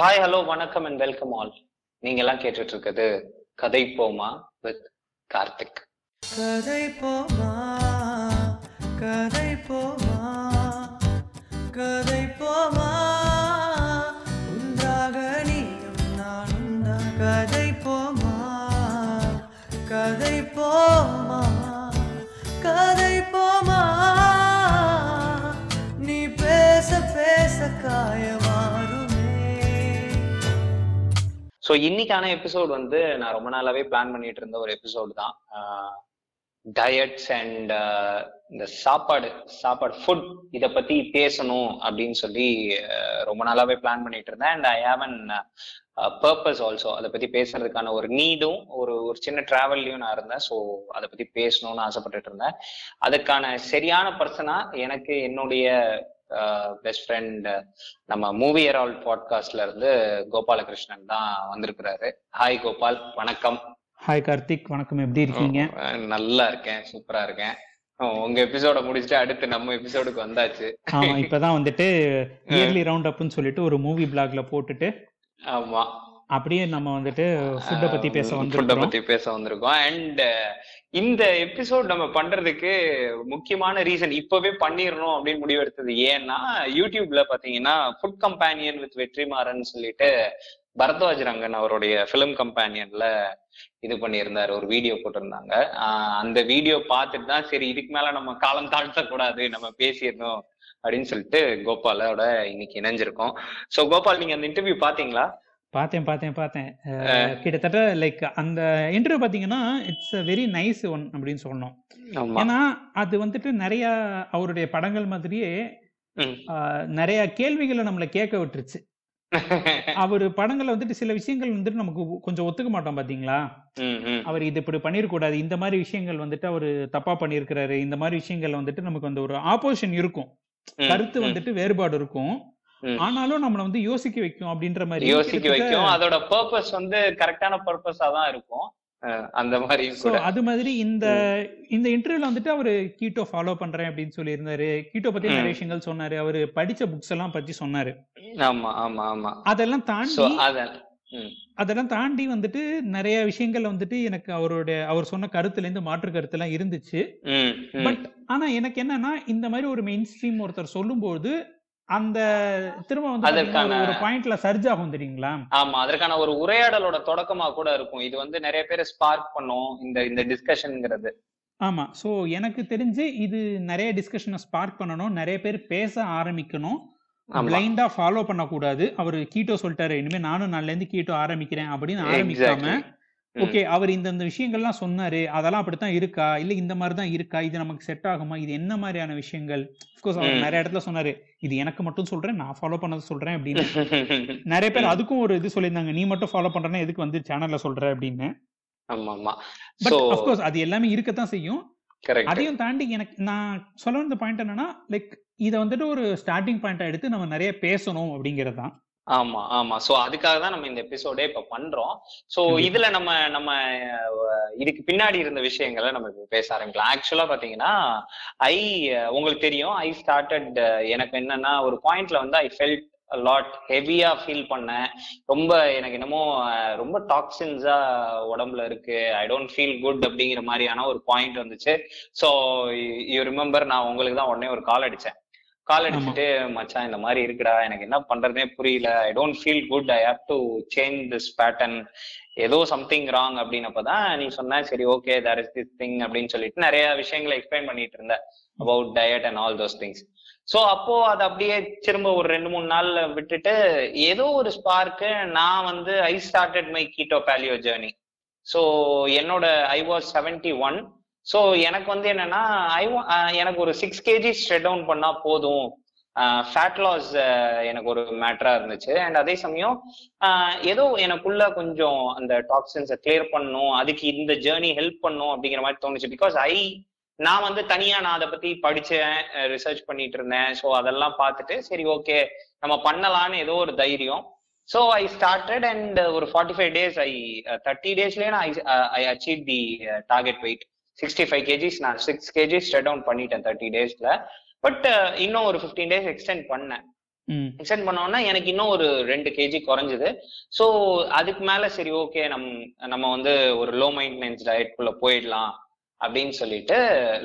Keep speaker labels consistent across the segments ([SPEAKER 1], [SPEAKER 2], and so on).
[SPEAKER 1] Hi hello வணக்கம் and welcome all நீங்க எல்லாம் கேட்டுட்டு இருக்குது கதை போமா வித் கார்த்திக்.
[SPEAKER 2] கதை போமா கதை போமா கதை போமா. உண்டாக நீயும் நானும் கதை போமா கதை போமா.
[SPEAKER 1] ஸோ இன்னைக்கான எபிசோட் வந்து நான் ரொம்ப நாளாவே பிளான் பண்ணிட்டு இருந்த ஒரு எபிசோடு தான். டயட்ஸ் அண்ட் இந்த சாப்பாடு சாப்பாடு ஃபுட் இதை பத்தி பேசணும் அப்படின்னு சொல்லி ரொம்ப நாளாவே பிளான் பண்ணிட்டு இருந்தேன். And I have an purpose also அதை பத்தி பேசுறதுக்கான ஒரு நீடும் ஒரு ஒரு சின்ன டிராவல்லையும் நான் இருந்தேன். ஸோ அதை பத்தி பேசணும்னு ஆசைப்பட்டுட்டு இருந்தேன். அதுக்கான சரியான பர்சனா எனக்கு என்னுடைய பெஸ்ட் ஃப்ரெண்ட் நம்ம மூவி ஹெரால்ட் பாட்காஸ்ட்ல இருந்து கோபாலகிருஷ்ணன் தான் வந்திருக்கிறாரு. ஹாய் கோபால் வணக்கம்.
[SPEAKER 3] ஹாய் கார்த்திக் வணக்கம். எப்படி இருக்கீங்க?
[SPEAKER 1] நல்லா இருக்கேன் சூப்பரா இருக்கேன். உங்க எபிசோட முடிச்சுட்டு அடுத்து நம்ம எபிசோடுக்கு வந்தாச்சு.
[SPEAKER 3] ஆமா இப்பதான் வந்துட்டு இயர்லி ரவுண்ட் அப்னு சொல்லிட்டு ஒரு மூவி பிளாக்ல போட்டுட்டு
[SPEAKER 1] ஆமா.
[SPEAKER 3] அப்படியே நம்ம வந்துட்டு ஃபுட்டை பத்தி பேச
[SPEAKER 1] ஃபுட்டை
[SPEAKER 3] வந்திருக்கோம்
[SPEAKER 1] பத்தி பேச வந்திருக்கோம். அண்ட் இந்த எபிசோட் நம்ம பண்றதுக்கு முக்கியமான ரீசன் இப்பவே பண்ணிடணும் அப்படின்னு முடிவெடுத்தது ஏன்னா யூடியூப்ல பாத்தீங்கன்னா ஃபுட் கம்பேனியன் வித் வெற்றிமாறன் சொல்லிட்டு பரத்வாஜ் ரங்கன் அவருடைய ஃபிலிம் கம்பானியன்ல இது பண்ணியிருந்தாரு ஒரு வீடியோ போட்டிருந்தாங்க. அந்த வீடியோ பார்த்துட்டு தான் சரி இதுக்கு மேல நம்ம காலம் தாழ்த்தக்கூடாது நம்ம பேசிடணும் அப்படின்னு சொல்லிட்டு கோபாலோட இன்னைக்கு இணைஞ்சிருக்கோம். சோ கோபால் நீங்க அந்த இன்டர்வியூ பாத்தீங்களா
[SPEAKER 3] பார்த்தேன் பார்த்தேன் பார்த்தேன் கிட்டத்தட்ட லைக் அந்த இன்டர்வியூ பாத்தீங்கன்னா it's a very nice one அப்படின்னு சொல்லணும். ஏன்னா அது வந்துட்டு நிறைய அவருடைய படங்கள் மாதிரியே நிறைய கேள்விகளை நம்மள கேட்க விட்டுருச்சு. அவர் படங்கள்ல வந்துட்டு சில விஷயங்கள் வந்துட்டு நமக்கு கொஞ்சம் ஒத்துக்க மாட்டோம் பாத்தீங்களா. அவர் இது இப்படி பண்ணிருக்கூடாது இந்த மாதிரி விஷயங்கள் வந்துட்டு அவர் தப்பா பண்ணியிருக்கிறாரு இந்த மாதிரி விஷயங்கள் வந்துட்டு நமக்கு அந்த ஒரு ஆப்போசிஷன் இருக்கும். கருத்து வந்துட்டு வேறுபாடு இருக்கும். ஆனாலும் நம்மள வந்து யோசிக்க வைக்கும் அப்படின்ற மாதிரி
[SPEAKER 1] யோசிக்க வைக்கும். அதோட பர்பஸ் வந்து கரெக்டான பர்பஸா தான் இருக்கும். அந்த கூட.
[SPEAKER 3] அது மாதிரி இந்த இந்த இன்டர்வியூல வந்துட்டு அவரு கீட்டோ ஃபாலோ பண்றேன் அப்படின்னு சொல்லியிருந்தாரு. கீட்டோ பத்தி நிறைய. விஷயங்கள் சொன்னாரு. அவரு படிச்ச புக்ஸ் எல்லாம் பத்தி சொன்னாரு.
[SPEAKER 1] ஆமா ஆமா ஆமா.
[SPEAKER 3] அதெல்லாம் தாண்டி அதெல்லாம் தாண்டி வந்துட்டு நிறைய விஷயங்கள் வந்துட்டு எனக்கு அவருடைய அவர் சொன்ன கருத்துல இருந்து மாற்று கருத்து எல்லாம் இருந்துச்சு. பட் ஆனா எனக்கு என்னன்னா இந்த மாதிரி ஒரு மெயின் ஸ்ட்ரீம் ஒருத்தர் சொல்லும்போது அந்த திரும்ப வந்து ஒரு-
[SPEAKER 1] அதற்கான-
[SPEAKER 3] ஒரு பாயிண்ட்ல சர்ஜ் ஆகும் தெரியுங்களா?
[SPEAKER 1] ஆமா அதற்கான ஒரு உரையாடலோட தொடக்கமா கூட இருக்கும். இது வந்து நிறைய பேரை ஸ்பார்க் பண்ணும் இந்த இந்த டிஸ்கஷன்ங்கிறது
[SPEAKER 3] ஆமா சோ எனக்கு தெரிஞ்சு இது நிறைய டிஸ்கஷனை ஸ்பார்க் பண்ணணும் நிறைய பேர் பேச ஆரம்பிக்கணும். பிளைண்டா ஃபாலோ பண்ணக்கூடாது. அவர் கீட்டோ சொல்லிட்டாரு இனிமே நானும் நாள்ல இருந்து கீட்டோ ஆரம்பிக்கிறேன் அப்படின்னு ஆரம்பிக்காம ஓகே அவர் இந்த இந்த விஷயங்கள்லாம் சொன்னாரு அதெல்லாம் அப்படித்தான் இருக்கா? இல்ல இந்த மாதிரி தான் இருக்கா? இது நமக்கு செட் ஆகுமா? இது என்ன மாதிரியான விஷயங்கள்? அஃப்கோர்ஸ் அவர். நிறைய இடத்துல சொன்னாரு இது எனக்கு மட்டும் சொல்றேன் நான் ஃபாலோ பண்ணது சொல்றேன் அப்படின்னு. நிறைய பேர் அதுக்கும் ஒரு இது சொல்லியிருந்தாங்க நீ மட்டும் ஃபாலோ பண்றேன்னா எதுக்கு வந்து சேனல்ல சொல்ற? அப்படின்னு.
[SPEAKER 1] ஆமா ஆமா
[SPEAKER 3] பட் அஃப்கோர்ஸ் அது எல்லாமே இருக்கத்தான் செய்யும். அதையும் தாண்டி எனக்கு நான் சொல்ல வந்த பாயிண்ட் என்னன்னா லைக் இதை வந்துட்டு ஒரு ஸ்டார்டிங் பாயிண்டா எடுத்து நம்ம நிறைய பேசணும் அப்படிங்கிறது தான்.
[SPEAKER 1] ஆமா ஆமா. சோ அதுக்காக தான் நம்ம இந்த எபிசோடே இப்ப பண்றோம். சோ. இதுல நம்ம நம்ம இதுக்கு பின்னாடி இருந்த விஷயங்களை நம்ம இப்ப பேச ஆரம்பிக்கலாம். ஆக்சுவலா பாத்தீங்கன்னா ஐ உங்களுக்கு தெரியும். ஐ ஸ்டார்டட் எனக்கு என்னன்னா ஒரு பாயிண்ட்ல வந்து ஐ ஃபெல்ட் லாட் ஹெவியா ஃபீல் பண்ணேன். ரொம்ப எனக்கு என்னமோ ரொம்ப டாக்ஸின்ஸா உடம்புல இருக்கு. ஐ டோன்ட் ஃபீல் குட் அப்படிங்கிற மாதிரியான ஒரு பாயிண்ட் வந்துச்சு. ஸோ யூ ரிமெம்பர் நான் உங்களுக்கு தான் உடனே ஒரு கால் அடிச்சேன். கால் அடிச்சுட்டு மச்சான் இந்த மாதிரி இருக்குடா. எனக்கு என்ன பண்றதுனே புரியல. I don't feel good I have to change this pattern ஏதோ சம்திங் ராங் அப்படின்னப்பதான் நீ சொன்ன சரி okay there is this thing அப்படின்னு சொல்லிட்டு நிறைய விஷயங்களை எக்ஸ்பிளைன் பண்ணிட்டு இருந்த about diet and all those things so அப்போ அது அப்படியே திரும்ப ஒரு ரெண்டு மூணு நாள்ல விட்டுட்டு ஏதோ ஒரு ஸ்பார்க்கு நான் வந்து I started my keto paleo journey so என்னோட I was seventy one so எனக்கு வந்து என்னன்னா ஐ எனக்கு ஒரு சிக்ஸ் கேஜி ஸ்ட்ரெட் டவுன் பண்ணா போதும். ஃபேட் லாஸ் எனக்கு ஒரு மேட்டரா இருந்துச்சு. அண்ட் அதே சமயம் ஏதோ எனக்குள்ள கொஞ்சம் அந்த டாக்ஸின்ஸை கிளியர் பண்ணும் அதுக்கு இந்த ஜேர்னி ஹெல்ப் பண்ணும் அப்படிங்கிற மாதிரி தோணுச்சு. பிகாஸ் ஐ நான் வந்து தனியா நான் அதை பத்தி படிச்சேன் ரிசர்ச் பண்ணிட்டு இருந்தேன். ஸோ அதெல்லாம் பார்த்துட்டு சரி ஓகே நம்ம பண்ணலான்னு ஏதோ ஒரு தைரியம். ஸோ ஐ ஸ்டார்டட் அண்ட் ஒரு forty five days I thirty டேஸ்லேயே நான் I achieve the target weight sixty five kgs நான் சிக்ஸ் கேஜிஸ் ஸ்ட்ரெட் டவுன் பண்ணிட்டேன் தேர்ட்டி டேஸ்ல பட் இன்னும் ஒரு ஃபிஃப்டீன் டேஸ் எக்ஸ்டெண்ட் பண்ணேன். எக்ஸ்டெண்ட் பண்ணோம்னா எனக்கு இன்னும் ஒரு ரெண்டு கேஜி குறைஞ்சது. ஸோ அதுக்கு மேல சரி ஓகே நம் நம்ம வந்து ஒரு லோ மெயின்டெனன்ஸ் டயட் குள்ள போயிடலாம் அப்படின்னு சொல்லிட்டு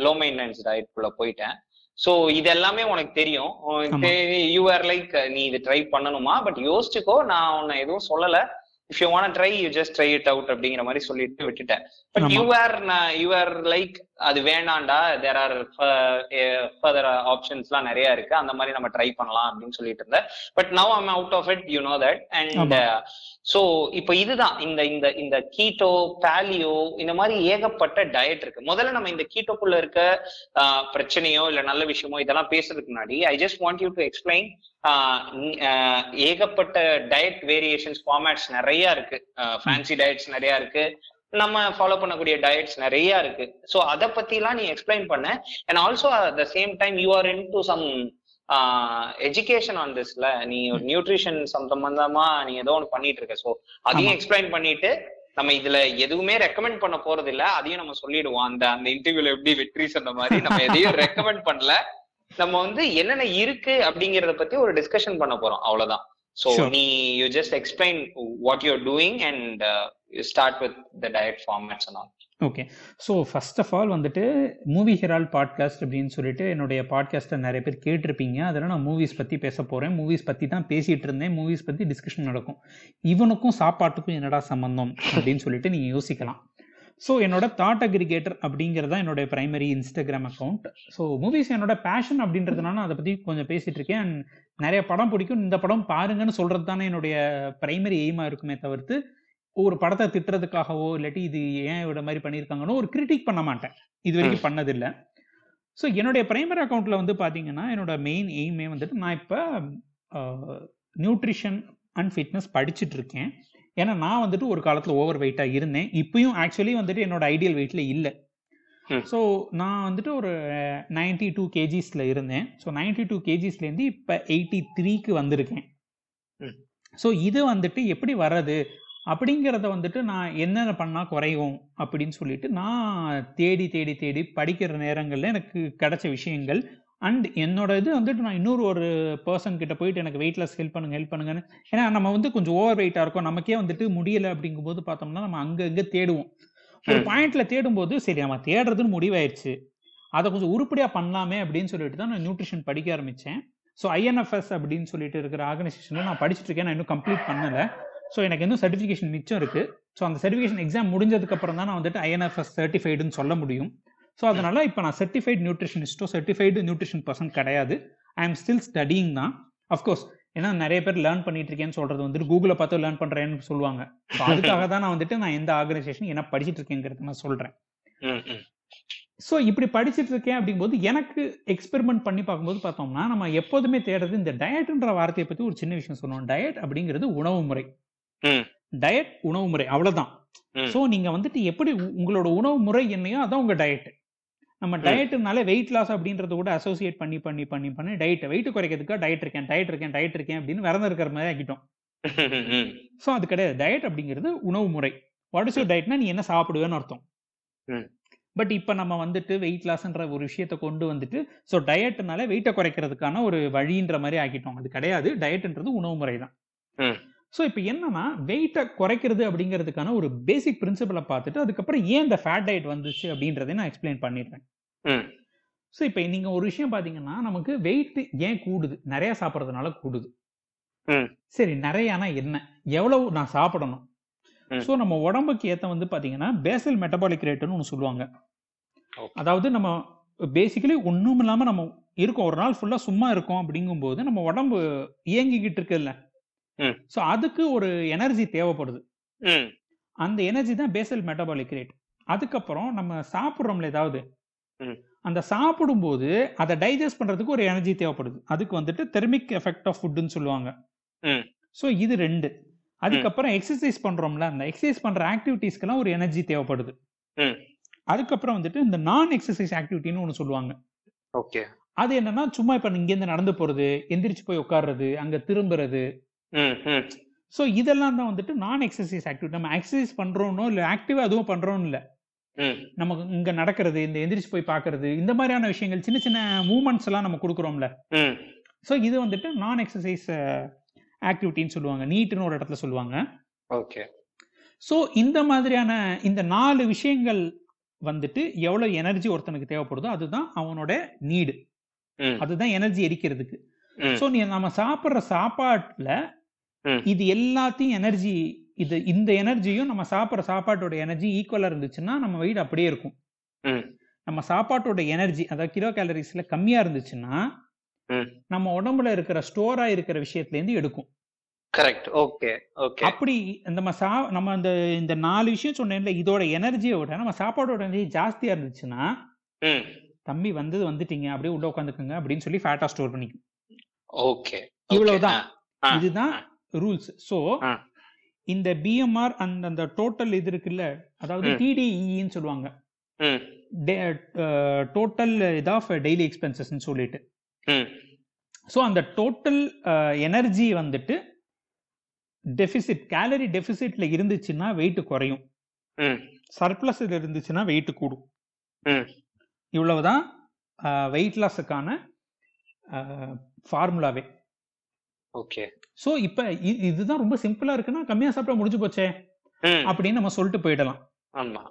[SPEAKER 1] லோ மெயின்டெனன்ஸ் டயட் குள்ள போயிட்டேன். ஸோ இது எல்லாமே உனக்கு தெரியும். யூ ஆர் லைக் நீ இது ட்ரை பண்ணணுமா? பட் யோசிச்சுக்கோ நான் உன்னை எதுவும் சொல்லல. If you want try you just try it out அப்படிங்கிற மாதிரி சொல்லிட்டு விட்டுட்டேன் but. You are you are like அது வேண்டாம்டா தேர் ஆர் ஃபர்தர் ஆப்ஷன்ஸ்லாம் நிறைய இருக்கு. அந்த மாதிரி நம்ம ட்ரை பண்ணலாம் அப்படின்னு சொல்லிட்டு இருந்தேன். But now I'm out of it you know that and. So இப்போ இதுதான். இந்த இந்த இந்த கீட்டோ பேலியோ இந்த மாதிரி ஏகப்பட்ட டயட் இருக்கு. முதல்ல நம்ம இந்த கீட்டோக்குள்ள இருக்க பிரச்சனையோ இல்ல நல்ல விஷயமோ இதெல்லாம் பேசுறதுக்கு முன்னாடி I just want you to explain ஏகப்பட்ட டயட் வேரியேஷன்ஸ் ஃபார்மேட்ஸ் நிறைய இருக்கு. ஃபேன்சி டயட்ஸ் நிறைய இருக்கு. நம்ம ஃபாலோ பண்ணக்கூடிய டயட்ஸ் நிறைய இருக்கு. ஸோ அதை பத்திலாம் நீ எக்ஸ்பிளைன் பண்ண. And also at the same time you are into some education on திஸ்ல நீ ஒரு நியூட்ரிஷன் சம்பந்தமா நீ ஏதோ ஒன்று பண்ணிட்டு இருக்க. ஸோ அதையும். எக்ஸ்பிளைன் பண்ணிட்டு நம்ம இதுல எதுவுமே ரெக்கமெண்ட் பண்ண போறது இல்ல. அதையும் நம்ம சொல்லிடுவோம். அந்த அந்த இன்டர்வியூல எப்படி வெற்றி சொன்ன மாதிரி நம்ம எதையும் ரெக்கமெண்ட் பண்ணல. நம்ம வந்து என்னென்ன இருக்கு அப்படிங்கறத பத்தி ஒரு டிஸ்கஷன் பண்ண போறோம். அவ்வளவுதான். So
[SPEAKER 3] Sure.
[SPEAKER 1] நீ you just explain what you're doing and start with the diet formats and all
[SPEAKER 3] okay so first of all வந்துட்டு மூவி ஹெரால் பாட்காஸ்ட் அப்படின்னு சொல்லிட்டு என்னுடைய பாட்காஸ்ட்டை நிறைய பேர் கேட்டிருப்பீங்க. அதில் நான் மூவிஸ் பற்றி பேச போகிறேன் மூவிஸ் பற்றி தான் பேசிகிட்டு இருந்தேன். மூவிஸ் பற்றி டிஸ்கஷன் நடக்கும். இவனுக்கும் சாப்பாட்டுக்கும் என்னடா சம்பந்தம் அப்படின்னு சொல்லிட்டு நீங்கள் யோசிக்கலாம். ஸோ என்னோட தாட் அக்ரிகேட்டர் அப்படிங்கிறது தான் என்னோட primary Instagram account so movies என்னோட பேஷன் அப்படின்றதுனால அதை பற்றி கொஞ்சம் பேசிட்டு இருக்கேன். And நிறைய படம் பிடிக்கும். இந்த படம் பாருங்கன்னு சொல்றது தானே என்னுடைய பிரைமரி எய்மா இருக்குமே தவிர்த்து ஒரு படத்தை திட்டுறதுக்காகவோ இல்லாட்டி இது ஏன் இவ்வளோ மாதிரி பண்ணியிருக்காங்கன்னு ஒரு கிரிட்டிக் பண்ண மாட்டேன். இது வரைக்கும் பண்ணதில்லை. ஸோ என்னுடைய பிரைமரி அக்கௌண்ட்ல வந்து பார்த்தீங்கன்னா என்னோட மெயின் எய்மே வந்துட்டு நான் இப்போ நியூட்ரிஷன் அண்ட் ஃபிட்னஸ் படிச்சுட்டு இருக்கேன். ஏன்னா நான் வந்துட்டு ஒரு காலத்தில் ஓவர் வெயிட்டாக இருந்தேன். இப்பயும் ஆக்சுவலி வந்துட்டு என்னோட ஐடியல் வெயிட்ல இல்லை. ஸோ நான் வந்துட்டு ஒரு நைன்டி டூ கேஜிஸில் இருந்தேன். ஸோ நைன்டி டூ கேஜிஸ்லேருந்து இப்போ எயிட்டி த்ரீக்கு வந்திருக்கேன். ஸோ இது வந்துட்டு எப்படி வர்றது? அப்படிங்கிறத வந்துட்டு நான் என்னென்ன பண்ணால் குறையும்? அப்படின்னு சொல்லிட்டு நான் தேடி தேடி தேடி படிக்கிற நேரங்களில் எனக்கு கிடைச்ச விஷயங்கள் அண்ட் என்னோட இது வந்துட்டு நான் இன்னொரு ஒரு பர்சன் கிட்ட போயிட்டு எனக்கு வெயிட்லெஸ் ஹெல்ப் பண்ணுங்க ஹெல்ப் பண்ணுங்கன்னு. ஏன்னா நம்ம வந்து கொஞ்சம் ஓவர் வெயிட்டாக இருக்கும். நமக்கே வந்துட்டு முடியல அப்படிங்கும்போது பார்த்தோம்னா நம்ம அங்கே இங்கே தேடுவோம். ஒரு. பாயிண்ட்ல தேடும்போது சரி நம்ம தேடுறதுன்னு முடிவாயிருச்சு. அதை கொஞ்சம் உருப்படியா பண்ணலாமே அப்படின்னு சொல்லிட்டு தான் நான் நியூட்ரிஷன் படிக்க ஆரம்பிச்சேன். ஸோ ஐஎன்எஃப்எஸ் அப்படின்னு சொல்லிட்டு இருக்கிற ஆர்கனைசேஷன்ல நான் படிச்சுட்டு இருக்கேன். நான் இன்னும் கம்ப்ளீட் பண்ணல. ஸோ எனக்கு இன்னும் சர்டிஃபிகேஷன் மிச்சம் இருக்கு. ஸோ அந்த சர்டிஃபிகேஷன் எக்ஸாம் முடிஞ்சதுக்கு அப்புறம் தான் நான் வந்துட்டு ஐஎன்எஃப்எஸ் சர்டிஃபைடுன்னு சொல்ல முடியும். ஸோ அதனால இப்போ நான் சர்டிஃபைட் நியூட்ரிஷனிஸ்டோ சர்டிஃபைடு நியூட்ரிஷன் பர்சன் கிடையாது. ஐ எம் ஸ்டில் ஸ்டடிங் தான். அஃப்கோர்ஸ் ஏன்னா நிறைய பேர் லேர்ன் பண்ணிட்டு இருக்கேன்னு சொல்றது வந்துட்டு கூகுளை பார்த்து லேர்ன் பண்றேன்னு சொல்லுவாங்க. அதுக்காக தான் நான் வந்துட்டு நான் எந்த ஆர்கனைசேஷன் என்ன படிச்சிட்டு இருக்கேங்கிறத நான் சொல்றேன். ஸோ இப்படி படிச்சிட்டு இருக்கேன் அப்படிங்கும்போது எனக்கு எக்ஸ்பெரிமெண்ட் பண்ணி பார்க்கும்போது பார்த்தோம்னா நம்ம எப்போதுமே தேடுறது இந்த டயட்ன்ற வார்த்தையை பத்தி ஒரு சின்ன விஷயம் சொல்லுவோம் டயட் அப்படிங்கிறது உணவு முறை. டயட் உணவு முறை அவ்வளவுதான். ஸோ நீங்க வந்துட்டு எப்படி உங்களோட உணவு முறை என்னையோ அதான் உங்க டயட் நம்ம
[SPEAKER 1] ம்.
[SPEAKER 3] டயட்னால வெயிட் லாஸ் அப்படின்றத கூட அசோசியேட் பண்ணி பண்ணி பண்ணி பண்ணி டயட் வெயிட் குறைக்கிறதுக்காக டயட் இருக்கேன் டயட் இருக்கேன் டயட் இருக்கேன் அப்படின்னு விரதம் இருக்கிற மாதிரி ஆக்கிட்டோம். ஸோ அது கிடையாது டயட் அப்படிங்கிறது உணவு முறை வாட் இஸ் யூர் டயட்னா நீ என்ன சாப்பிடுவேன்னு அர்த்தம். பட் இப்போ நம்ம வந்துட்டு வெயிட் லாஸ்ன்ற ஒரு விஷயத்தை கொண்டு வந்துட்டு ஸோ டயட்னால வெயிட்டை குறைக்கிறதுக்கான ஒரு வழின்ற மாதிரி ஆக்கிட்டோம் அது கிடையாது டயட்ன்றது உணவு முறை தான். ஸோ இப்போ என்னன்னா வெயிட்டை குறைக்கிறது அப்படிங்கிறதுக்கான ஒரு பேசிக் பிரின்சிபலை பார்த்துட்டு அதுக்கப்புறம் ஏன் இந்த ஃபேட் டயட் வந்துச்சு அப்படின்றதை நான் எக்ஸ்பிளைன் பண்ணிடுறேன். ஸோ இப்போ நீங்க ஒரு விஷயம் பார்த்தீங்கன்னா நமக்கு வெயிட் ஏன் கூடுது நிறைய சாப்பிட்றதுனால கூடுது. சரி நிறையனா என்ன எவ்வளவு நான் சாப்பிடணும். ஸோ நம்ம உடம்புக்கு ஏத்த வந்து பாத்தீங்கன்னா பேசல் மெட்டபாலிக் ரேட்டுன்னு ஒன்று சொல்லுவாங்க. அதாவது நம்ம பேசிக்கலி ஒன்றும் இல்லாம நம்ம இருக்கோம் ஒரு நாள் ஃபுல்லா சும்மா இருக்கோம் அப்படிங்கும்போது நம்ம உடம்பு இயங்கிக்கிட்டு இருக்குல்ல. ஸோ அதுக்கு ஒரு எனர்ஜி தேவைப்படுது. அந்த எனர்ஜி தான் பேசல் மெட்டபாலிக் ரேட் அதுக்கப்புறம் நம்ம சாப்பிட்றோம்ல ஏதாவது. அந்த சாப்பிடும்போது அதை டைஜஸ்ட் பண்றதுக்கு ஒரு எனர்ஜி தேவைப்படுது அதுக்கு வந்துட்டு தெர்மிக் எஃபெக்ட் ஆஃப் ஃபுட்னு சொல்லுவாங்க. ஸோ இது ரெண்டு அதுக்கப்புறம் எக்ஸசைஸ் பண்றோம்ல அந்த எக்ஸசைஸ் பண்ற ஆக்டிவிட்டீஸ்க்கெல்லாம் ஒரு எனர்ஜி தேவைப்படுது. அதுக்கப்புறம் வந்துட்டு இந்த நான் எக்ஸசைஸ் ஆக்டிவிட்டின்னு ஒன்று சொல்லுவாங்க
[SPEAKER 1] ஓகே
[SPEAKER 3] அது என்னன்னா சும்மா இப்ப இங்க இருந்து நடந்து போறது எந்திரிச்சு போய் உட்கார்றது அங்க திரும்புறது. ஸோ இதெல்லாம் தான் வந்துட்டு நான் எக்ஸசைஸ் ஆக்டிவிட்டி நம்ம எக்ஸசைஸ் பண்றோம்னோ இல்ல ஆக்டிவா அதுவும் பண்றோம்னு இல்ல. நமக்கு இங்க நடக்கிறது இந்த எந்திரிச்சு போய் பார்க்கிறது இந்த மாதிரியான விஷயங்கள் சின்ன சின்ன மூமெண்ட்ஸ் எல்லாம் நம்ம கொடுக்குறோம்ல. ஸோ இது வந்துட்டு நான் எக்ஸசைஸ் ஆக்டிவிட்டின்னு சொல்லுவாங்க. நீட்னு ஒரு இடத்துல சொல்லுவாங்க.
[SPEAKER 1] ஓகே.
[SPEAKER 3] ஸோ இந்த மாதிரியான இந்த நாலு விஷயங்கள் வந்துட்டு எவ்வளவு எனர்ஜி ஒருத்தனுக்கு தேவைப்படுதோ அதுதான் அவனோட நீடு அதுதான் எனர்ஜி எரிக்கிறதுக்கு ஸோ நீ நம்ம சாப்பிட்ற சாப்பாட்டுல. இது எல்லாத்தையும் எனர்ஜி இது இந்த எனர்ஜியும் நம்ம சாப்பிட்ற சாப்பாட்டோட எனர்ஜி ஈக்குவலா இருந்துச்சுன்னா நம்ம வெயிட் அப்படியே இருக்கும். நம்ம சாப்பாட்டோட எனர்ஜி அதாவது கிலோ கேலரிஸ்ல கம்மியா இருந்துச்சுன்னா நம்ம உடம்புல இருக்கிற ஸ்டோரா இருக்கிற விஷயத்துல இருந்து எடுக்கும்.
[SPEAKER 1] கரெக்ட் ஓகே ஓகே
[SPEAKER 3] அப்படி நம்ம சா நம்ம அந்த இந்த நாலு விஷயம் சொன்னேன்ல இதோட எனர்ஜியை விட நம்ம சாப்பாடோட எனர்ஜி ஜாஸ்தியா இருந்துச்சுன்னா தம்பி வந்தது வந்துட்டீங்க அப்படியே உள்ள உட்காந்துக்குங்க அப்படின்னு சொல்லி ஃபேட்டா ஸ்டோர் பண்ணிக்கும்.
[SPEAKER 1] ஓகே
[SPEAKER 3] இவ்வளவுதான். இதுதான் ரூல்ஸ்
[SPEAKER 1] ஆ.
[SPEAKER 3] இந்த பிஎம்ஆர் அந்த அந்த டோட்டல் இது இருக்குல்ல அதாவது. டிடிஇன்னு சொல்லுவாங்க.
[SPEAKER 1] ம்.
[SPEAKER 3] டோட்டல் இது ஆஃப் டெய்லி எக்ஸ்பென்சஸ்ன்னு சொல்லிட்டு. ஸோ அந்த டோட்டல் எனர்ஜி வந்துட்டு டெபிசிட் கேலரி டெபிசிட்ல இருந்துச்சுன்னா வெயிட் குறையும். சர்ப்ளஸ் இருந்துச்சுன்னா வெயிட் கூடும். இவ்வளவுதான் வெயிட் லாஸுக்கான ஃபார்முலாவே
[SPEAKER 1] ஓகே
[SPEAKER 3] ஸோ இப்போ இதுதான் ரொம்ப சிம்பிளா இருக்குன்னா கம்மியா சாப்பிட்டா முடிஞ்சு போச்சே? அப்படின்னு நம்ம சொல்லிட்டு போயிடலாம்.
[SPEAKER 1] ஆமா.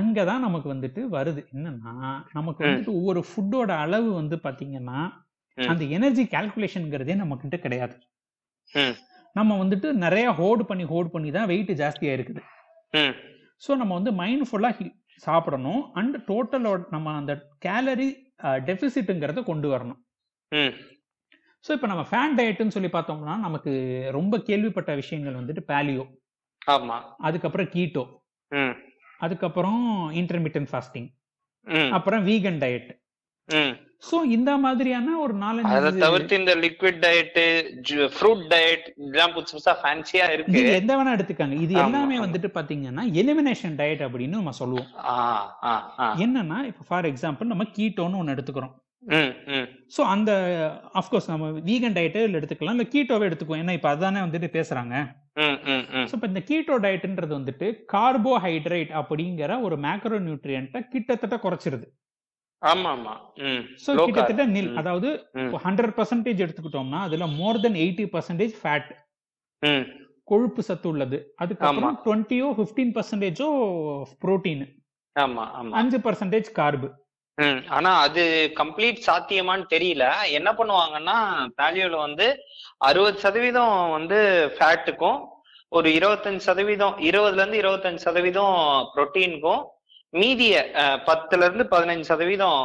[SPEAKER 3] அங்கதான் நமக்கு வந்துட்டு வருது. என்னன்னா நமக்கு. வந்துட்டு ஒவ்வொரு ஃபுட்டோட அளவு வந்து பாத்தீங்கன்னா. அந்த எனர்ஜி கால்குலேஷன்ங்கிறதே நம்ம கிட்ட கிடையாது. நம்ம வந்துட்டு நிறைய ஹோல்டு பண்ணி ஹோல்டு பண்ணி தான் வெயிட் ஜாஸ்தியா இருக்குது ஸோ நம்ம வந்து மைண்ட்ஃபுல்லா சாப்பிடணும். அண்ட் டோட்டலோட நம்ம அந்த கேலரி டெபிசிட்டுங்கிறத கொண்டு வரணும். ஸோ இப்போ நம்ம ஃபேன் டயட்னு சொல்லி பார்த்தோம்னா நமக்கு ரொம்ப கேள்விப்பட்ட விஷயங்கள் வந்துட்டு பேலியோ
[SPEAKER 1] ஆமா.
[SPEAKER 3] அதுக்கப்புறம் கீட்டோ அதுக்கப்புறம் இன்டர்மீடியன்ட் ஃபாஸ்டிங் அப்புறம் வீகன் டயட் ஸோ இந்த மாதிரியான ஒரு
[SPEAKER 1] அதை
[SPEAKER 3] நாலஞ்சு
[SPEAKER 1] தவிர்த்து இந்த லிக்விட் டயட் ஃப்ரூட் டயட் இதெல்லாம் புதுசு புதுசா ஃபேன்சியா இருக்கு.
[SPEAKER 3] நீங்க எந்த வேணா எடுத்துக்காங்க. இது எல்லாமே. வந்துட்டு பாத்தீங்கன்னா எலிமினேஷன் டயட் அப்படின்னு நம்ம சொல்லுவோம். என்னன்னா இப்போ ஃபார் எக்ஸாம்பிள் நம்ம கீட்டோன்னு ஒன்று எடுத்துக்கிறோம். ஸோ அந்த அஃப்கோர்ஸ் நம்ம வீகன் டயட்டே எடுத்துக்கலாம். இல்லை கீட்டோவே எடுத்துக்குவோம். ஏன்னா இப்போ அதானே வந்துட்டு பேசுறாங்க. ஸோ இப்போ இந்த கீட்டோ டயட்ன்றது வந்துட்டு கார்போஹைட்ரேட் அப்படிங்கிற ஒரு மேக்ரோ நியூட்ரியன்ட்டை கிட்டத்தட்ட குறைச்சிருது.
[SPEAKER 1] ஆமா ஆமா
[SPEAKER 3] ஸோ. கிட்டத்தட்ட நில். அதாவது ஹண்ட்ரட் பர்சன்டேஜ் எடுத்துக்கிட்டோம்னா அதுல more than eighty percentage fat கொழுப்பு சத்து உள்ளது. அதுக்கப்புறம் டுவெண்ட்டியோ ஃபிஃப்டீன் பர்சன்டேஜோ புரோட்டீன் அஞ்சு பர்சன்டேஜ் கார்பு
[SPEAKER 1] ம். ஆனா அது கம்ப்ளீட் சாத்தியமான்னு தெரியல. என்ன பண்ணுவாங்கன்னா பேலியோல வந்து அறுபது சதவீதம் வந்து ஃபேட்டுக்கும் ஒரு இருபத்தஞ்சு சதவீதம் இருபதுல இருந்து இருபத்தஞ்சு சதவீதம் புரோட்டீனுக்கும் மீதிய பத்துல இருந்து பதினஞ்சு சதவீதம்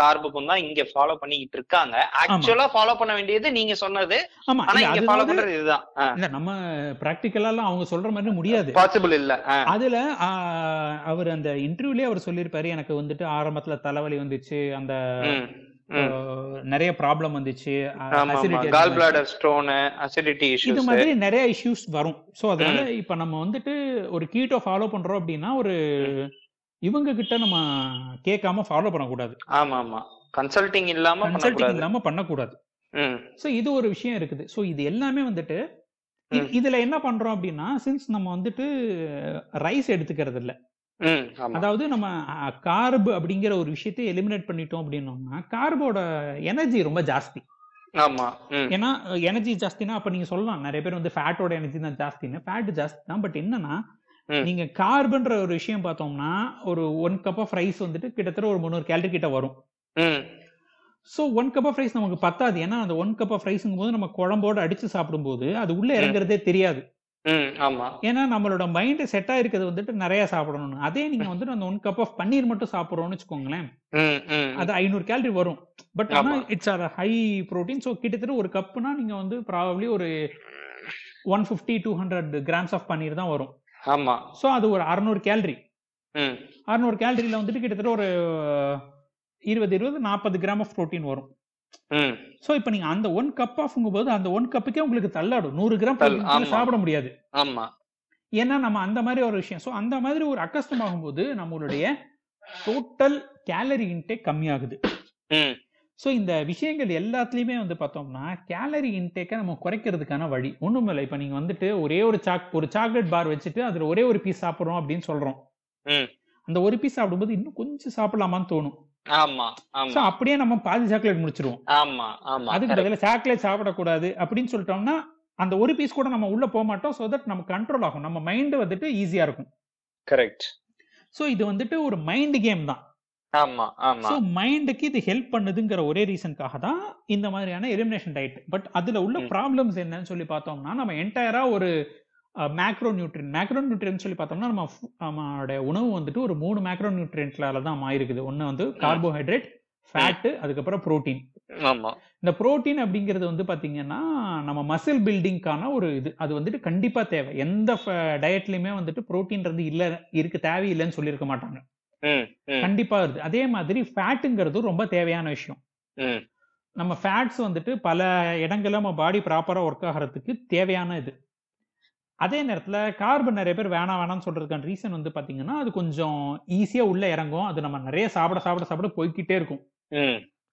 [SPEAKER 1] கார்புக்கும் தான் இங்க ஃபாலோ பண்ணிக்கிட்டு இருக்காங்க. ஆக்சுவலா ஃபாலோ பண்ண வேண்டியது நீங்க சொன்னது.
[SPEAKER 3] ஆமா
[SPEAKER 1] ஆனா இங்க ஃபாலோ பண்றது இதுதான்.
[SPEAKER 3] இல்ல நம்ம பிராக்டிக்கலாலாம் அவங்க சொல்ற மாதிரி முடியாது.
[SPEAKER 1] பாசிபிள் இல்ல.
[SPEAKER 3] அதுல அவர் அந்த இன்டர்வியூலயே அவர் சொல்லியிருப்பாரு எனக்கு வந்துட்டு ஆரம்பத்துல தலைவலி வந்துச்சு அந்த நிறைய ப்ராப்ளம் வந்துச்சு
[SPEAKER 1] கால் பிளாடர் ஸ்டோனு அசிடிட்டி
[SPEAKER 3] இது
[SPEAKER 1] இஷ்யூஸ்
[SPEAKER 3] மாதிரி நிறைய இஷ்யூஸ் வரும். சோ அதனால இப்ப நம்ம வந்துட்டு ஒரு கீட்டோ ஃபாலோ பண்றோம் அப்படின்னா ஒரு இவங்க கிட்ட நம்ம கேட்காம ஃபாலோ பண்ணக்கூடாது.
[SPEAKER 1] ஆமா ஆமா கன்சல்டிங் இல்லாம
[SPEAKER 3] கன்சல்டிங் இல்லாம பண்ணக்கூடாது. சோ இது ஒரு விஷயம் இருக்குது. சோ இது எல்லாமே வந்துட்டு. இதுல என்ன பண்றோம் அப்படின்னா சின்ஸ் நம்ம வந்துட்டு ரைஸ் எடுத்துக்கிறது இல்ல அதாவது நம்ம கார்பு அப்படிங்கிற ஒரு விஷயத்தை எலிமினேட் பண்ணிட்டோம் அப்படின்னோம்னா கார்போட எனர்ஜி ரொம்ப ஜாஸ்தி.
[SPEAKER 1] ஆமா
[SPEAKER 3] ஏன்னா எனர்ஜி ஜாஸ்தினா அப்ப நீங்க சொல்லலாம் நிறைய பேர் வந்து ஃபேட்டோட எனர்ஜி தான் ஜாஸ்தின்னு. ஃபேட் ஜாஸ்தி தான். பட் என்னன்னா. நீங்க கார்பன்ற ஒரு விஷயம் பார்த்தோம்னா ஒரு ஒன் கப் ஆஃப் ரைஸ் வந்துட்டு கிட்டத்தட்ட ஒரு முந்நூறு கேலரி கிட்ட வரும். So one cup of rice நமக்கு பத்தாது. ஏன்னா அந்த ஒன் கப் ஆஃப் ரைஸுங்கும் போது நம்ம குழம்போட அடிச்சு சாப்பிடும்போது அது உள்ள இறங்குறதே தெரியாது. ஏன்னா நம்மளோட மைண்ட் செட் ஆயிருக்கிறது வந்துட்டு நிறைய சாப்பிடணும்னு. அதே நீங்க வந்துட்டு அந்த ஒன் கப் ஆஃப் பன்னீர் மட்டும் சாப்பிடுறோம்னு வச்சுக்கோங்களேன் அது ஐநூறு கேலரி வரும். பட் ஆனா. It's our high protein so கிட்டத்தட்ட ஒரு கப்னா நீங்க வந்து ப்ராபப்ளி ஒரு one fifty two hundred grams of paneer தான் வரும்.
[SPEAKER 1] ஆமா.
[SPEAKER 3] ஸோ அது ஒரு அறநூறு கேலரி அறநூறு கேலரியில வந்துட்டு கிட்டத்தட்ட ஒரு இருபது இருபது நாற்பது கிராம் ஆஃப் புரோட்டீன் வரும். ஸோ இப்போ நீங்க அந்த ஒன் கப் ஆஃப்ங்கும் போது அந்த ஒன் கப்புக்கே உங்களுக்கு தள்ளாடும். நூறு கிராம். சாப்பிட முடியாது.
[SPEAKER 1] ஆமா.
[SPEAKER 3] ஏன்னா நம்ம அந்த மாதிரி ஒரு விஷயம். ஸோ அந்த மாதிரி ஒரு அக்கஸ்டம் ஆகும்போது நம்மளுடைய டோட்டல் கேலரி இன்டேக் கம்மியாகுது. ஸோ இந்த விஷயங்கள் எல்லாத்துலேயுமே வந்து பார்த்தோம்னா கேலரி இன்டேக்கை நம்ம குறைக்கிறதுக்கான வழி. ஒன்றும் இல்லை. இப்போ நீங்கள் வந்துட்டு ஒரே ஒரு சாக் ஒரு சாக்லேட் பார் வச்சுட்டு அதில் ஒரே ஒரு பீஸ் சாப்பிட்றோம் அப்படின்னு சொல்கிறோம் அந்த ஒரு பீஸ் சாப்பிடும்போது இன்னும் கொஞ்சம் சாப்பிடலாமான்னு தோணும்.
[SPEAKER 1] ஆமா
[SPEAKER 3] சோ அப்படியே நம்ம பாதி சாக்லேட் முடிச்சிருவோம்.
[SPEAKER 1] ஆமா ஆமா.
[SPEAKER 3] அதுக்கு. பதிலா சாக்லேட் சாப்பிடக்கூடாது அப்படின்னு சொல்லிட்டோம்னா அந்த ஒரு பீஸ் கூட நம்ம உள்ள போக மாட்டோம். சோ தட் நம்ம கண்ட்ரோல் ஆகும். நம்ம மைண்ட் வந்துட்டு ஈஸியா இருக்கும்.
[SPEAKER 1] கரெக்ட்
[SPEAKER 3] சோ இது வந்துட்டு ஒரு மைண்ட் கேம் தான்.
[SPEAKER 1] ஆமா ஆமா.
[SPEAKER 3] சோ மைண்டுக்கு இது ஹெல்ப் பண்ணுதுங்கிற ஒரே ரீசனுக்காக தான் இந்த மாதிரியான எலிமினேஷன் டயட் பட் அதுல உள்ள. ப்ராப்ளம்ஸ் என்னன்னு சொல்லி பார்த்தோம்னா நம்ம என்டையரா ஒரு மேக்ரோ நியூட்ரியன் மேக்ரோ நியூட்ரியன் சொல்லி பார்த்தோம்னா நம்ம நம்மளுடைய உணவு வந்துட்டு ஒரு மூணு மேக்ரோ நியூட்ரியன்ட்லால தான் மாயிருக்குது ஒன்னு வந்து கார்போஹைட்ரேட் ஃபேட்டு அதுக்கப்புறம் புரோட்டீன் இந்த புரோட்டீன் அப்படிங்கிறது வந்து பாத்தீங்கன்னா நம்ம மசில் பில்டிங்க்கான ஒரு இது. அது வந்துட்டு கண்டிப்பா தேவை. எந்த டயட்லயுமே வந்துட்டு புரோட்டீன்றது இல்ல இருக்கு தேவையில்லைன்னு சொல்லியிருக்க மாட்டாங்க. கண்டிப்பா வருது. அதே மாதிரி ஃபேட்டுங்கிறது ரொம்ப தேவையான விஷயம். நம்ம ஃபேட்ஸ் வந்துட்டு பல இடங்கள்ல நம்ம பாடி ப்ராப்பரா ஒர்க் ஆகிறதுக்கு தேவையான இது. அதே நேரத்துல கார்பன் நிறைய பேர் வேணாம் வேணாம்னு சொல்றதுக்கான ரீசன் வந்து பாத்தீங்கன்னா அது கொஞ்சம் ஈஸியா உள்ள இறங்கும். அது நம்ம நிறைய சாப்பிட சாப்பிட சாப்பிட போய்க்கிட்டே இருக்கும்.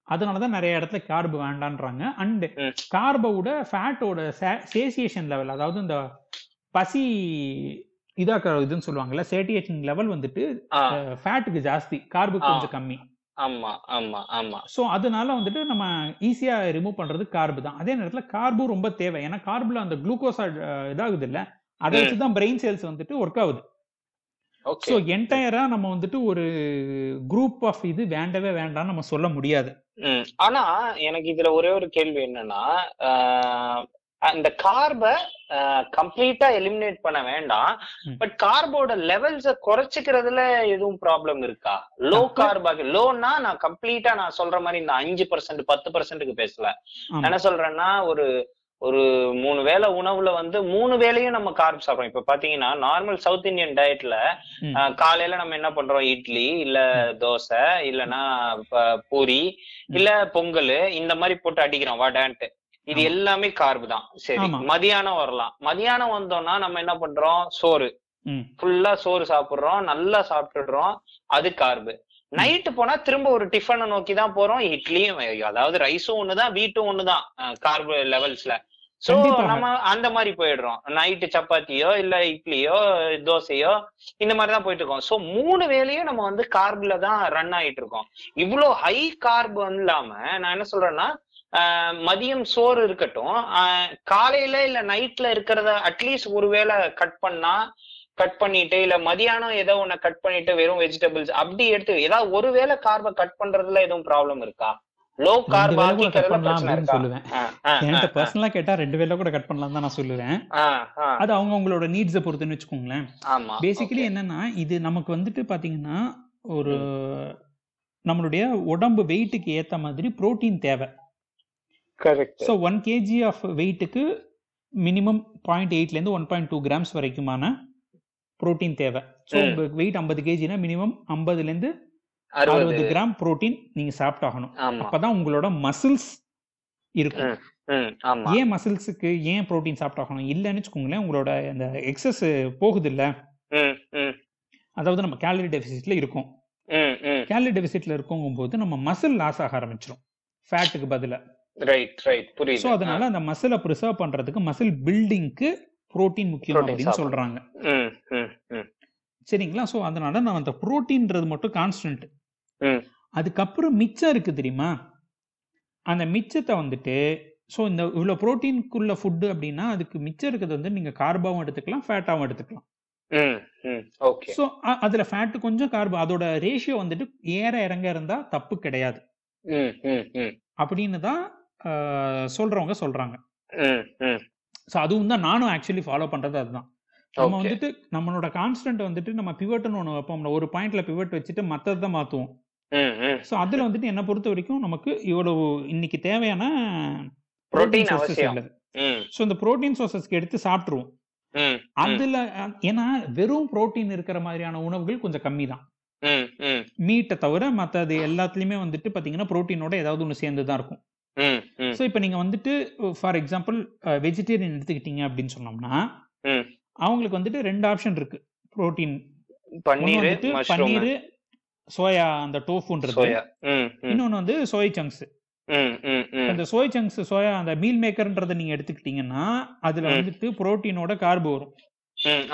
[SPEAKER 3] அதனாலதான் நிறைய இடத்துல கார்பு வேண்டான்றாங்க. அண்ட். கார்போட ஃபேட்டோட சேசியேஷன் லெவல் அதாவது இந்த பசி இதாக்குற இதுன்னு சொல்லுவாங்கல்ல சேட்டியேஷன் லெவல் வந்துட்டு ஃபேட்டுக்கு ஜாஸ்தி கார்புக்கு. கொஞ்சம் கம்மி.
[SPEAKER 1] ஆமா ஆமா ஆமா.
[SPEAKER 3] ஸோ அதனால வந்துட்டு நம்ம ஈஸியா ரிமூவ் பண்றது கார்பு தான். அதே நேரத்துல கார்பு ரொம்ப தேவை. ஏன்னா கார்புல அந்த குளுக்கோஸ் இதாகுது இல்ல அதை. வச்சு தான் பிரெயின் செல்ஸ் வந்துட்டு ஒர்க் ஆகுது. ஸோ என்டையரா நம்ம வந்துட்டு ஒரு குரூப் ஆஃப் இது வேண்டவே வேண்டாம்னு நம்ம சொல்ல முடியாது.
[SPEAKER 1] ஆனா எனக்கு இதுல ஒரே ஒரு கேள்வி என்னன்னா அந்த கார்ப கம்ப்ளீட்டா எலிமினேட் பண்ண வேண்டாம். பட் கார்போட லெவல்ஸ குறைச்சிக்கிறதுல எதுவும் ப்ராப்ளம் இருக்கா? லோ கார்பாக லோன்னா நான் கம்ப்ளீட்டா நான் சொல்ற மாதிரி இந்த அஞ்சு பர்சன்ட் பத்து பர்சன்ட்டுக்கு பேசல. என்ன சொல்றேன்னா ஒரு ஒரு மூணு வேளை உணவுல வந்து மூணு வேளையும் நம்ம கார்ப் சாப்பிடுறோம். இப்ப பாத்தீங்கன்னா நார்மல் சவுத் இந்தியன் டயட்ல. காலையில நம்ம என்ன பண்றோம்? இட்லி இல்ல தோசை இல்லனா பூரி இல்ல பொங்கல் இந்த மாதிரி போட்டு அடிக்கிறோம் வடான்ட்டு இது. எல்லாமே கார்பு தான். சரி. மதியானம் வரலாம். மதியானம் வந்தோம்னா நம்ம என்ன பண்றோம்? சோறு. ஃபுல்லா சோறு சாப்பிடுறோம். நல்லா சாப்பிட்டுடுறோம். அது கார்பு நைட்டு போனா திரும்ப ஒரு டிஃபனை நோக்கி தான் போறோம். இட்லியும் அதாவது ரைஸும் ஒண்ணுதான் வீட்டும் ஒண்ணுதான் கார்பு லெவல்ஸ்ல சோ. நம்ம அந்த மாதிரி போயிடுறோம். நைட்டு சப்பாத்தியோ இல்ல இட்லியோ தோசையோ இந்த மாதிரி தான் போயிட்டு இருக்கோம். சோ மூணு வேளையும் நம்ம வந்து கார்ப்ல தான் ரன் ஆயிட்டு இருக்கோம். இவ்வளோ ஹை கார்ப் இல்லாம நான் என்ன சொல்றேன்னா மதியம் சோறு இருக்கட்டும். காலையில இல்ல நைட்ல இருக்கிறத அட்லீஸ்ட் ஒருவேளை கட் பண்ணா கட் பண்ணிட்டு இல்ல மதியானம் ஏதோ ஒண்ணு கட் பண்ணிட்டு வெறும் வெஜிடபிள்ஸ் அப்படி எடுத்து ஏதாவது ஒருவேளை கார்பை கட் பண்றதுல எதுவும் ப்ராப்ளம் இருக்கா? லோ கார்ப்
[SPEAKER 3] சொல்லுவேன். என்கிட்ட
[SPEAKER 1] ஆ,
[SPEAKER 3] பர்சனலா கேட்டா ரெண்டு வேளை கூட கட் பண்ணலாம் தான் நான் சொல்லுவேன். அது அவங்க அவங்களோட நீட்ஸை பொறுத்துன்னு வச்சுக்கோங்களேன். பேசிக்கலி என்னன்னா இது நமக்கு வந்துட்டு பாத்தீங்கன்னா ஒரு நம்மளுடைய உடம்பு வெயிட்டுக்கு ஏத்த மாதிரி புரோட்டீன் தேவை.
[SPEAKER 1] Correct
[SPEAKER 3] so one kg of வெயிட்டுக்கு minimum point எயிட்லேருந்து ஒன் பாயிண்ட் டூ கிராம்ஸ் வரைக்குமான புரோட்டீன் தேவை. ஸோ
[SPEAKER 1] ம்.
[SPEAKER 3] உங்க வெயிட் ஐம்பது கேஜினா மினிமம் ஐம்பதுலேருந்து
[SPEAKER 1] அறுபது.
[SPEAKER 3] அறுபது கிராம் புரோட்டீன் நீங்க சாப்பிட்டாகணும்.
[SPEAKER 1] ஆமா.
[SPEAKER 3] அப்பதான் உங்களோட மசில்ஸ் இருக்கும். ஏன் மசில்ஸுக்கு ஏன் புரோட்டீன் சாப்பிட்டாகணும்? இல்லைன்னு வச்சுக்கோங்களேன் உங்களோட அந்த எக்ஸஸ் போகுது இல்ல அதாவது நம்ம கேலரி டெபிசிட்ல இருக்கும். கேலரி டெபிசிட்ல இருக்கும்போது நம்ம மசில் லாஸ் ஆக ஆரம்பிச்சிடும் ஃபேட்டுக்கு பதிலா.
[SPEAKER 1] ரைட் ரைட் புரியுது.
[SPEAKER 3] அதனால அந்த மசிலை ப்ரிசர்வ் பண்றதுக்கு மசில் பில்டிங்க்கு புரோட்டீன் முக்கியம் அப்படின்னு. சொல்றாங்க. சரிங்களா? ஸோ அதனால நான் அந்த புரோட்டீன்றது மட்டும் கான்ஸ்டன்ட் அதுக்கப்புறம் மிச்சம் இருக்கு தெரியுமா? அந்த மிச்சத்தை வந்துட்டு ஸோ இந்த இவ்வளோ ப்ரோட்டீனுக்குள்ள ஃபுட்டு அப்படின்னா அதுக்கு மிச்சம் இருக்கிறது வந்து நீங்க கார்பாவும் எடுத்துக்கலாம் ஃபேட்டாவும் எடுத்துக்கலாம். ஸோ அதுல ஃபேட் கொஞ்சம் கார்போ அதோட ரேஷியோ வந்துட்டு ஏற இறங்க இருந்தா தப்பு கிடையாது. அப்படின்னு தான் சொல்றவங்க சொல்றாங்க. ஸோ அதுவும் தான் நானும் ஆக்சுவலி ஃபாலோ பண்றது அதுதான். நம்ம. வந்துட்டு நம்மளோட கான்ஸ்டன்ட் வந்துட்டு நம்ம பிவட்னு ஒன்று வைப்போம்ல ஒரு பாயிண்ட்ல பிவட் வச்சுட்டு மத்ததை தான் மாத்துவோம். ஸோ அதுல வந்துட்டு என்ன பொறுத்த வரைக்கும் நமக்கு இவ்வளவு இன்னைக்கு தேவையான. உள்ளது.
[SPEAKER 1] ம்.
[SPEAKER 3] ஸோ இந்த புரோட்டீன் சோர்சஸ்க்கு எடுத்து சாப்பிட்டுருவோம்.
[SPEAKER 1] ம்
[SPEAKER 3] அதுல ஏன்னா வெறும் புரோட்டீன் இருக்கிற மாதிரியான உணவுகள் கொஞ்சம் கம்மி தான். மீட்டை தவிர மற்றது எல்லாத்துலயுமே வந்துட்டு பாத்தீங்கன்னா புரோட்டீனோட ஏதாவது ஒன்று சேர்ந்து தான் இருக்கும். ஸோ இப்போ நீங்க வந்துட்டு ஃபார் எக்ஸாம்பிள் வெஜிடேரியன் எடுத்துக்கிட்டீங்க அப்படின்னு சொன்னோம்னா அவங்களுக்கு வந்துட்டு ரெண்டு ஆப்ஷன் இருக்கு. புரோட்டீன்
[SPEAKER 1] பன்னீர்
[SPEAKER 3] பன்னீர் சோயா அந்த டோஃபுன்றது இன்னொன்னு வந்து சோய் சங்க்ஸ் அந்த சோய் சங்க்ஸ் சோயா அந்த மீல் மேக்கர்ன்றதை நீங்க எடுத்துக்கிட்டீங்கன்னா அதுல. வந்துட்டு புரோட்டீனோட கார்பு வரும்.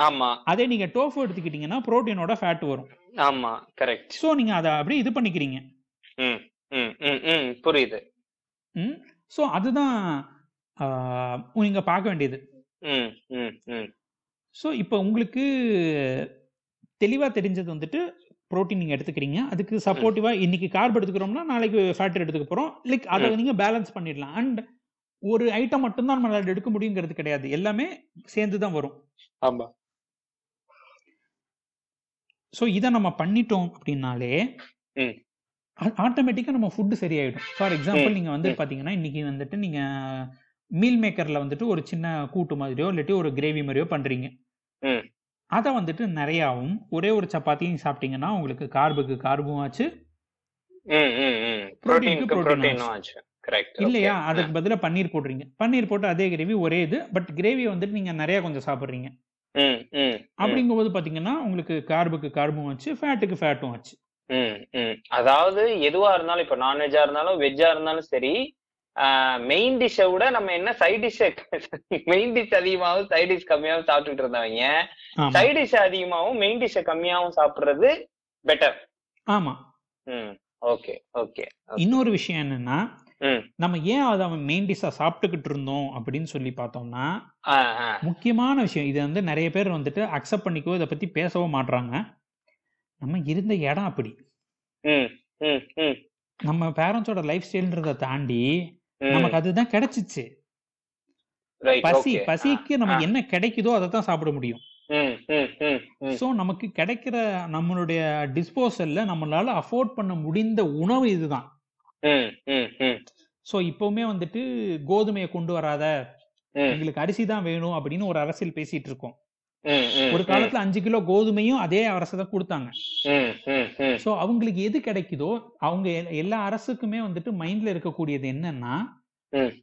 [SPEAKER 1] ஆமா.
[SPEAKER 3] அதே நீங்க டோஃபு எடுத்துக்கிட்டீங்கன்னா புரோட்டீனோட ஃபேட் வரும்.
[SPEAKER 1] ஆமா கரெக்ட்
[SPEAKER 3] ஸோ நீங்க அதை அப்படியே இது பண்ணிக்கிறீங்க.
[SPEAKER 1] புரியுது.
[SPEAKER 3] ம். ஸோ அதுதான் ஆஹ், நீங்க பார்க்க வேண்டியது. ஸோ இப்போ உங்களுக்கு தெளிவா தெரிஞ்சது வந்துட்டு புரோட்டீன் நீங்க எடுத்துக்கிறீங்க. அதுக்கு சப்போர்ட்டிவா இன்னைக்கு கார்ப் எடுத்துக்கிறோம்னா நாளைக்கு ஃபேட் எடுத்துக்க போறோம். லைக் அதை
[SPEAKER 1] ம்.
[SPEAKER 3] நீங்க பேலன்ஸ் பண்ணிடலாம். அண்ட் ஒரு ஐட்டம் மட்டும்தான் நம்மளால எடுக்க முடியுங்கிறது கிடையாது. எல்லாமே சேர்ந்து தான் வரும்.
[SPEAKER 1] ஆமா.
[SPEAKER 3] ஸோ இதை நம்ம பண்ணிட்டோம் அப்படின்னாலே
[SPEAKER 1] ம்.
[SPEAKER 3] ஆட்டோமேட்டிக்கா நம்ம ஃபுட்டு சரியாயிடும். ஃபார் எக்ஸாம்பிள்
[SPEAKER 1] ம்,
[SPEAKER 3] நீங்க வந்து
[SPEAKER 1] ம்.
[SPEAKER 3] பாத்தீங்கன்னா இன்னைக்கு வந்துட்டு நீங்க மீல் மேக்கர்ல வந்துட்டு ஒரு சின்ன கூட்டு மாதிரியோ இல்லாட்டி ஒரு கிரேவி மாதிரியோ பண்றீங்க.
[SPEAKER 1] ம்.
[SPEAKER 3] அதை வந்துட்டு நிறையாவும் ஒரே ஒரு சப்பாத்தியும் சாப்பிட்டீங்கன்னா உங்களுக்கு கார்புக்கு கார்பும் ஆச்சு. இல்லையா? அதுக்கு பதிலா பன்னீர் போடுறீங்க. பன்னீர் போட்டு அதே கிரேவி ஒரே இது பட் கிரேவி வந்துட்டு நீங்க நிறைய கொஞ்சம் சாப்பிடுறீங்க. அப்படிங்கும்போது பாத்தீங்கன்னா உங்களுக்கு கார்புக்கு கார்பும் ஆச்சு ஃபேட்டுக்கு ஃபேட்டும் ஆச்சு.
[SPEAKER 1] ம் ம். அதாவது எதுவா இருந்தாலும் இப்ப நான்வெஜ்ஜா இருந்தாலும் வெஜ்ஜா இருந்தாலும் சரி மெயின் டிஷ்ஷை விட நம்ம என்ன சைட் டிஷ் மெயின் டிஷ் அதிகமாகவும் சைட் டிஷ் கம்மியாகவும் சாப்பிட்டுட்டு இருந்தவங்க
[SPEAKER 3] ஆமா.
[SPEAKER 1] சைட் டிஷ் அதிகமாகவும் மெயின் டிஷ்ஷை கம்மியாகவும் சாப்பிடுறது பெட்டர்
[SPEAKER 3] ஆமா.
[SPEAKER 1] ம் ஓகே ஓகே
[SPEAKER 3] இன்னொரு விஷயம் என்னன்னா
[SPEAKER 1] ம்.
[SPEAKER 3] நம்ம ஏன் அதை அவன் மெயின் டிஷ்ஷா சாப்பிட்டுக்கிட்டு இருந்தோம் அப்படின்னு சொல்லி பார்த்தோம்னா
[SPEAKER 1] ஆ ஆ.
[SPEAKER 3] முக்கியமான விஷயம் இது வந்து நிறைய பேர் வந்துட்டு அக்செப்ட் பண்ணிக்கோ இதை பத்தி பேசவும் மாட்றாங்க. நம்ம இருந்த இடம் அப்படி. நம்ம பேரண்ட்ஸோட லைஃப் ஸ்டைல்ன்றதை தாண்டி நமக்கு அதுதான் கிடைச்சிச்சு. பசி பசிக்கு நமக்கு என்ன கிடைக்குதோ அதை தான் சாப்பிட முடியும். சோ நமக்கு கிடைக்கிற நம்மளுடைய டிஸ்போசல்ல நம்மளால அஃபோர்ட் பண்ண முடிந்த உணவு இதுதான். சோ இப்பவுமே வந்துட்டு கோதுமையை கொண்டு வராத எங்களுக்கு அரிசி தான் வேணும் அப்படின்னு ஒரு அரசியல் பேசிட்டு இருக்கோம். ஒரு காலத்துல அஞ்சு கிலோ கோதுமையும் அதே அரசு தான் கொடுத்தாங்க.
[SPEAKER 1] ம் ம் ம்.
[SPEAKER 3] சோ அவங்களுக்கு எது கிடைக்குதோ அவங்க எல்- எல்லா அரசுக்குமே வந்துட்டு மைண்ட்ல இருக்கக்கூடியது என்னன்னா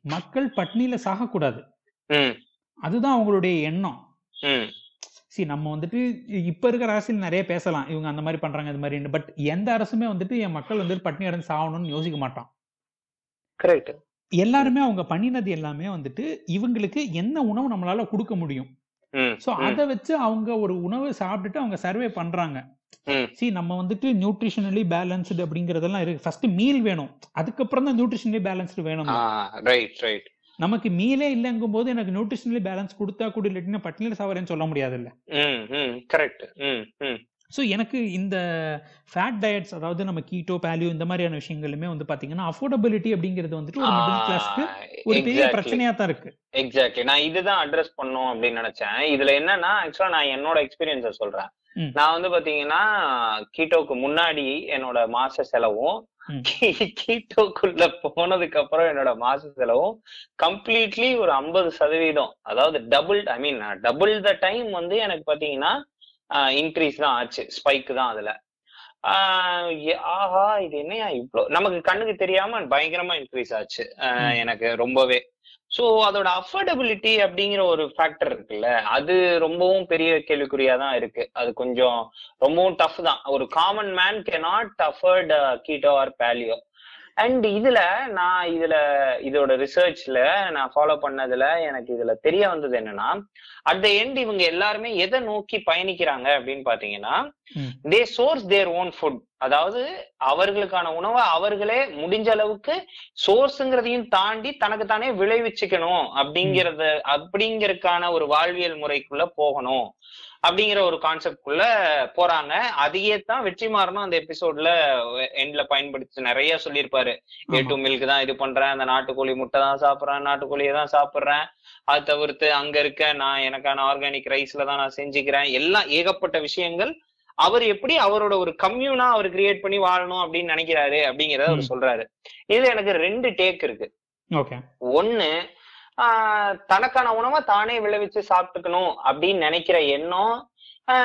[SPEAKER 3] மக்கள் பட்னியில சாகக்கூடாது.
[SPEAKER 1] ம்.
[SPEAKER 3] அதுதான் அவங்களுடைய எண்ணம்.
[SPEAKER 1] ம்.
[SPEAKER 3] சி நம்ம வந்துட்டு இப்ப இருக்கிற அரசியல் நிறைய பேசலாம். இவங்க அந்த மாதிரி பண்றாங்க இது மாதிரி பட் எந்த அரசுமே வந்துட்டு என் மக்கள் வந்துட்டு பட்னி அடைந்து சாகணும்னு யோசிக்க மாட்டான்.
[SPEAKER 1] கரெக்ட்
[SPEAKER 3] எல்லாருமே அவங்க பண்ணினது எல்லாமே வந்துட்டு இவங்களுக்கு என்ன உணவு நம்மளால கொடுக்க முடியும்? சோ அதை வச்சு அவங்க ஒரு உணவு சாப்பிட்டுட்டு அவங்க சர்வே பண்றாங்க. சி நம்ம வந்துட்டு நியூட்ரிஷனலி பேலன்ஸ்டு அப்படிங்கறதெல்லாம் இருக்கு. ஃபர்ஸ்ட் மீல் வேணும். அதுக்கப்புறம் தான் நியூட்ரிஷனலி பேலன்ஸ்டு வேணும்
[SPEAKER 1] ரைட் ரைட்
[SPEAKER 3] நமக்கு மீலே இல்லைங்கும் போது எனக்கு நியூட்ரிஷனலி பேலன்ஸ் கொடுத்தா கூட இல்லாட்டினா பட்டினியில சாவரேன்னு சொல்ல முடியாதுல்ல.
[SPEAKER 1] ம் ம் கரெக்ட்
[SPEAKER 3] ஸோ எனக்கு இந்த ஃபேட் டயட்ஸ் அதாவது நம்ம கீட்டோ பேலியோ இந்த மாதிரியான விஷயங்களுமே வந்து பாத்தீங்கன்னா அஃபோர்டபிலிட்டி அப்படிங்கிறது வந்துட்டு ஒரு மிடில் கிளாஸ்க்கு ஒரு பெரிய பிரச்சனையா தான் இருக்கு.
[SPEAKER 1] எக்ஸாக்ட்லி நான் இதுதான் அட்ரஸ் பண்ணும் அப்படின்னு நினைச்சேன். இதுல என்னன்னா ஆக்சுவலா நான் என்னோட எக்ஸ்பீரியன்ஸ சொல்றேன். நான் வந்து பாத்தீங்கன்னா கீட்டோக்கு முன்னாடி என்னோட மாச செலவும். கீட்டோக்குள்ள போனதுக்கு அப்புறம் என்னோட மாச செலவும் கம்ப்ளீட்லி ஒரு ஐம்பது சதவீதம் அதாவது double I mean double the time வந்து எனக்கு பாத்தீங்கன்னா இன்க்ரீஸ் தான் ஆச்சு. ஸ்பைக் தான் அதுல. ஆஹ் இது என்னையா இவ்ளோ? நமக்கு கண்ணுக்கு தெரியாம பயங்கரமா இன்க்ரீஸ் ஆச்சு. எனக்கு ரொம்பவே. சோ அதோட அஃபோர்டபிலிட்டி அப்படிங்கிற ஒரு ஃபேக்டர் இருக்குல்ல அது ரொம்பவும் பெரிய கேள்விக்குறியா தான் இருக்கு. அது கொஞ்சம் ரொம்பவும் டஃப் தான். ஒரு common man can not afford keto or paleo and இதுல நான் இதுல இதோட ரிசர்ச்ல நான் ஃபாலோ பண்ணதுல எனக்கு இதுல தெரிய வந்தது என்னன்னா அட் த எண்ட் இவங்க எல்லாருமே எதை நோக்கி பயணிக்கிறாங்க அப்படின்னு பாத்தீங்கன்னா. They source their own food அதாவது அவர்களுக்கான உணவை அவர்களே முடிஞ்ச அளவுக்கு சோர்ஸுங்கிறதையும் தாண்டி தனக்கு தானே விளைவிச்சுக்கணும் அப்படிங்கறத அப்படிங்கறதுக்கான ஒரு வாழ்வியல் முறைக்குள்ள போகணும் அப்படிங்கிற ஒரு கான்செப்ட்குள்ள போறாங்க. அதையே தான் வெற்றிமாறனும் அந்த எபிசோட்ல எண்ட்ல பயன்படுத்தி நிறைய சொல்லியிருப்பாரு. ஏ. டு மில்க் தான் இது பண்றேன் அந்த நாட்டுக்கோழி முட்டை தான் சாப்பிடுறேன் நாட்டுக்கோழியை தான் சாப்பிடுறேன். அது தவிர்த்து அங்க இருக்க நான் எனக்கான ஆர்கானிக் ரைஸ்ல தான் நான் செஞ்சுக்கிறேன். எல்லாம் ஏகப்பட்ட விஷயங்கள் அவர் எப்படி அவரோட ஒரு கம்யூனா அவர் கிரியேட் பண்ணி வாழணும் அப்படின்னு நினைக்கிறாரு அப்படிங்கறத அவர். சொல்றாரு. இதுல எனக்கு ரெண்டு டேக் இருக்கு. ஆஹ் தனக்கான உணவை தானே விளைவிச்சு சாப்பிட்டுக்கணும் அப்படின்னு நினைக்கிற எண்ணம்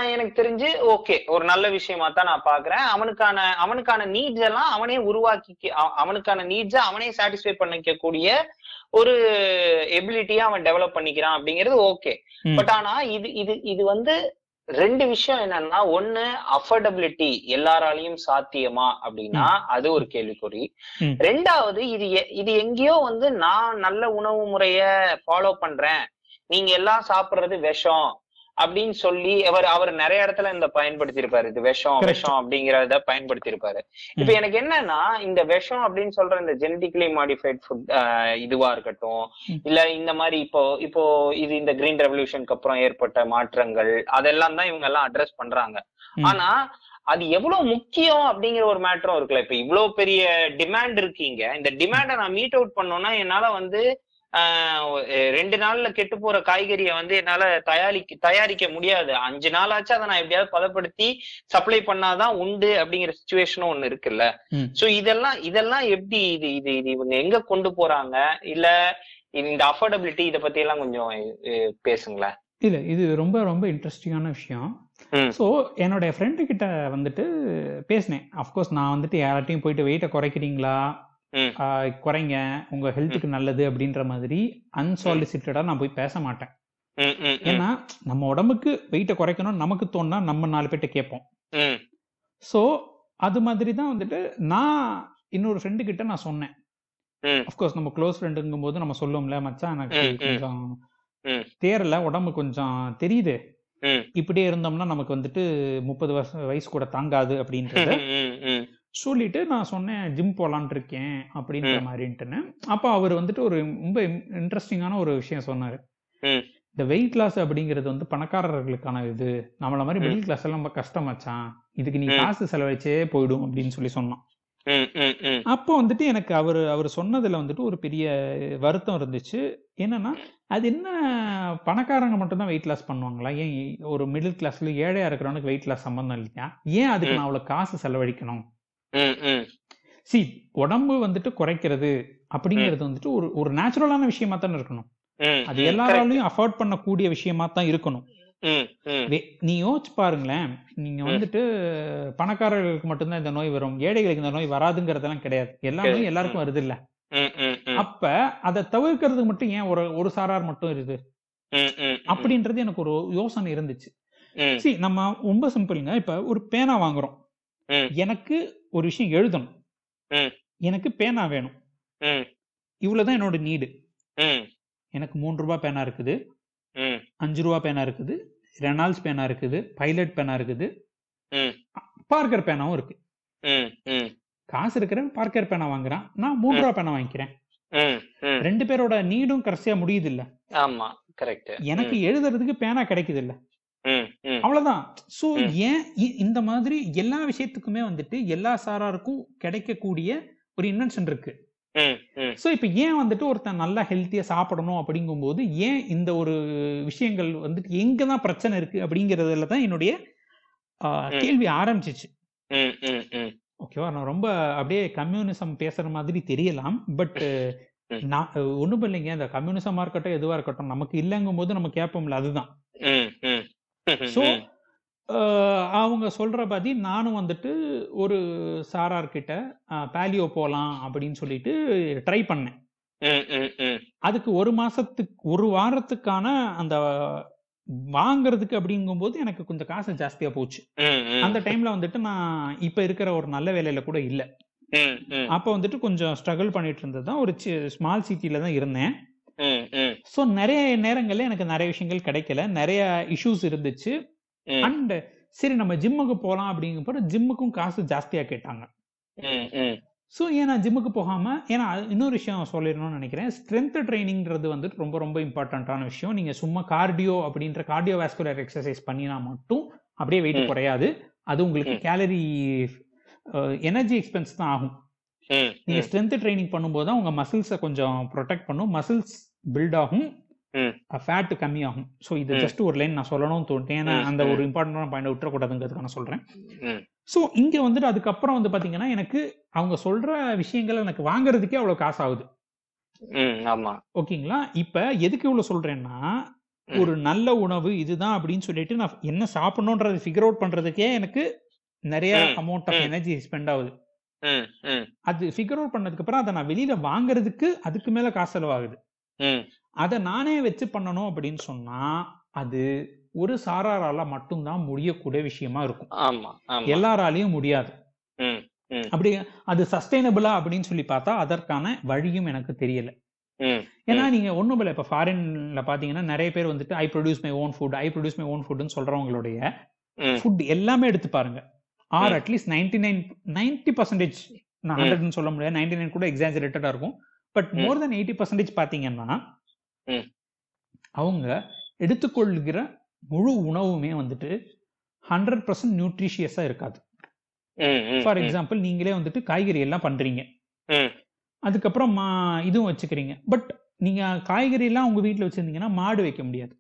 [SPEAKER 1] எனக்கு தெரிஞ்சு ஓகே ஒரு நல்ல விஷயமா தான் நான் பாக்குறேன் அவனுக்கான அவனுக்கான நீட்ஸ் எல்லாம் அவனே உருவாக்கி அவ- அவனுக்கான நீட்ஸ அவனே சாட்டிஸ்ஃபை பண்ணிக்க கூடிய ஒரு எபிலிட்டியா அவன் டெவலப் பண்ணிக்கிறான் அப்படிங்கிறது ஓகே. பட் ஆனா இது இது இது வந்து ரெண்டு விஷயம் என்னன்னா ஒண்ணு அஃபோர்டபிலிட்டி எல்லாராலையும் சாத்தியமா அப்படின்னா அது ஒரு கேள்விக்குறி. ரெண்டாவது இது இது எங்கேயோ வந்து நான் நல்ல உணவு முறைய ஃபாலோ பண்றேன். நீங்க எல்லாம் சாப்பிடுறது விஷம். அப்படின்னு சொல்லி அவர் அவர் நிறைய இடத்துல இந்த பயன்படுத்தியிருப்பாரு இது விஷம். விஷம் அப்படிங்கறத பயன்படுத்தியிருப்பாரு இப்ப. எனக்கு என்னன்னா இந்த விஷம் அப்படின்னு சொல்ற இந்த ஜெனடிக்கலி மாடிஃபைட் ஃபுட் இதுவா இருக்கட்டும். இல்ல இந்த மாதிரி இப்போ இப்போ இது இந்த கிரீன் ரெவல்யூஷனுக்கு அப்புறம் ஏற்பட்ட மாற்றங்கள் அதெல்லாம் தான் இவங்க எல்லாம் அட்ரஸ் பண்றாங்க. ஆனா அது எவ்வளவு முக்கியம் அப்படிங்கிற ஒரு மேட்டரும் இருக்குல்ல இப்ப இவ்வளவு பெரிய டிமாண்ட் இருக்கீங்க இந்த டிமாண்டை நான் மீட் அவுட் பண்ணோம்னா என்னால வந்து ரெண்டு நாள்ல கெட்டு போற காய்கறியை வந்து என்னால தயாரிக்க தயாரிக்க முடியாது. அஞ்சு நாளாச்சும் அதை நான் எப்படியாவது பதப்படுத்தி சப்ளை பண்ணாதான் உண்டு அப்படிங்கிற சுச்சுவேஷனும் ஒண்ணு இருக்குல்ல. சோ இதெல்லாம் இதெல்லாம் எப்படி இது இது இது இவங்க எங்க கொண்டு போறாங்க? இல்ல இந்த அஃபோர்டபிலிட்டி இத பத்தி எல்லாம் கொஞ்சம் பேசுங்களேன்.
[SPEAKER 3] இல்ல இது ரொம்ப ரொம்ப இன்ட்ரெஸ்டிங்கான விஷயம். ஸோ என்னுடைய ஃப்ரெண்டு கிட்ட வந்துட்டு பேசினேன். அஃப்கோர்ஸ் நான் வந்துட்டு யார்ட்டையும் போயிட்டு வெயிட்டை குறைக்கிறீங்களா? குறைங்க உங்க ஹெல்த்துக்கு நல்லது அப்படின்ற மாதிரி அன்சாலிசிட்டடா நான் போய் பேச மாட்டேன். ஏன்னா நம்ம உடம்புக்கு வெயிட்டை குறைக்கணும் நமக்கு தோணுனா நம்ம நாலு பேர்ட்ட கேட்போம். ஸோ அது மாதிரி தான் வந்துட்டு நான் இன்னொரு ஃப்ரெண்டு கிட்ட நான் சொன்னேன். அஃப்கோர்ஸ் நம்ம க்ளோஸ் ஃப்ரெண்டுங்கும் போது நம்ம சொல்லுவோம்ல மச்சான் எனக்கு. கொஞ்சம். தேரல உடம்பு கொஞ்சம் தெரியுது. இப்படியே இருந்தோம்னா நமக்கு வந்துட்டு முப்பது வருஷம் வயசு கூட தாங்காது அப்படின்றத. சொல்லிட்டு நான் சொன்னேன் ஜிம் போலான் இருக்கேன் அப்படின்ற. மாதிரின்ட்டுன்னு அப்போ அவர் வந்துட்டு ஒரு ரொம்ப இன்ட்ரெஸ்டிங்கான ஒரு விஷயம் சொன்னாரு. இந்த வெயிட் லாஸ் அப்படிங்கிறது வந்து பணக்காரர்களுக்கான இது நம்மள மாதிரி. மிடில் கிளாஸ் எல்லாம் ரொம்ப கஷ்டமாச்சான் இதுக்கு நீ. காசு செலவழிச்சே போயிடும் அப்படின்னு சொல்லி சொன்னான் அப்போ வந்துட்டு எனக்கு அவர் அவர் சொன்னதுல வந்துட்டு ஒரு பெரிய வருத்தம் இருந்துச்சு என்னன்னா அது என்ன பணக்காரங்க மட்டும்தான் வெயிட் லாஸ் பண்ணுவாங்களா ஏன் ஒரு மிடில் கிளாஸ்ல ஏழையா இருக்கிறவனுக்கு வெயிட் லாஸ் சம்பந்தம் இல்லையா ஏன் அதுக்கு. நான் அவ்வளவு காசு செலவழிக்கணும் சி உடம்பு வந்துட்டு குறைக்கிறது அப்படிங்கிறது வந்துட்டு ஒரு ஒரு நேச்சுரலான விஷயமா தானே இருக்கணும். அது எல்லாராலையும் அஃபோர்ட் பண்ணக்கூடிய விஷயமா தான் இருக்கணும். நீ யோசிச்சு பாருங்களேன் நீங்க. வந்துட்டு பணக்காரர்களுக்கு மட்டும்தான் இந்த நோய் வரும் ஏழைகளுக்கு இந்த நோய் வராதுங்கிறதெல்லாம் கிடையாது. எல்லா
[SPEAKER 1] கிடையாது.
[SPEAKER 3] நோயும் எல்லாருக்கும் வருது இல்ல. அப்ப அதை தவிர்க்கிறதுக்கு மட்டும் ஏன் ஒரு ஒரு சாரார் மட்டும் இருக்குது? அப்படின்றது எனக்கு ஒரு யோசனை இருந்துச்சு. சி நம்ம ரொம்ப சிம்பிளுங்க இப்ப ஒரு பேனா வாங்குறோம். எனக்கு ஒரு விஷயம் எழுதணும். எனக்கு பேனா வேணும். இவ்வளவுதான் என்னோட நீடு. எனக்கு மூன்று ரூபாய் பேனா இருக்குது. அஞ்சு ரூபா பேனா இருக்குது. ரெனால்ட்ஸ் பேனா இருக்குது. பைலட் பேனா இருக்குது. பார்க்கர் பேனாவும் இருக்கு. காசு இருக்கிறவன் பார்க்கர் பேனா வாங்குறான். நான் மூணு ரூபா பேனா வாங்கிக்கிறேன். ரெண்டு பேரோட நீடும் கடைசியா முடியுது இல்ல
[SPEAKER 1] ஆமா. கரெக்ட்
[SPEAKER 3] எனக்கு எழுதுறதுக்கு பேனா கிடைக்குது இல்ல அவ்வளவுதான். சோ. ஏன் இந்த மாதிரி எல்லா விஷயத்துக்குமே வந்துட்டு எல்லா சாராருக்கும் கிடைக்கக்கூடிய ஒரு இன்வென்ஷன் இருக்கு. சோ இப்ப ஏன் வந்துட்டு ஒருத்தன் நல்லா ஹெல்த்தியா சாப்பிடணும் அப்படிங்கும்போது ஏன் இந்த ஒரு விஷயங்கள் வந்துட்டு எங்கதான் பிரச்சனை இருக்கு அப்படிங்கறதுல தான் என்னுடைய. கேள்வி ஆரம்பிச்சிச்சு. ஓகேவா நான் ரொம்ப அப்படியே கம்யூனிசம் பேசுற மாதிரி தெரியலாம். பட். நான் ஒண்ணும் இல்லைங்க இந்த கம்யூனிசமா இருக்கட்டும் எதுவா இருக்கட்டும் நமக்கு இல்லைங்கும் போது நம்ம கேட்போம்ல அதுதான்.
[SPEAKER 1] ம்.
[SPEAKER 3] அவங்க சொல்ற பதி நானும் வந்துட்டு ஒரு சாரார் கிட்ட பேலியோ போலாம் அப்படின்னு சொல்லிட்டு ட்ரை பண்ணேன். அதுக்கு ஒரு மாசத்துக்கு ஒரு வாரத்துக்கான அந்த வாங்குறதுக்கு அப்படிங்கும்போது எனக்கு கொஞ்சம் காசு ஜாஸ்தியா போச்சு. அந்த டைம்ல வந்துட்டு நான் இப்ப இருக்கிற ஒரு நல்ல வேலையில கூட இல்ல அப்ப வந்துட்டு கொஞ்சம் ஸ்ட்ரகிள் பண்ணிட்டு இருந்தது தான் ஒரு ஸ்மால் சிட்டில தான் இருந்தேன் ஸோ நிறைய நேரங்கள்ல எனக்கு நிறைய விஷயங்கள் கிடைக்கல. நிறைய இஷ்யூஸ் இருந்துச்சு. அண்ட் சரி நம்ம ஜிம்முக்கு போலாம் அப்படிங்கப்போ ஜிம்முக்கும் காசு ஜாஸ்தியா கேட்டாங்க. ஸோ ஏன் நான் ஜிம்முக்கு போகாம ஏன்னா இன்னொரு விஷயம் சொல்லிடணும்னு நினைக்கிறேன். ஸ்ட்ரென்த் ட்ரைனிங்கிறது வந்துட்டு ரொம்ப ரொம்ப இம்பார்ட்டண்ட்டான விஷயம். நீங்க சும்மா கார்டியோ அப்படின்ற கார்டியோ வாஸ்குலர் எக்ஸசைஸ் பண்ணினா மட்டும் அப்படியே வெயிட். குறையாது. அது உங்களுக்கு. கேலரி எனர்ஜி எக்ஸ்பென்ஸ் தான் ஆகும். நீங்க. ஸ்ட்ரென்த் ட்ரைனிங் பண்ணும்போது தான் உங்க மசில்ஸை கொஞ்சம் ப்ரொடெக்ட் பண்ணும். மசில்ஸ் பில்ட் ஆகும். ஃபேட் கம்மியாகும் ஸோ இது. ஜஸ்ட் ஒரு லைன் நான் சொல்லணும்னு தோணுது ஏன்னா அந்த ஒரு. இம்பார்ட்டன்டான பாயிண்ட் விட்டுறக்கூடாதுங்கிறதுக்கு நான் சொல்றேன். ஸோ இங்க வந்துட்டு அதுக்கப்புறம் வந்து பாத்தீங்கன்னா எனக்கு அவங்க சொல்ற விஷயங்கள் எனக்கு வாங்குறதுக்கே அவ்வளவு காசு ஆகுது
[SPEAKER 1] ஆமா
[SPEAKER 3] ஓகேங்களா இப்ப எதுக்கு இவ்வளவு சொல்றேன்னா. ஒரு நல்ல உணவு இதுதான் அப்படின்னு சொல்லிட்டு நான் என்ன சாப்பிடணும்ன்றது ஃபிகர் அவுட் பண்றதுக்கே எனக்கு நிறைய அமௌண்ட் ஆஃப். எனர்ஜி ஸ்பெண்ட் ஆகுது அது ஃபிகர் அவுட் பண்ணதுக்கு அப்புறம் அதை நான் வெளியில வாங்குறதுக்கு அதுக்கு மேல காசு செலவாகுது அதை நானே வச்சு பண்ணணும் அப்படின்னு சொன்னா அது ஒரு சாராரால மட்டும்தான் முடியக்கூடிய விஷயமா இருக்கும். எல்லாராலையும் முடியாது. அப்படி அது சஸ்டைனபிளா அப்படின்னு சொல்லி பார்த்தா அதற்கான வழியும் எனக்கு தெரியல. ஏன்னா நீங்க ஒண்ணும் இல்லை இப்ப ஃபாரின்ல பாத்தீங்கன்னா நிறைய பேர் வந்துட்டு I produce my own food I produce my own ஃபுட்னு சொல்றவங்களுடைய ஃபுட் எல்லாமே எடுத்து பாருங்க. Or. At least ninety nine ninety percentage நான். ஹண்ட்ரட்னு சொல்ல முடியாது நைன்டி நைன் கூட எக்ஸாஜரேட்டடா இருக்கும். But. More than eighty percentage பாத்தீங்கன்னா. அவங்க எடுத்துக்கொள்கிற முழு உணவுமே வந்துட்டு ஹண்ட்ரட் பர்சன்ட் நியூட்ரிஷியஸா இருக்காது. ஃபார் எக்ஸாம்பிள் நீங்களே வந்துட்டு காய்கறி எல்லாம் பண்றீங்க. அதுக்கப்புறம் இதுவும் வச்சுக்கிறீங்க. பட் நீங்க காய்கறி எல்லாம் உங்க வீட்ல வச்சிருந்தீங்கன்னா மாடு வைக்க முடியாது.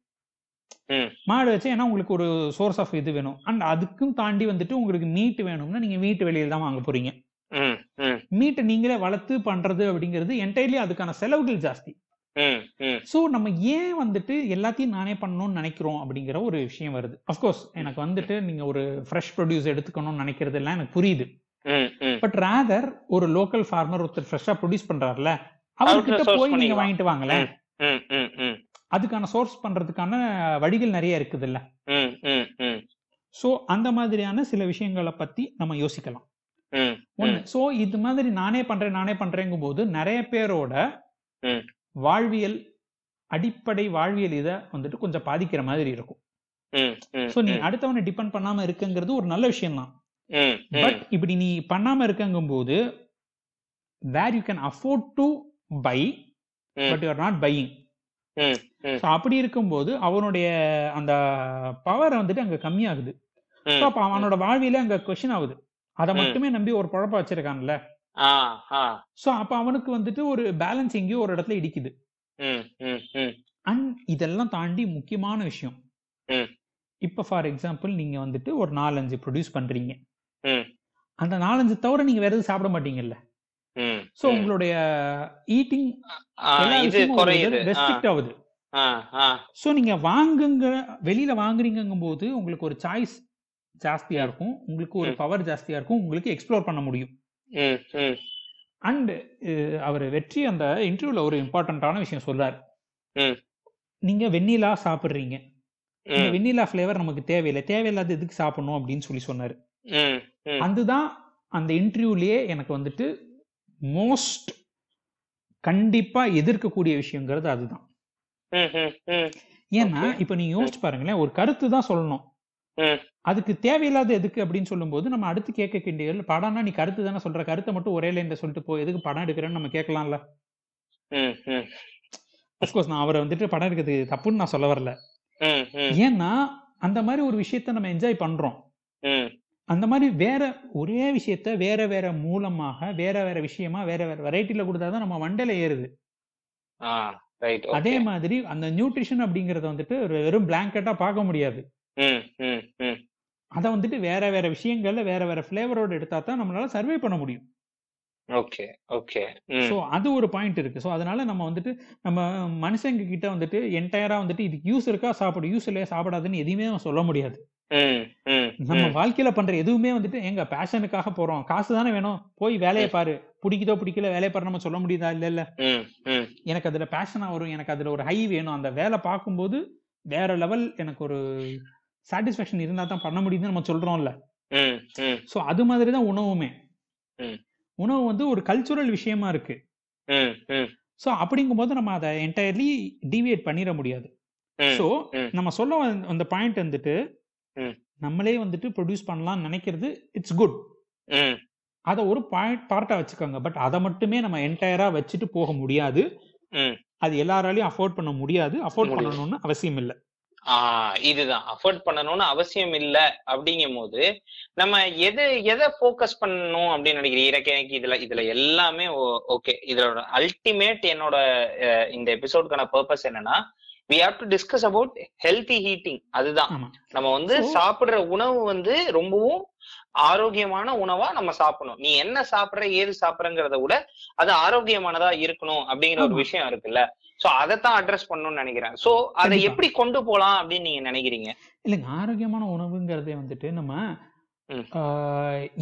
[SPEAKER 3] மாடு வச்சு ஏன்னா உங்களுக்கு ஒரு சோர்ஸ் ஆஃப் இது வேணும். அண்ட் அதுக்கும் தாண்டி வந்துட்டு உங்களுக்கு மீட் வேணும்னா நீங்க மீட் வெளியில தான் வாங்க போறீங்க. மீட்டை நீங்களே வளர்த்து பண்றது அப்படிங்கிறது என்டையர்லி அதுக்கான செலவுகள் ஜாஸ்தி. ஸோ நம்ம ஏன் வந்துட்டு எல்லாத்தையும் நானே பண்ணணும்னு நினைக்கிறோம் அப்படிங்கிற ஒரு விஷயம் வருது. அஃப்கோர்ஸ் எனக்கு வந்துட்டு நீங்க ஒரு ஃப்ரெஷ் ப்ரொடியூஸ் எடுத்துக்கணும்னு நினைக்கிறது எல்லாம் எனக்கு புரியுது. பட் ரேதர் ஒரு லோக்கல் ஃபார்மர் ஒருத்தர் ஃப்ரெஷ்ஷா ப்ரொடியூஸ் பண்றாருல அவர்கிட்ட போய் நீங்க. வாங்கிட்டு வாங்களேன்.
[SPEAKER 1] ம்
[SPEAKER 3] அதுக்கான சோர்ஸ் பண்றதுக்கான வழிகள் நிறைய இருக்குது இல்ல ஸோ அந்த மாதிரியான சில விஷயங்களை பத்தி நம்ம யோசிக்கலாம். ஒண்ணு ஸோ இது மாதிரி நானே பண்றேன் நானே பண்றேங்கும் போது நிறைய பேரோட. வாழ்வியல் அடிப்படை வாழ்வியல் இதை வந்துட்டு கொஞ்சம் பாதிக்கிற மாதிரி இருக்கும். ஸோ நீ அடுத்தவனை டிபெண்ட் பண்ணாம இருக்குங்கிறது ஒரு நல்ல விஷயம் தான். பட் இப்படி நீ பண்ணாம இருக்கங்கும் போது where you can afford to buy but you are not buying அப்படி இருக்கும்போது அவனுடைய அந்த பவர் வந்துட்டு அங்க கம்மியாகுது. அப்ப அவனோட வாழ்வியல அங்க கொஸ்டின் ஆகுது. அதை. மட்டுமே நம்பி ஒரு குழப்ப வச்சிருக்கான்ல. ஸோ அப்ப அவனுக்கு வந்துட்டு ஒரு பேலன்ஸ் எங்கேயோ ஒரு இடத்துல இடிக்குது. அண்ட் இதெல்லாம் தாண்டி முக்கியமான விஷயம். இப்ப ஃபார் எக்ஸாம்பிள் நீங்க வந்துட்டு ஒரு நாலஞ்சு ப்ரொடியூஸ் பண்றீங்க. அந்த நாலஞ்சு தவிர நீங்க வேற எதுவும் சாப்பிட மாட்டீங்கல்ல. ஸோ உங்களுடைய ஈட்டிங் ரெஸ்ட்ரிக்ட் ஆகுது. ஸோ நீங்க வாங்குங்க வெளியில வாங்குறீங்கும் போது உங்களுக்கு ஒரு சாய்ஸ் ஜாஸ்தியா இருக்கும். உங்களுக்கு ஒரு. பவர் ஜாஸ்தியா இருக்கும். உங்களுக்கு எக்ஸ்ப்ளோர் பண்ண முடியும். அண்ட் அவர் வெற்றி அந்த இன்டர்வியூல ஒரு இம்பார்ட்டன்டான விஷயம் சொல்றாரு. நீங்க வெண்ணிலா சாப்பிடுறீங்க. வெண்ணிலா ஃபிளேவர் நமக்கு தேவையில்லை. தேவையில்லாத எதுக்கு சாப்பிடணும் அப்படின்னு சொல்லி சொன்னாரு. அதுதான் அந்த இன்டர்வியூலயே எனக்கு வந்துட்டு மோஸ்ட் கண்டிப்பா எதிர்க்கக்கூடிய விஷயங்கிறது அதுதான். ஏன்னா. இப்ப நீங்க யோசிச்சு பாருங்களேன். ஒரு கருத்து தான் சொல்லணும். அதுக்கு தேவையில்லாத எதுக்கு அப்படின்னு சொல்லும்போது நம்ம அடுத்து கேட்க வேண்டியது படம்னா நீ கருத்து தானே சொல்ற? கருத்தை மட்டும் ஒரே லைன்ல சொல்லிட்டு போ. எதுக்கு படம் எடுக்கிறேன்னு நம்ம கேட்கலாம்ல? அஃப்கோர்ஸ் நான் அவரை வந்துட்டு படம் எடுக்கிறது தப்புன்னு நான் சொல்ல வரல. ஏன்னா அந்த மாதிரி ஒரு விஷயத்த நம்ம என்ஜாய் பண்றோம். அந்த மாதிரி வேற ஒரே விஷயத்த வேற வேற மூலமாக வேற வேற விஷயமா வேற வேற வெரைட்டில கொடுத்தாதான் நம்ம மண்டையில ஏறுது. அதே மாதிரி அந்த நியூட்ரிஷன் அப்படிங்கறத வந்துட்டு ஒரு வெறும் பிளாங்கெட்டா பார்க்க முடியாது. அதை வந்துட்டு வேற வேற விஷயங்கள்ல வேற வேற ஃபிளேவரோட எடுத்தா தான் நம்மளால சர்வே பண்ண முடியும்.
[SPEAKER 1] ஓகே ஓகே
[SPEAKER 3] ஸோ அது ஒரு பாயிண்ட் இருக்கு. ஸோ அதனால நம்ம வந்துட்டு நம்ம மனுஷங்க கிட்ட வந்துட்டு என்டையரா வந்துட்டு இதுக்கு யூஸ் இருக்கா சாப்பிடு யூஸ் இல்லையா சாப்பிடாதுன்னு எதையுமே நம்ம சொல்ல முடியாது. நம்ம வாழ்க்கையில பண்ற எதுவுமே வந்துட்டு எங்க பேஷனுக்காக போறோம். காசு தானே வேணும். போய் வேலையை பாரு. பிடிக்குதோ பிடிக்கல வேலையை பாரு நம்ம சொல்ல முடியுதா இல்ல இல்ல. எனக்கு அதுல பேஷனா வரும். எனக்கு அதுல ஒரு ஹை வேணும். அந்த வேலை பார்க்கும்போது வேற லெவல் எனக்கு ஒரு சாட்டிஸ்ஃபேக்ஷன் இருந்தா தான் பண்ண முடியுதுன்னு நம்ம சொல்றோம்ல. ஸோ அது மாதிரி தான் உணவுமே. உணவு வந்து ஒரு கல்ச்சுரல் விஷயமா இருக்கு.
[SPEAKER 1] ம் ம்.
[SPEAKER 3] ஸோ அப்படிங்கும்போது நம்ம அதை என்டையர்லி டிவியேட் பண்ணிட முடியாது.
[SPEAKER 1] ம்.
[SPEAKER 3] நம்ம சொல்ல அந்த பாயிண்ட் வந்துட்டு. நம்மளே வந்துட்டு ப்ரொடியூஸ் பண்ணலாம்னு நினைக்கிறது இட்ஸ் குட் அதை ஒரு பாயிண்ட் பார்ட்டா வச்சுக்கோங்க. பட் அதை மட்டுமே நம்ம என்டையரா வச்சுட்டு போக முடியாது. அது எல்லாராலையும் அஃபோர்ட் பண்ண முடியாது. அஃபோர்ட். பண்ணணும்னு அவசியம் இல்லை
[SPEAKER 1] ஆ இதுதான். அஃபோர்ட் பண்ணணும்னு அவசியம் இல்ல அப்படிங்கும் போது நம்ம எதை எதை ஃபோக்கஸ் பண்ணணும் அப்படின்னு நினைக்கிறீங்க? எனக்கு இதுல இதுல எல்லாமே ஓகே இதோட அல்டிமேட் என்னோட இந்த எபிசோடுக்கான பர்பஸ் என்னன்னா we have to discuss about healthy eating அதுதான். நம்ம வந்து சாப்பிடுற உணவு வந்து ரொம்பவும் ஆரோக்கியமான உணவா நம்ம சாப்பிடணும். நீ என்ன சாப்பிடுற ஏது சாப்பிடுறங்கிறத விட அது ஆரோக்கியமானதா இருக்கணும் அப்படிங்கிற ஒரு. விஷயம் இருக்குல்ல. சோ அதைத்தான் அட்ரஸ் பண்ணணும்னு நினைக்கிறேன். சோ அதை. எப்படி கொண்டு போலாம் அப்படின்னு நீங்க நினைக்கிறீங்க?
[SPEAKER 3] இல்லைங்க ஆரோக்கியமான உணவுங்கிறதே வந்துட்டு நம்ம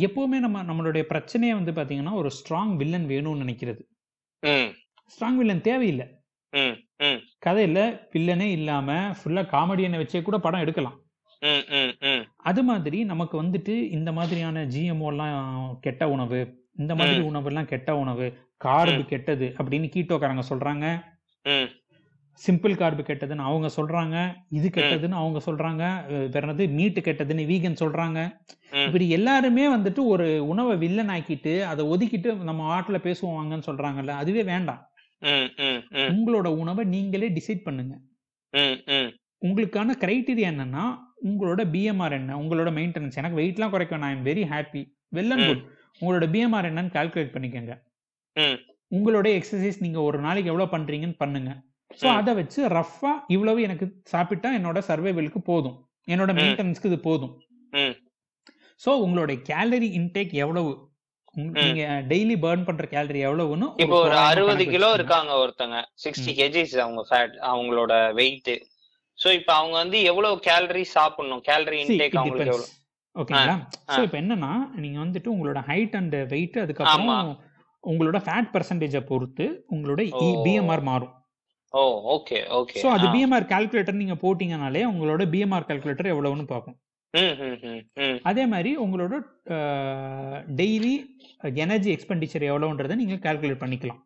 [SPEAKER 3] எப்பவுமே நம்ம நம்மளுடைய பிரச்சனையே வந்து பாத்தீங்கன்னா ஒரு ஸ்ட்ராங் வில்லன் வேணும்னு நினைக்கிறது. ஸ்ட்ராங் வில்லன் தேவையில்லை. கதையில வில்லனே இல்லாம ஃபுல்லா காமெடியனை வச்சே கூட படம் எடுக்கலாம். அது மாதிரி நமக்கு வந்துட்டு இந்த மாதிரியான ஜிஎம்ஓ எல்லாம் கெட்ட உணவு இந்த மாதிரி. உணவு எல்லாம் கெட்ட உணவு கார்பு கெட்டது அப்படின்னு கீட்டோக்காரங்க சொல்றாங்க.
[SPEAKER 1] ம்.
[SPEAKER 3] சிம்பிள் கார்பு கெட்டதுன்னு அவங்க சொல்றாங்க இது கெட்டதுன்னு அவங்க சொல்றாங்க வேற என்னது மீட்டு கெட்டதுன்னு வீகன் சொல்றாங்க.
[SPEAKER 1] ம்.
[SPEAKER 3] இப்படி எல்லாருமே வந்துட்டு ஒரு உணவை வில்லன் ஆக்கிட்டு அதை ஒதுக்கிட்டு நம்ம ஆட்டுல பேசுவாங்கன்னு சொல்றாங்கல்ல அதுவே வேண்டாம்.
[SPEAKER 1] ம் ம் ம்.
[SPEAKER 3] உங்களோட உணவை நீங்களே டிசைட் பண்ணுங்க.
[SPEAKER 1] ம் ம்.
[SPEAKER 3] உங்களுக்கான கிரைட்டீரியா என்னன்னா உங்களோட பிஎம்ஆர் என்ன உங்களோட மெயின்டெனன்ஸ் எனக்கு வெயிட்லாம் குறைக்க நான் very happy well and
[SPEAKER 1] hmm.
[SPEAKER 3] Good உங்களோட பிஎம்ஆர் என்னன்னு கால்குலேட் பண்ணிக்கோங்க.
[SPEAKER 1] ம்.
[SPEAKER 3] உங்களோட எக்ஸசைஸ் நீங்க ஒரு நாளைக்கு எவ்வளவு பண்றீங்கன்னு பண்ணுங்க ஸோ. அதை வச்சு ரஃபா இவ்வளவு எனக்கு சாப்பிட்டா என்னோட சர்வைவலுக்கு போதும் என்னோட. மெயின்டெனன்ஸ்க்கு இது போதும் ஸோ உங்களோட கேலரி இன்டேக் எவ்வளவு. நீங்க டெய்லி பர்ன் பண்ற கேலரி எவ்வளவுன்னு
[SPEAKER 1] இப்போ ஒரு அறுபது கிலோ. இருக்காங்க ஒருத்தங்க சிக்ஸ்டி. கேஜிஸ் அவங்க ஃபேட் அவங்களோட வெயிட் சோ இப்போ அவங்க வந்து எவ்வளவு கேலரி சாப்பிடணும் கேலரி இன்டேக் அவங்களுக்கு. எவ்வளவு
[SPEAKER 3] ஓகேங்களா. ஸோ இப்போ என்னன்னா நீங்க வந்துட்டு உங்களோட ஹைட் அண்ட் வெயிட் அதுக்கப்புறம். உங்களோட ஃபேட் பர்சன்டேஜை பொறுத்து உங்களோட. பிஎம்ஆர் மாறும்.
[SPEAKER 1] ஓ ஓகே ஓகே
[SPEAKER 3] ஸோ அது பிஎம்ஆர் கால்குலேட்டர் நீங்க போட்டீங்கனாலே உங்களோட பிஎம்ஆர் கால்குலேட்டர் எவ்வளவுன்னு பார்க்கும் அதே மாதிரி உங்களோட டெய்லி எனர்ஜி எக்ஸ்பெண்டிச்சர் எவ்வளோன்றதை நீங்க கால்குலேட் பண்ணிக்கலாம்.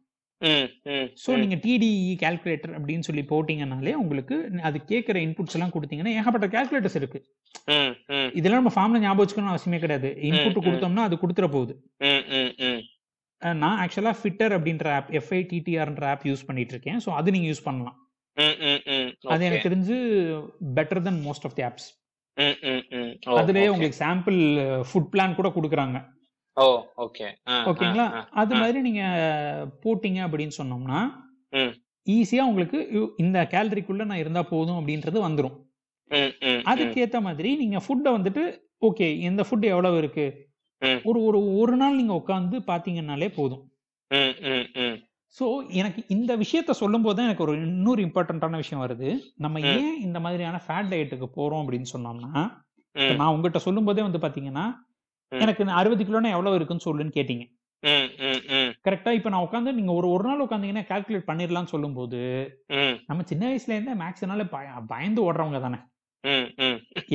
[SPEAKER 3] ஸோ நீங்க டிடிஇ கால்குலேட்டர் அப்படின்னு சொல்லி போட்டீங்கனாலே உங்களுக்கு அது கேட்குற இன்புட்ஸ் எல்லாம் கொடுத்தீங்கன்னா ஏகப்பட்ட கால்குலேட்டர்ஸ் இருக்கு. இதெல்லாம் நம்ம ஃபார்ம்ல ஞாபகம் வச்சுக்கணும் அவசியமே கிடையாது. இன்புட். கொடுத்தோம்னா அது கொடுத்துற போகுது. நான் ஆக்சுவலா ஃபிட்டர் அப்படின்ற ஆப் எஃப்ஐ டிடிஆர்ன்ற ஆப் யூஸ் பண்ணிட்டு இருக்கேன் ஸோ அது நீங்க யூஸ் பண்ணலாம். அது எனக்கு தெரிஞ்சு better than most of the apps அதுலயே உங்களுக்கு சாம்பிள் ஃபுட் பிளான் கூட கொடுக்குறாங்க.
[SPEAKER 1] ஓ ஓகே ஆ
[SPEAKER 3] ஓகேங்களா அது. மாதிரி நீங்க போட்டீங்க அப்படின்னு சொன்னோம்னா. ஈஸியா உங்களுக்கு இந்த கேலரிக்குள்ள நான் இருந்தா போதும் அப்படின்றது வந்துரும்.
[SPEAKER 1] ம் ம் ம்.
[SPEAKER 3] அதுக்கேத்த மாதிரி நீங்க ஃபுட்டை வந்துட்டு ஓகே இந்த ஃபுட் எவ்வளவு இருக்கு. ஒரு ஒரு ஒரு நாள் நீங்க உட்காந்து பாத்தீங்கன்னாலே போதும். ஸோ எனக்கு இந்த விஷயத்த சொல்லும் போது தான் எனக்கு ஒரு இன்னொரு இம்பார்ட்டன்டான விஷயம் வருது. நம்ம. ஏன் இந்த மாதிரியான ஃபேட் டயட்டுக்கு போறோம் அப்படின்னு சொன்னோம்னா நான் உங்ககிட்ட சொல்லும் போதே வந்து பாத்தீங்கன்னா. எனக்கு அறுபது கிலோனா எவ்வளவு இருக்குன்னு சொல்லுன்னு கேட்டீங்க. கரெக்டா இப்ப நான் உட்காந்து நீங்க ஒரு ஒரு நாள் உட்காந்தீங்கன்னா கால்குலேட் பண்ணிடலாம்னு சொல்லும்போது
[SPEAKER 1] ம்.
[SPEAKER 3] நம்ம சின்ன வயசுல இருந்தே மேக்ஸ்னால பயந்து ஓடுறவங்க தானே.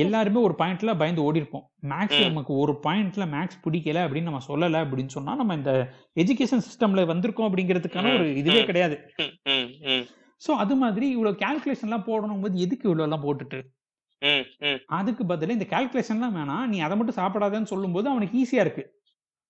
[SPEAKER 3] எல்லாருமே ஒரு பாயிண்ட்ல பயந்து ஓடி இருப்போம் மேக்ஸ். நமக்கு ஒரு பாயிண்ட்ல மேக்ஸ் பிடிக்கல அப்படின்னு நம்ம சொல்லல அப்படின்னு சொன்னா நம்ம இந்த எஜுகேஷன் சிஸ்டம்ல வந்திருக்கோம் அப்படிங்கிறதுக்கான ஒரு இதுவே. கிடையாது. சோ அது மாதிரி இவ்வளவு கால்குலேஷன் எல்லாம் போடணும் போது எதுக்கு இவ்வளவு எல்லாம் போட்டுட்டு? அதுக்கு பதிலா இந்த கால்குலேஷன்லாம் வேணாம். நீ அதை மட்டும் சாப்பிடாதன்னு சொல்லும்போது அவனுக்கு ஈஸியா இருக்கு.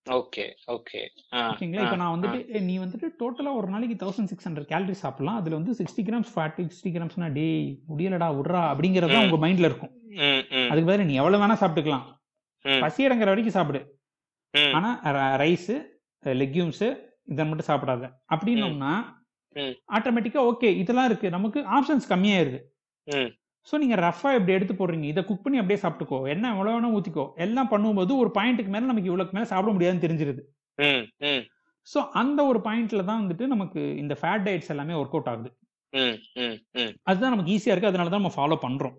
[SPEAKER 1] Okay okay. ஆ
[SPEAKER 3] ஓகேங்களா? இப்ப நான் வந்துட்டு நீ வந்துட்டு டோட்டலா ஒரு நாளைக்கு தௌசண்ட் சிக்ஸ் ஹண்ட்ரட் கேலரி சாப்பிடலாம். அதுல வந்து சிக்ஸ்டி கிராம்ஸ் ஃபார்ட்டி சிக்ஸ்டி கிராம்ஸ்னா டேய் முடியலடா விட்றா அப்படிங்கறது தான்
[SPEAKER 1] ம்.
[SPEAKER 3] உங்க மைண்ட்ல இருக்கும்.
[SPEAKER 1] ம் ம்.
[SPEAKER 3] அதுக்கு பதிலா நீ எவ்வளவு வேணா சாப்பிட்டுக்கலாம்.
[SPEAKER 1] ம்.
[SPEAKER 3] பசி அடங்குற வரைக்கும் சாப்பிடு.
[SPEAKER 1] ம்.
[SPEAKER 3] ஆனா ரைஸ் லெக்யூம்ஸ் இதை மட்டும் சாப்பிடாத. அப்படின்னோம்னா
[SPEAKER 1] ம்.
[SPEAKER 3] ஆட்டோமேட்டிக்கா ஓகே இதெல்லாம் இருக்கு. நமக்கு ஆப்ஷன்ஸ் கம்மியா இருக்கு
[SPEAKER 1] ம்.
[SPEAKER 3] ஸோ நீங்க ரஃபா இப்படி எடுத்து போடுறீங்க? இதை குக் பண்ணி அப்படியே சாப்பிட்டுக்கோ. என்ன எவ்வளவு வேணா ஊத்திக்கோ. எல்லாம் பண்ணும்போது ஒரு பாயிண்ட்டுக்கு மேல நமக்கு இவ்வளவுக்கு மேல சாப்பிட முடியாதுன்னு தெரிஞ்சிருது. ஸோ அந்த ஒரு பாயிண்ட்ல தான் வந்துட்டு நமக்கு இந்த ஃபேட் டயட்ஸ் எல்லாமே ஒர்க் அவுட் ஆகுது. அதுதான் நமக்கு ஈஸியா இருக்கு. அதனால தான் நம்ம ஃபாலோ பண்றோம்.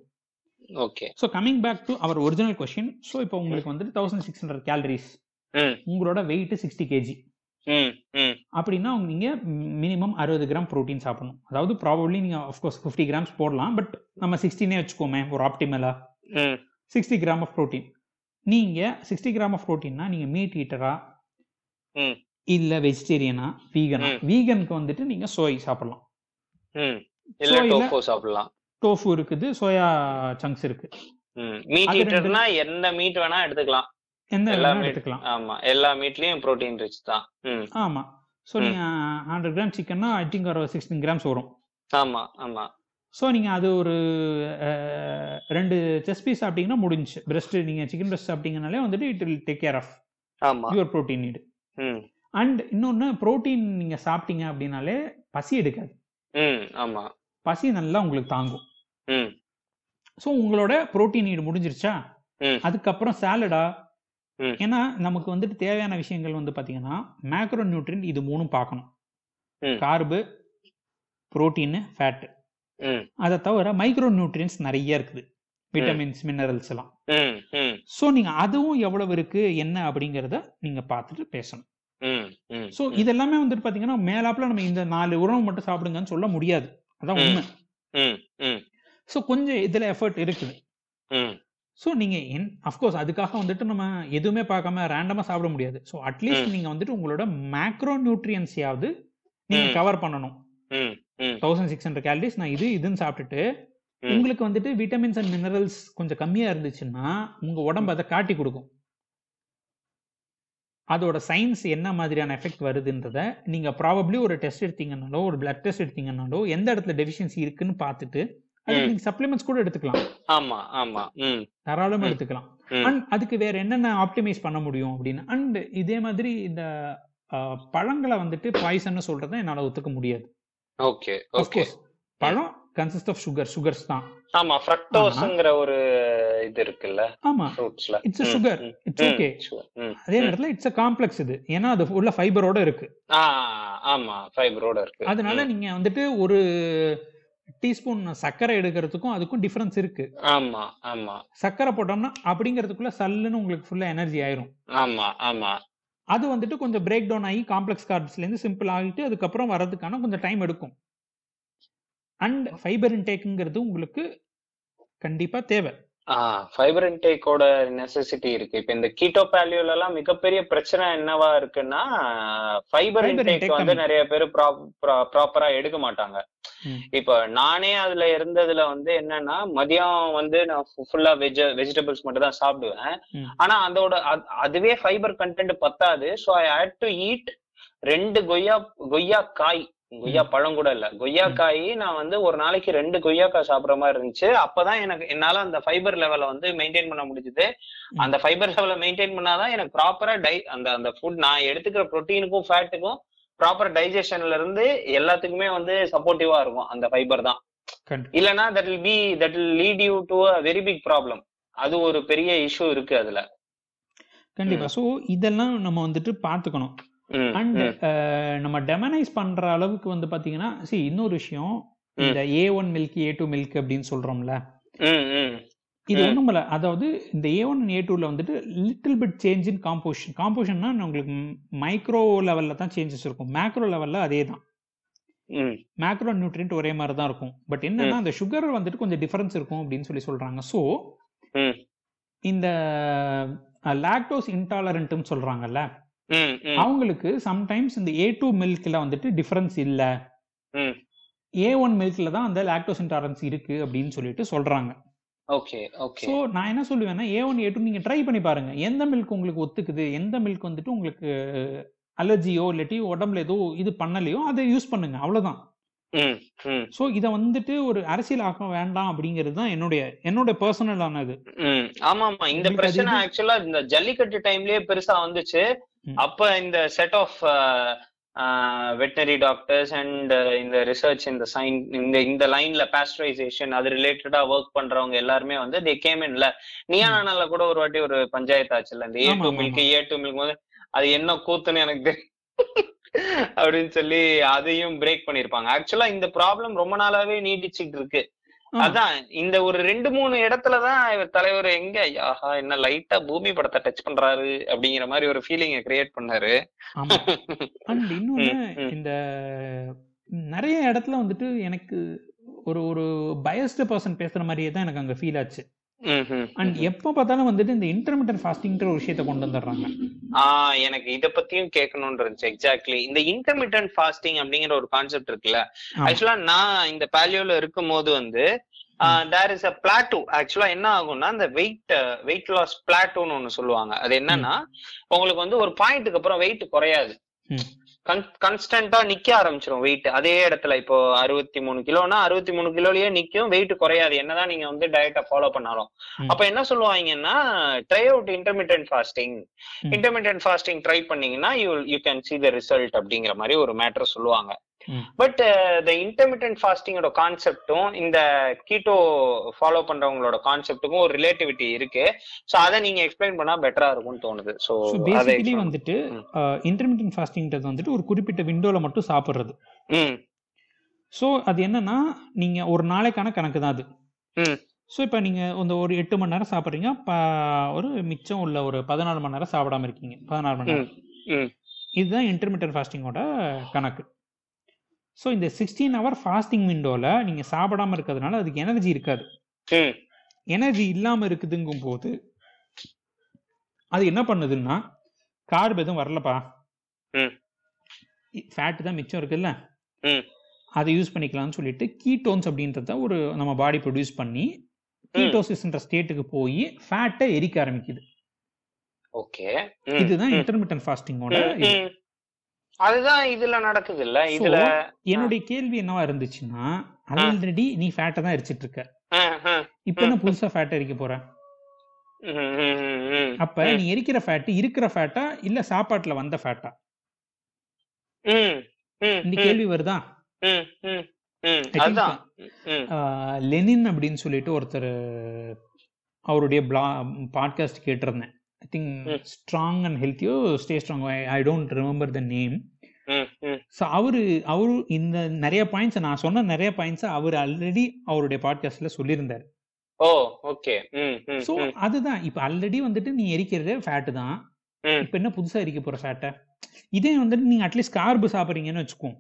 [SPEAKER 1] Okay
[SPEAKER 3] so coming back to our original question so இப்போ உங்களுக்கு வந்துட்டு தௌசண்ட் சிக்ஸ் ஹண்ட்ரட் கேலரிஸ் உங்களோட weight sixty kg
[SPEAKER 1] hmm hmm.
[SPEAKER 3] அப்படின்னா நீங்க மினிமம் அறுபது கிராம் புரோட்டீன் சாப்பிடணும். அதாவது ப்ராபப்ளி நீங்க ஆஃப்கோர்ஸ் ஃபிஃப்டி கிராம்ஸ் போடலாம் பட் நம்ம சிக்ஸ்டினே வச்சுக்கோமே ஒரு ஆப்டிமலா சிக்ஸ்டி கிராம் ஆஃப் ப்ரோட்டீன் நீங்க சிக்ஸ்டி கிராம் ஆஃப் ப்ரோட்டீன்னா நீங்க மீட் ஈட்டரா இல்ல வெஜிடேரியனா வீகனா. வீகனுக்கு வந்துட்டு நீங்க சோய் சாப்பிடலாம்.
[SPEAKER 1] சாப்பிடலாம்.
[SPEAKER 3] டோஃபு இருக்குது சோயா சங்க்ஸ் இருக்கு.
[SPEAKER 1] மீட் ஈட்டர்னா எந்த மீட் வேணா எடுத்துக்கலாம்.
[SPEAKER 3] எந்த
[SPEAKER 1] எல்லா
[SPEAKER 3] எடுத்துக்கலாம்.
[SPEAKER 1] ஆமா எல்லா மீட்லயும் புரோட்டீன் ரிச் தான்.
[SPEAKER 3] ஆமா. ஸோ. நீங்க ஹண்ட்ரட் கிராம் சிக்கன்னா ஐ திங்க் ஒரு சிக்ஸ்டீன் கிராம்ஸ் வரும்.
[SPEAKER 1] ஆமா ஆமா.
[SPEAKER 3] ஸோ நீங்க அது ஒரு ரெண்டு செஸ் பீஸ் சாப்பிட்டீங்கன்னா முடிஞ்சு பிரஸ்ட் நீங்க சிக்கன் பிரஸ்ட் சாப்பிட்டீங்கனாலே வந்துட்டு it will take care of your protein need
[SPEAKER 1] hmm.
[SPEAKER 3] And இன்னொன்னு புரோட்டீன் நீங்க சாப்பிட்டீங்க அப்படின்னாலே பசி எடுக்காது.
[SPEAKER 1] ஆமா.
[SPEAKER 3] பசி நல்லா உங்களுக்கு தாங்கும். ஸோ உங்களோட புரோட்டீன் நீடு முடிஞ்சிருச்சா. அதுக்கப்புறம் சாலடா. ஏன்னா நமக்கு வந்துட்டு தேவையான விஷயங்கள் வந்து பாத்தீங்கன்னா மேக்ரோ நியூட்ரியன் இது மூணும் பார்க்கணும். கார்பு புரோட்டீன் ஃபேட்
[SPEAKER 1] ம்.
[SPEAKER 3] அதை தவிர மைக்ரோ நியூட்ரியன்ஸ் நிறைய இருக்குது. விட்டமின்ஸ் மினரல்ஸ் எல்லாம். ஸோ நீங்க அதுவும் எவ்வளவு இருக்கு என்ன அப்படிங்கறத நீங்க பார்த்துட்டு பேசணும். ஸோ இதெல்லாமே வந்துட்டு பாத்தீங்கன்னா மேலாப்ல நம்ம இந்த நாலு உணவு மட்டும் சாப்பிடுங்கன்னு சொல்ல முடியாது. அதான். உண்மை. ஸோ கொஞ்சம் இதுல எஃபர்ட் இருக்குது. ஸோ நீங்க என் அஃப்கோர்ஸ் அதுக்காக வந்துட்டு நம்ம எதுவுமே பார்க்காம ரேண்டமா சாப்பிட முடியாது ஸோ அட்லீஸ்ட்
[SPEAKER 1] ம்.
[SPEAKER 3] நீங்க வந்துட்டு உங்களோட மேக்ரோ நியூட்ரியன்ஸையாவது நீங்க
[SPEAKER 1] ம்.
[SPEAKER 3] கவர் பண்ணணும் தௌசண்ட் சிக்ஸ் ஹண்ட்ரட் கேலரிஸ் நான் இது இதுன்னு சாப்பிட்டுட்டு. உங்களுக்கு வந்துட்டு விட்டமின்ஸ் அண்ட் மினரல்ஸ் கொஞ்சம் கம்மியா இருந்துச்சுன்னா உங்க உடம்பு அதை காட்டி கொடுக்கும் அதோட சயின்ஸ் என்ன மாதிரியான எஃபெக்ட் வருதுன்றத நீங்க ப்ராபப்ளி ஒரு டெஸ்ட் எடுத்தீங்கன்னாலோ ஒரு பிளட் டெஸ்ட் எடுத்தீங்கன்னாலோ எந்த இடத்துல டெஃபிஷியன்சி இருக்குன்னு பார்த்துட்டு. நீங்க சப்ளிமெண்ட்ஸ் கூட எடுத்துக்கலாம்.
[SPEAKER 1] ஆமா ஆமா.
[SPEAKER 3] தாராளமா. எடுத்துக்கலாம். அண்ட் அதுக்கு வேற என்னென்ன ஆப்டிமைஸ் பண்ண முடியும் அப்படின்னு? அண்ட் இதே மாதிரி இந்த பழங்களை வந்துட்டு பாய்சன்னு சொல்றதை என்னால ஒத்துக்க முடியாது.
[SPEAKER 1] Okay okay.
[SPEAKER 3] பழம் கன்சிஸ்ட் ஆஃப் சுகர் சுகர்ஸ் தான்.
[SPEAKER 1] ஆமா ஃப்ரக்டோஸ்ங்கிற ஒரு இது இருக்குல்ல
[SPEAKER 3] ஆமா.
[SPEAKER 1] ஃப்ரூட்ஸ்ல
[SPEAKER 3] இட்ஸ் சுகர் இட்ஸ் ஓகே அதே நேரத்துல இட்ஸ் அ காம்ப்ளெக்ஸ் இது. ஏன்னா அது உள்ள ஃபைபரோட இருக்கு.
[SPEAKER 1] ஆமா ஃபைபரோட இருக்கு.
[SPEAKER 3] அதனால. நீங்க வந்துட்டு ஒரு டீஸ்பூன் சர்க்கரை எடுக்கிறதுக்கும் அதுக்கும் டிஃபரன்ஸ் இருக்கு.
[SPEAKER 1] ஆமா ஆமா.
[SPEAKER 3] சர்க்கரை போட்டோம்னா அப்படிங்கிறதுக்குள்ள சல்லுன்னு உங்களுக்கு ஃபுல்லா எனர்ஜி ஆயிரும்.
[SPEAKER 1] ஆமா ஆமா.
[SPEAKER 3] அது வந்துட்டு கொஞ்சம் பிரேக் டவுன் ஆகி காம்ப்ளெக்ஸ் கார்ப்ஸ்ல இருந்து சிம்பிள் ஆகிட்டு அதுக்கப்புறம் வர்றதுக்கான கொஞ்சம் டைம் எடுக்கும். அண்ட் ஃபைபர் இன்டேக்குங்கிறது உங்களுக்கு கண்டிப்பா தேவை.
[SPEAKER 1] ஃபைபர் இன்டேக்கோட நெசசிட்டி இருக்கு இப்ப இந்த கீட்டோ பேலியோல எல்லாம் மிகப்பெரிய பிரச்சனை என்னவா இருக்குன்னா ஃபைபர்
[SPEAKER 3] Fiber
[SPEAKER 1] இன்டேக்
[SPEAKER 3] intake
[SPEAKER 1] வந்து. நிறைய பேர் ப்ராப்பரா எடுக்க மாட்டாங்க. இப்ப நானே அதுல இருந்ததுல வந்து என்னன்னா மதியம் வந்து நான் ஃபுல்லா வெஜ் வெஜிடபிள்ஸ் மட்டும் தான் சாப்பிடுவேன். ஆனா அதோட அத்- அதுவே ஃபைபர் கண்டென்ட் பத்தாது so I hate to eat ரெண்டு கொய்யா கொய்யா காய் கொய்யா பழம் கூட இல்ல. கொய்யா
[SPEAKER 3] ம்.
[SPEAKER 1] காய் நான் வந்து ஒரு நாளைக்கு ரெண்டு கொய்யாக்காய் சாப்பிடுற மாதிரி இருந்துச்சு. அப்பதான் எனக்கு என்னால அந்த ஃபைபர் லெவலை வந்து மெயின்டைன் பண்ண முடிஞ்சுது. அந்த ஃபைபர் லெவலை மெயின்டைன் பண்ணாதான் எனக்கு ப்ராப்பரா டை அந்த அந்த ஃபுட் நான் எடுத்துக்கிற ப்ரோட்டீனுக்கும் ஃபேட்டுக்கும் ப்ராப்பர் டைஜஷன்ல இருந்து எல்லாத்துக்குமே வந்து சப்போர்ட்டிவா இருக்கும் அந்த ஃபைபர் தான். இல்லனா that will be that will lead you to a very big problem அது ஒரு பெரிய இஷ்யூ இருக்கு அதுல.
[SPEAKER 3] கண்டிப்பா. ஸோ இதெல்லாம் நம்ம வந்துட்டு பார்த்துக்கணும். அண்ட்
[SPEAKER 1] ம்,
[SPEAKER 3] நம்ம டெமனைஸ் பண்ற அளவுக்கு வந்து பாத்தீங்கன்னா சி இன்னொரு விஷயம். இந்த A one milk A two milk அப்படின்னு சொல்றோம்ல. இது
[SPEAKER 1] ம்.
[SPEAKER 3] ஒண்ணுமில்ல அதாவது இந்த ஏ ஒன் ஏ டூல வந்துட்டு little bit change in composition காம்போசிஷன்னா உங்களுக்கு மைக்ரோ லெவல்ல தான் சேஞ்சஸ் இருக்கும். மேக்ரோ லெவல்ல அதே தான். மேக்ரோ நியூட்ரியன்ட் ஒரே மாதிரி தான் இருக்கும். பட் என்னன்னா அந்த சுகர் வந்துட்டு கொஞ்சம் டிஃபரன்ஸ் இருக்கும் அப்படின்னு சொல்லி சொல்றாங்க. ஸோ இந்த லாக்டோஸ் இன்டாலரண்ட்னு சொல்றாங்கல்ல. அவங்களுக்கு சம்டைம்ஸ் இந்த ஏ டூ மில்க்ல வந்துட்டு டிஃபரன்ஸ் இல்ல. ஏ ஒன் மில்க்ல தான் அந்த லாக்டோஸ் இன்டாலரன்ஸ் இருக்கு அப்படின்னு சொல்லிட்டு சொல்றாங்க.
[SPEAKER 1] Okay okay.
[SPEAKER 3] ஸோ நான் என்ன சொல்லுவேன்னா ஏ ஒன் ஏ டூ நீங்க ட்ரை பண்ணி பாருங்க. எந்த மில்க் உங்களுக்கு ஒத்துக்குது? எந்த மில்க் வந்துட்டு உங்களுக்கு அலர்ஜியோ இல்லாட்டி உடம்புல ஏதோ இது பண்ணலையோ அதை யூஸ் பண்ணுங்க. அவ்வளவுதான். ஸோ இதை வந்துட்டு ஒரு அரசியல் ஆக்க வேண்டாம் அப்படிங்கிறது தான் என்னுடைய என்னோட பர்சனலானது
[SPEAKER 1] ம். ஆமா ஆமா இந்த பிரச்சனை
[SPEAKER 3] இது-
[SPEAKER 1] ஆக்சுவலா இந்த ஜல்லிக்கட்டு டைம்லயே பெருசா வந்துச்சு. அப்ப இந்த set of veterinary doctors and இந்த ரிசர்ச் இந்த சைன் இந்த இந்த லைன்ல பாஸ்டரைசேஷன் அது ரிலேட்டடா ஒர்க் பண்றவங்க எல்லாருமே வந்து தே கேம் இன்ல நியானால கூட ஒரு வாட்டி ஒரு பஞ்சாயத்து ஆச்சுல்ல இந்த A two milk A two milk வந்து அது என்ன கூத்துன்னு எனக்கு தெரியும் அப்படின்னு சொல்லி அதையும் பிரேக் பண்ணிருப்பாங்க. ஆக்சுவலா இந்த ப்ராப்ளம் ரொம்ப நாளாவே நீடிச்சுட்டு இருக்கு. அதான் இந்த ஒரு ரெண்டு மூணு இடத்துலதான் இவர் தலைவர் எங்க ஆஹா என்ன லைட்டா பூமி படத்தை டச் பண்றாரு அப்படிங்கிற மாதிரி ஒரு ஃபீலிங்கை கிரியேட் பண்ணாரு.
[SPEAKER 3] அண்ட் இன்னொன்னு. இந்த நிறைய இடத்துல வந்துட்டு எனக்கு ஒரு ஒரு பயஸ்டு பர்சன் பேசுற மாதிரியே தான் எனக்கு அங்க ஃபீல் ஆச்சு. அண்ட். எப்போ பார்த்தாலும் வந்துட்டு இந்த இன்டர்மீடியன் ஃபாஸ்டிங்ன்ற ஒரு விஷயத்தை கொண்டு வந்துடுறாங்க.
[SPEAKER 1] ஆஹ் எனக்கு இத பத்தியும் கேட்கணும்னு இருந்துச்சு எக்ஸாக்ட்லி இந்த இன்டர்மீடியன்ட் ஃபாஸ்டிங் அப்படிங்கிற ஒரு கான்செப்ட் இருக்குல்ல. ஆக்சுவலா நான் இந்த பேலியோல இருக்கும் போது வந்து தேர் இஸ் அ பிளாட்டூ ஆக்சுவலா என்ன ஆகும்னா இந்த வெயிட் வெயிட் லாஸ் பிளாட்டூன்னு ஒண்ணு சொல்லுவாங்க. அது என்னன்னா உங்களுக்கு வந்து ஒரு பாயிண்ட்டுக்கு அப்புறம் வெயிட் குறையாது. கன்ஸ்டன்டா நிக்க ஆரம்பிச்சிரும் வெயிட் அதே இடத்துல இப்போ அறுபத்தி மூணு கிலோனா அறுபத்தி மூணு கிலோலயே நிக்கும் வெயிட் குறையாது என்னதான் நீங்க வந்து டயட்டை ஃபாலோ பண்ணாலும். அப்ப என்ன சொல்லுவாங்கன்னா try out intermediate fasting. Intermediate fasting try பண்ணீங்கன்னா you you can see the result அப்படிங்கிற மாதிரி ஒரு மேட்டர் சொல்லுவாங்க. பட் த இன்டர்மீடியன்ட் ஃபாஸ்டிங்கோட கான்செப்டும் இந்த கீட்டோ ஃபாலோ பண்றவங்களோட கான்செப்ட்டுக்கும் ஒரு ரிலேட்டிவிட்டி இருக்கு. சோ அதை நீங்க எக்ஸ்பிளைன் பண்ணா பெட்டரா இருக்கும்னு தோணுது.
[SPEAKER 3] ஸோ பேசிக்கலி வந்துட்டு
[SPEAKER 1] ம்.
[SPEAKER 3] இன்டர்மீடியன் ஃபாஸ்டிங்கிறது வந்துட்டு ஒரு குறிப்பிட்ட விண்டோல மட்டும் சாப்பிட்றது. ஸோ அது என்னன்னா நீங்க ஒரு நாளைக்கான கணக்கு தான் அது. ஸோ இப்போ நீங்க இந்த ஒரு எட்டு மணி நேரம் சாப்பிட்றீங்க ஒரு மிச்சம் உள்ள ஒரு பதினாலு மணி நேரம் சாப்பிடாம இருக்கீங்க. பதினாறு மணி நேரம். இதுதான் இன்டர்மீடியன் ஃபாஸ்டிங்கோட கணக்கு. ஸோ இந்த சிக்ஸ்டீன் ஹவர் ஃபாஸ்டிங் விண்டோவில் நீங்கள் சாப்பிடாம இருக்கிறதுனால அதுக்கு எனர்ஜி இருக்காது. எனர்ஜி இல்லாம இருக்குதுங்கும் போது அது என்ன பண்ணுதுன்னா கார்ப் எதுவும் வரலப்பா. ஃபேட் தான் மிச்சம் இருக்குல்ல. அதை யூஸ் பண்ணிக்கலாம்னு சொல்லிட்டு கீட்டோன்ஸ் அப்படின்றத ஒரு நம்ம பாடி ப்ரொடியூஸ் பண்ணி கீட்டோசிஸ்ன்ற ஸ்டேட்டுக்கு போய் ஃபேட்டை எரிக்க ஆரம்பிக்குது.
[SPEAKER 1] ஓகே.
[SPEAKER 3] இதுதான் இன்டர்மீடியன்ட் ஃபாஸ்டிங்கோட
[SPEAKER 1] அதுதான் இதுல நடக்குது இல்ல இதுல
[SPEAKER 3] என்னுடைய கேள்வி என்னவா இருந்துச்சுன்னா ஆல்ரெடி நீ ஃபேட்டை தான் எரிச்சிட்டு இருக்க. இப்போ என்ன புதுசா ஃபேட் எரிக்க போற. அப்ப நீ எரிக்கிற ஃபேட் இருக்கிற ஃபேட்டா இல்ல சாப்பாட்டுல வந்த ஃபேட்டா இந்த கேள்வி வருதா? லெனின் அப்படின்னு சொல்லிட்டு ஒருத்தர் அவருடைய பாட்காஸ்ட் கேட்டிருந்தேன். I think. Strong and ஹெல்த்தியோ stay strong I don't remember the name. So அவரு அவரு இந்த நிறைய பாயிண்ட்ஸ் நான் சொன்ன நிறைய பாயிண்ட்ஸ் அவர் ஆல்ரெடி அவருடைய பாட்காஸ்ட்ல சொல்லியிருந்தார்.
[SPEAKER 1] ஓ ஓகே ம், ம்,
[SPEAKER 3] ஸோ
[SPEAKER 1] ம்,
[SPEAKER 3] அதுதான். இப்ப ஆல்ரெடி வந்துட்டு நீ எரிக்கிறது ஃபேட்டு தான். இப்ப என்ன புதுசா எரிக்க போற ஃபேட்டை இதே வந்துட்டு நீங்க அட்லீஸ்ட் கார்பு சாப்பிட்றீங்கன்னு வச்சுக்கோங்க.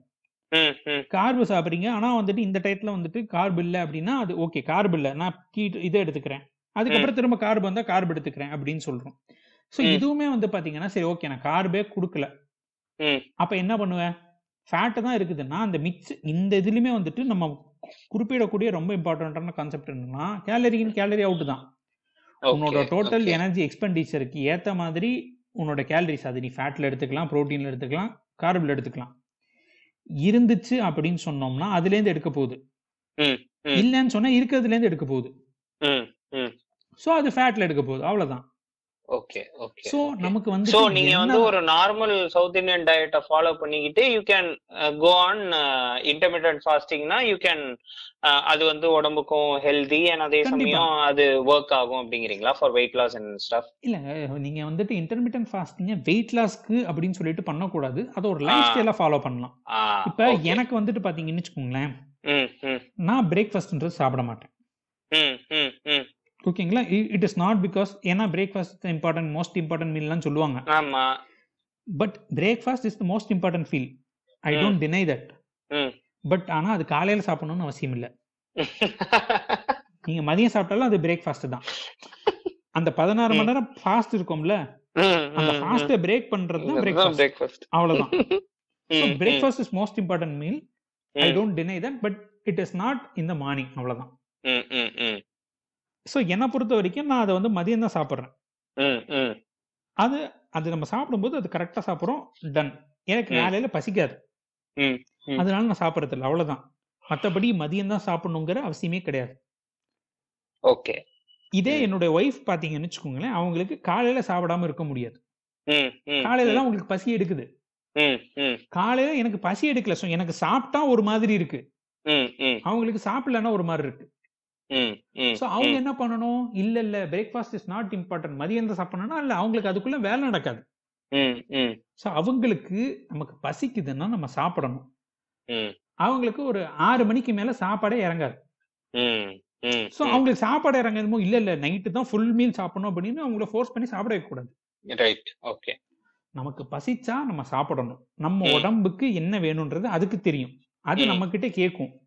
[SPEAKER 1] ம், ம்,
[SPEAKER 3] கார்பு சாப்பிட்றீங்க. ஆனா வந்துட்டு இந்த டயத்துல வந்துட்டு கார்பு இல்லை அப்படின்னா அது ஓகே கார்பு இல்லை. நான் கீட் இதை எடுத்துக்கிறேன். அதுக்கப்புறம் திரும்ப கார்பு வந்தா கார்பு எடுத்துக்கிறேன் அப்படின்னு சொல்றோம் ஸோ
[SPEAKER 1] ம்.
[SPEAKER 3] இதுவுமே வந்து பாத்தீங்கன்னா சரி ஓகே நான் கார்பே கொடுக்கல. அப்ப என்ன பண்ணுவேன் ஃபேட்டு தான் இருக்குதுன்னா அந்த மிக்ஸ் இந்த இதுலயுமே வந்துட்டு நம்ம குறிப்பிடக்கூடிய ரொம்ப இம்பார்ட்டன்டான கான்செப்ட் என்னன்னா கேலரி இன் கேலரி அவுட் தான் உன்னோட டோட்டல். எனர்ஜி எக்ஸ்பெண்டிச்சருக்கு ஏத்த மாதிரி உன்னோட கேலரிஸ் அது நீ ஃபேட்ல எடுத்துக்கலாம் புரோட்டீன்ல எடுத்துக்கலாம் கார்பில் எடுத்துக்கலாம் இருந்துச்சு அப்படின்னு சொன்னோம்னா அதுல இருந்து எடுக்க போகுது. இல்லைன்னு சொன்னா இருக்கிறதுல இருந்து எடுக்க போகுது. சோ அது ஃபேட்ல எடுக்க போகுது. அவ்வளவுதான்.
[SPEAKER 1] ஓகே ஓகே
[SPEAKER 3] சோ நமக்கு வந்து
[SPEAKER 1] சோ நீங்க வந்து ஒரு நார்மல் சவுத் இந்தியன் டயட்டை ஃபாலோ பண்ணிக்கிட்டு you can go on intermediate ஃபாஸ்டிங்னா you can அது வந்து உடம்புக்கும் ஹெல்தி அண்ட் அதே. சமயம் அது ஒர்க் ஆகும் அப்படிங்கிறீங்களா for weight loss and stuff
[SPEAKER 3] இல்லங்க நீங்க வந்துட்டு இன்டர்மீடியன்ட் ஃபாஸ்டிங்க வெயிட் லாஸ்க்கு அப்படின்னு சொல்லிட்டு பண்ணக்கூடாது. அதை ஒரு லைஃப். ஸ்டைலா ஃபாலோ பண்ணலாம். இப்ப
[SPEAKER 1] எனக்கு
[SPEAKER 3] வந்துட்டு பாத்தீங்கன்னு வச்சுக்கோங்களேன். நான் பிரேக்ஃபாஸ்ட்ன்றது சாப்பிட மாட்டேன். ஓகேங்களா? இட் இஸ் நாட் பிகாஸ் ஏன்னா பிரேக்ஃபாஸ்ட் இம்பார்ட்டன்ட் மோஸ்ட் இம்பார்ட்டன்ட் மீல்லாம் சொல்லுவாங்க.
[SPEAKER 1] ஆமா.
[SPEAKER 3] But breakfast is the most important feel I. Don't deny that but ஆனா அது காலையில சாப்பிடணும்னு அவசியம் இல்ல. நீங்க மதியம் சாப்பிட்டாலும் அது பிரேக்ஃபாஸ்ட் தான். அந்த பதினாறு மணி நேரம் ஃபாஸ்ட் இருக்கும்ல? அந்த ஃபாஸ்ட்டை பிரேக் பண்றது தான் பிரேக்ஃபாஸ்ட் அவ்வளவுதான். Breakfast is most important meal I don't deny that but it is not இந்த மார்னிங் அவ்வளவுதான். ஸோ என்னை பொறுத்த வரைக்கும் நான் அதை வந்து மதியம் தான் சாப்பிட்றேன். அது அது நம்ம சாப்பிடும்போது அது கரெக்டா சாப்பிட்றோம் டன் எனக்கு. காலையில பசிக்காது. அதனால நான் சாப்பிட்றது இல்லை அவ்வளவுதான். மத்தபடி மதியம் தான் சாப்பிடணுங்கிற அவசியமே கிடையாது.
[SPEAKER 1] ஓகே.
[SPEAKER 3] இதே. என்னுடைய ஒய்ஃப் பாத்தீங்கன்னு வச்சுக்கோங்களேன் அவங்களுக்கு காலையில சாப்பிடாம இருக்க முடியாது. காலையில தான் உங்களுக்கு பசி எடுக்குது. காலையில எனக்கு பசி எடுக்கல எனக்கு சாப்பிட்டா ஒரு மாதிரி இருக்கு. அவங்களுக்கு சாப்பிடலன்னா ஒரு மாதிரி இருக்கு. ஸோ அவங்க என்ன பண்ணணும்? இல்ல இல்ல பிரேக்ஃபாஸ்ட் இஸ் நாட் இம்பார்ட்டன்ட் மதியம் தான் சாப்பிடணும்னா இல்ல அவங்களுக்கு அதுக்குள்ள வேலை நடக்காது. ஸோ அவங்களுக்கு நமக்கு பசிக்குதுன்னா நம்ம சாப்பிடணும். அவங்களுக்கு ஒரு ஆறு மணிக்கு மேல சாப்பாடே இறங்காது. ஸோ அவங்களுக்கு சாப்பாடு இறங்கணுமோ இல்ல இல்ல நைட்டு தான் ஃபுல் மீல் சாப்பிடணும் அப்படின்னு அவங்கள ஃபோர்ஸ் பண்ணி சாப்பிட வைக்கக்கூடாது.
[SPEAKER 1] ரைட் ஓகே
[SPEAKER 3] நமக்கு பசிச்சா நம்ம சாப்பிடணும். நம்ம. உடம்புக்கு என்ன வேணும்ன்றது அதுக்கு தெரியும். அது. நம்ம கிட்ட கேட்கும்.
[SPEAKER 1] ம்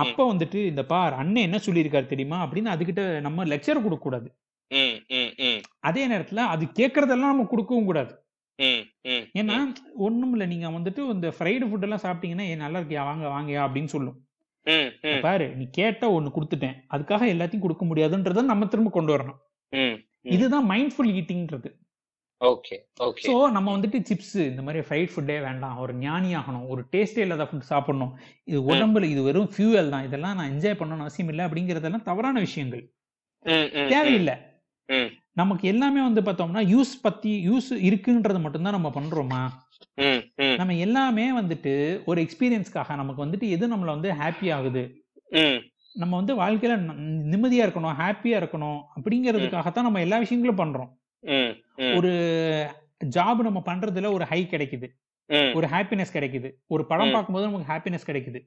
[SPEAKER 3] அப்ப வந்துட்டு இந்த பார் அண்ணன் என்ன சொல்லியிருக்காரு தெரியுமா? அப்படின்னு அதுகிட்ட நம்ம லெக்சர் கொடுக்க கூடாது அதே நேரத்துல அது கேட்கறதெல்லாம் நம்ம கொடுக்கவும் கூடாது. ஏன்னா ஒண்ணும் இல்ல நீங்க வந்துட்டு இந்த ஃப்ரைடு ஃபுட் எல்லாம் சாப்பிட்டீங்கன்னா "ஏய், நல்லா இருக்கியா? வாங்க வாங்கயா? அப்படின்னு சொல்லும். பாரு நீ கேட்ட ஒண்ணு கொடுத்துட்டேன். அதுக்காக எல்லாத்தையும் கொடுக்க முடியாதுன்றத நம்ம திரும்ப கொண்டு வரணும். இதுதான் மைண்ட்ஃபுல் ஈட்டிங்ன்றது
[SPEAKER 1] ஓகே ஓகே
[SPEAKER 3] சோ நம்ம வந்துட்டு சிப்ஸ் இந்த மாதிரி ஃப்ரைட் ஃபுட்டே வேண்டாம். ஒரு ஞானி ஆகணும். ஒரு டேஸ்டே இல்லாத ஃபுட் சாப்பிடணும். இது உடம்புல இது வெறும் ஃபியூவல் தான். இதெல்லாம் நான் என்ஜாய் பண்ணணும்னு அவசியம் இல்லை அப்படிங்கறதெல்லாம் தவறான விஷயங்கள். தேவையில்லை. நமக்கு எல்லாமே வந்து பார்த்தோம்னா யூஸ் பத்தி யூஸ் இருக்குன்றது மட்டும்தான் நம்ம பண்றோமா? நம்ம எல்லாமே வந்துட்டு ஒரு எக்ஸ்பீரியன்ஸ்க்காக நமக்கு வந்துட்டு எது நம்மள வந்து ஹாப்பி ஆகுது? நம்ம வந்து வாழ்க்கையில நிம்மதியா இருக்கணும் ஹாப்பியா இருக்கணும் அப்படிங்கிறதுக்காகத்தான் நம்ம எல்லா விஷயங்களும் பண்றோம்.
[SPEAKER 1] ம் ம்.
[SPEAKER 3] ஒரு ஜாப் நம்ம பண்றதுல ஒரு ஹை கிடைக்குது.
[SPEAKER 1] ம்.
[SPEAKER 3] ஒரு ஹாப்பினஸ் கிடைக்குது. ஒரு படம்
[SPEAKER 1] ம்.
[SPEAKER 3] பார்க்கும்போது நமக்கு ஹாப்பினஸ் கிடைக்குது.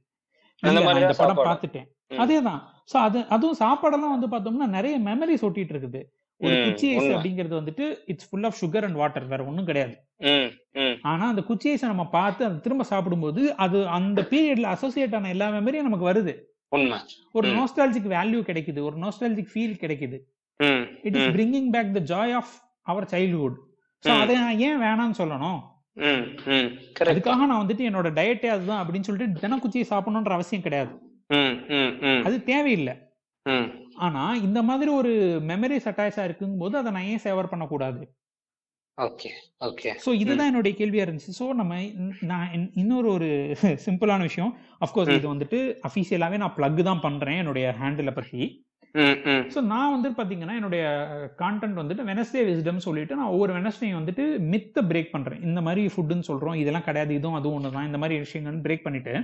[SPEAKER 1] அந்த
[SPEAKER 3] இல்ல, நான்
[SPEAKER 1] மாதிரி
[SPEAKER 3] இந்த
[SPEAKER 1] தான்
[SPEAKER 3] படம்
[SPEAKER 1] சாப்பாடு.
[SPEAKER 3] பார்த்துட்டேன்.
[SPEAKER 1] ம்.
[SPEAKER 3] அதேதான். சோ அது அதுவும் சாப்பாடெல்லாம் வந்து பார்த்தோம்னா நிறைய மெமரிஸ் ஒட்டிட்டு இருக்குது. ஒரு
[SPEAKER 1] ம்,
[SPEAKER 3] குச்சி ஐஸ்
[SPEAKER 1] உண்மை.
[SPEAKER 3] அப்படிங்கிறது வந்துட்டு it's full of sugar and water வேற ஒண்ணும் கிடையாது.
[SPEAKER 1] ம் ம்.
[SPEAKER 3] ஆனா அந்த குச்சி ஐஸை நம்ம பார்த்து அதை திரும்ப சாப்பிடும்போது அது அந்த பீரியட்ல அசோசியேட் ஆன எல்லா மெமரியும் நமக்கு வருது.
[SPEAKER 1] உண்மை.
[SPEAKER 3] ஒரு
[SPEAKER 1] ம்.
[SPEAKER 3] நோஸ்டாலஜிக் வேல்யூ கிடைக்குது. ஒரு நோஸ்டாலஜிக் ஃபீல் கிடைக்குது. It is. Bringing back the joy of our childhood so
[SPEAKER 1] hmm.
[SPEAKER 3] அதை நான் ஏன் வேணாம்னு சொல்லணும்? அதுக்காக நான் வந்துட்டு என்னோட டயட்டே அதுதான் அப்படின்னு சொல்லிட்டு தினக்குச்சியை சாப்பிடணுன்ற அவசியம் கிடையாது. அது தேவையில்லை. ஆனா இந்த மாதிரி ஒரு மெமரிஸ் அட்டாச்சா இருக்கும்போது அதை நான் ஏன் சேவர் பண்ணக்கூடாது?
[SPEAKER 1] ஓகே ஓகே
[SPEAKER 3] ஸோ இதுதான் என்னுடைய கேள்வியா இருந்துச்சு. ஸோ நம்ம நான் இன்- இன்னொரு ஒரு சிம்பிளான விஷயம். அஃப்கோர்ஸ். இது வந்துட்டு அஃபீஷியலாவே நான் பிளக் தான் பண்றேன். என்னுடைய ஹேண்டில் பத்தி. ஸோ நான் வந்து பாத்தீங்கன்னா என்னுடைய கான்டென்ட் வந்துட்டு வெனஸ்டே விஸ்டம் சொல்லிட்டு நான் ஒவ்வொரு வெனஸ்டேயும் வந்துட்டு மித்த பிரேக் பண்றேன். இந்த மாதிரி ஃபுட்டுன்னு சொல்றோம் இதெல்லாம் கிடையாது இதுவும் அதுவும் ஒன்று தான் இந்த மாதிரி விஷயங்கள் பிரேக் பண்ணிட்டு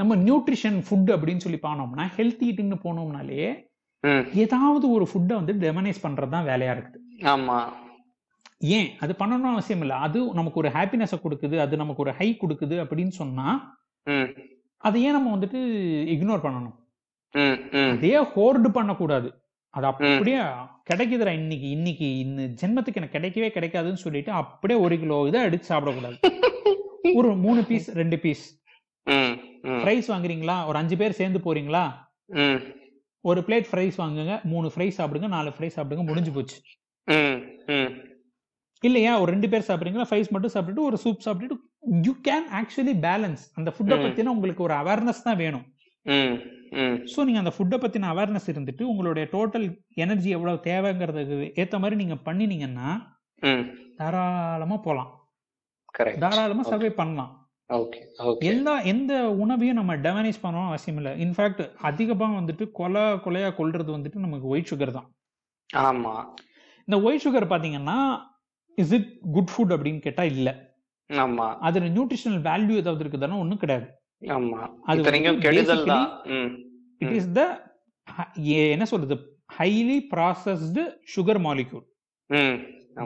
[SPEAKER 3] நம்ம நியூட்ரிஷன் ஃபுட் அப்படின்னு சொல்லி போனோம்னா ஹெல்த் ஈட்டிங்னு போனோம்னாலே ஏதாவது ஒரு ஃபுட்டை வந்து டெமனைஸ் பண்றது தான் வேலையா இருக்குது.
[SPEAKER 1] ஆமா.
[SPEAKER 3] ஏன்? அது பண்ணணும்னு அவசியம் இல்லை. அது நமக்கு ஒரு ஹாப்பினஸை கொடுக்குது அது நமக்கு ஒரு ஹை கொடுக்குது அப்படின்னு சொன்னா அதை ஏன் நம்ம வந்துட்டு இக்னோர் பண்ணணும்.
[SPEAKER 1] ம் ம்.
[SPEAKER 3] அதே ஹோர்டு பண்ணக்கூடாது. அது அப்படியே கிடைக்குதுடா இன்னைக்கு இன்னைக்கு இந்த ஜென்மத்துக்கு எனக்கு கிடைக்கவே கிடைக்காதுன்னு சொல்லிட்டு அப்படியே ஒரு கிலோ இதை அடிச்சு சாப்பிடக்கூடாது. ஒரு மூணு பீஸ் ரெண்டு பீஸ் ஃப்ரைஸ் வாங்குறீங்களா? ஒரு அஞ்சு பேர் சேர்ந்து போறீங்களா? ஒரு பிளேட் ஃப்ரைஸ் வாங்குங்க மூணு ஃப்ரை சாப்பிடுங்க நாலு ஃப்ரை சாப்பிடுங்க முடிஞ்சு போச்சு. இல்லையா? ஒரு ரெண்டு பேர் சாப்பிடுறீங்களா? ஃப்ரைஸ் மட்டும் சாப்பிட்டுட்டு ஒரு சூப் சாப்பிட்டுட்டு யூ கேன் ஆக்சுவலி பேலன்ஸ் அந்த ஃபுட்டை. பத்தின உங்களுக்கு ஒரு அவேர்னஸ் தான் வேணும். ஸோ நீங்க அந்த ஃபுட்டை பத்தின அவேர்னஸ் இருந்துட்டு உங்களுடைய டோட்டல் எனர்ஜி எவ்வளவு தேவைங்கிறதுக்கு ஏத்த மாதிரி நீங்க பண்ணினீங்கன்னா
[SPEAKER 1] ம்.
[SPEAKER 3] தாராளமா போலாம்.
[SPEAKER 1] கரெக்ட்
[SPEAKER 3] தாராளமா
[SPEAKER 1] Okay.
[SPEAKER 3] சர்வே பண்ணலாம். எல்லா எந்த உணவையும் நம்ம டெவனைஸ் பண்ணணும் அவசியம் இல்லை. இன்ஃபேக்ட் அதிகமா வந்துட்டு கொலை கொலையா கொல்றது வந்துட்டு நமக்கு ஒயிட் சுகர் தான்.
[SPEAKER 1] ஆமா.
[SPEAKER 3] இந்த ஒயிட் சுகர் பாத்தீங்கன்னா இஸ் இட் குட் ஃபுட் அப்படின்னு கேட்டா இல்ல.
[SPEAKER 1] ஆமா.
[SPEAKER 3] அதுல நியூட்ரிஷனல் வேல்யூ ஏதாவது இருக்குதானா ஒண்ணும் கிடையாது.
[SPEAKER 1] ஆமா.
[SPEAKER 3] அது
[SPEAKER 1] இத்தனைக்கும்
[SPEAKER 3] வந்து
[SPEAKER 1] கெடுதல் தான். ம்
[SPEAKER 3] இட்
[SPEAKER 1] ம்.
[SPEAKER 3] இஸ் த என்ன சொல்றது? Highly processed sugar molecule.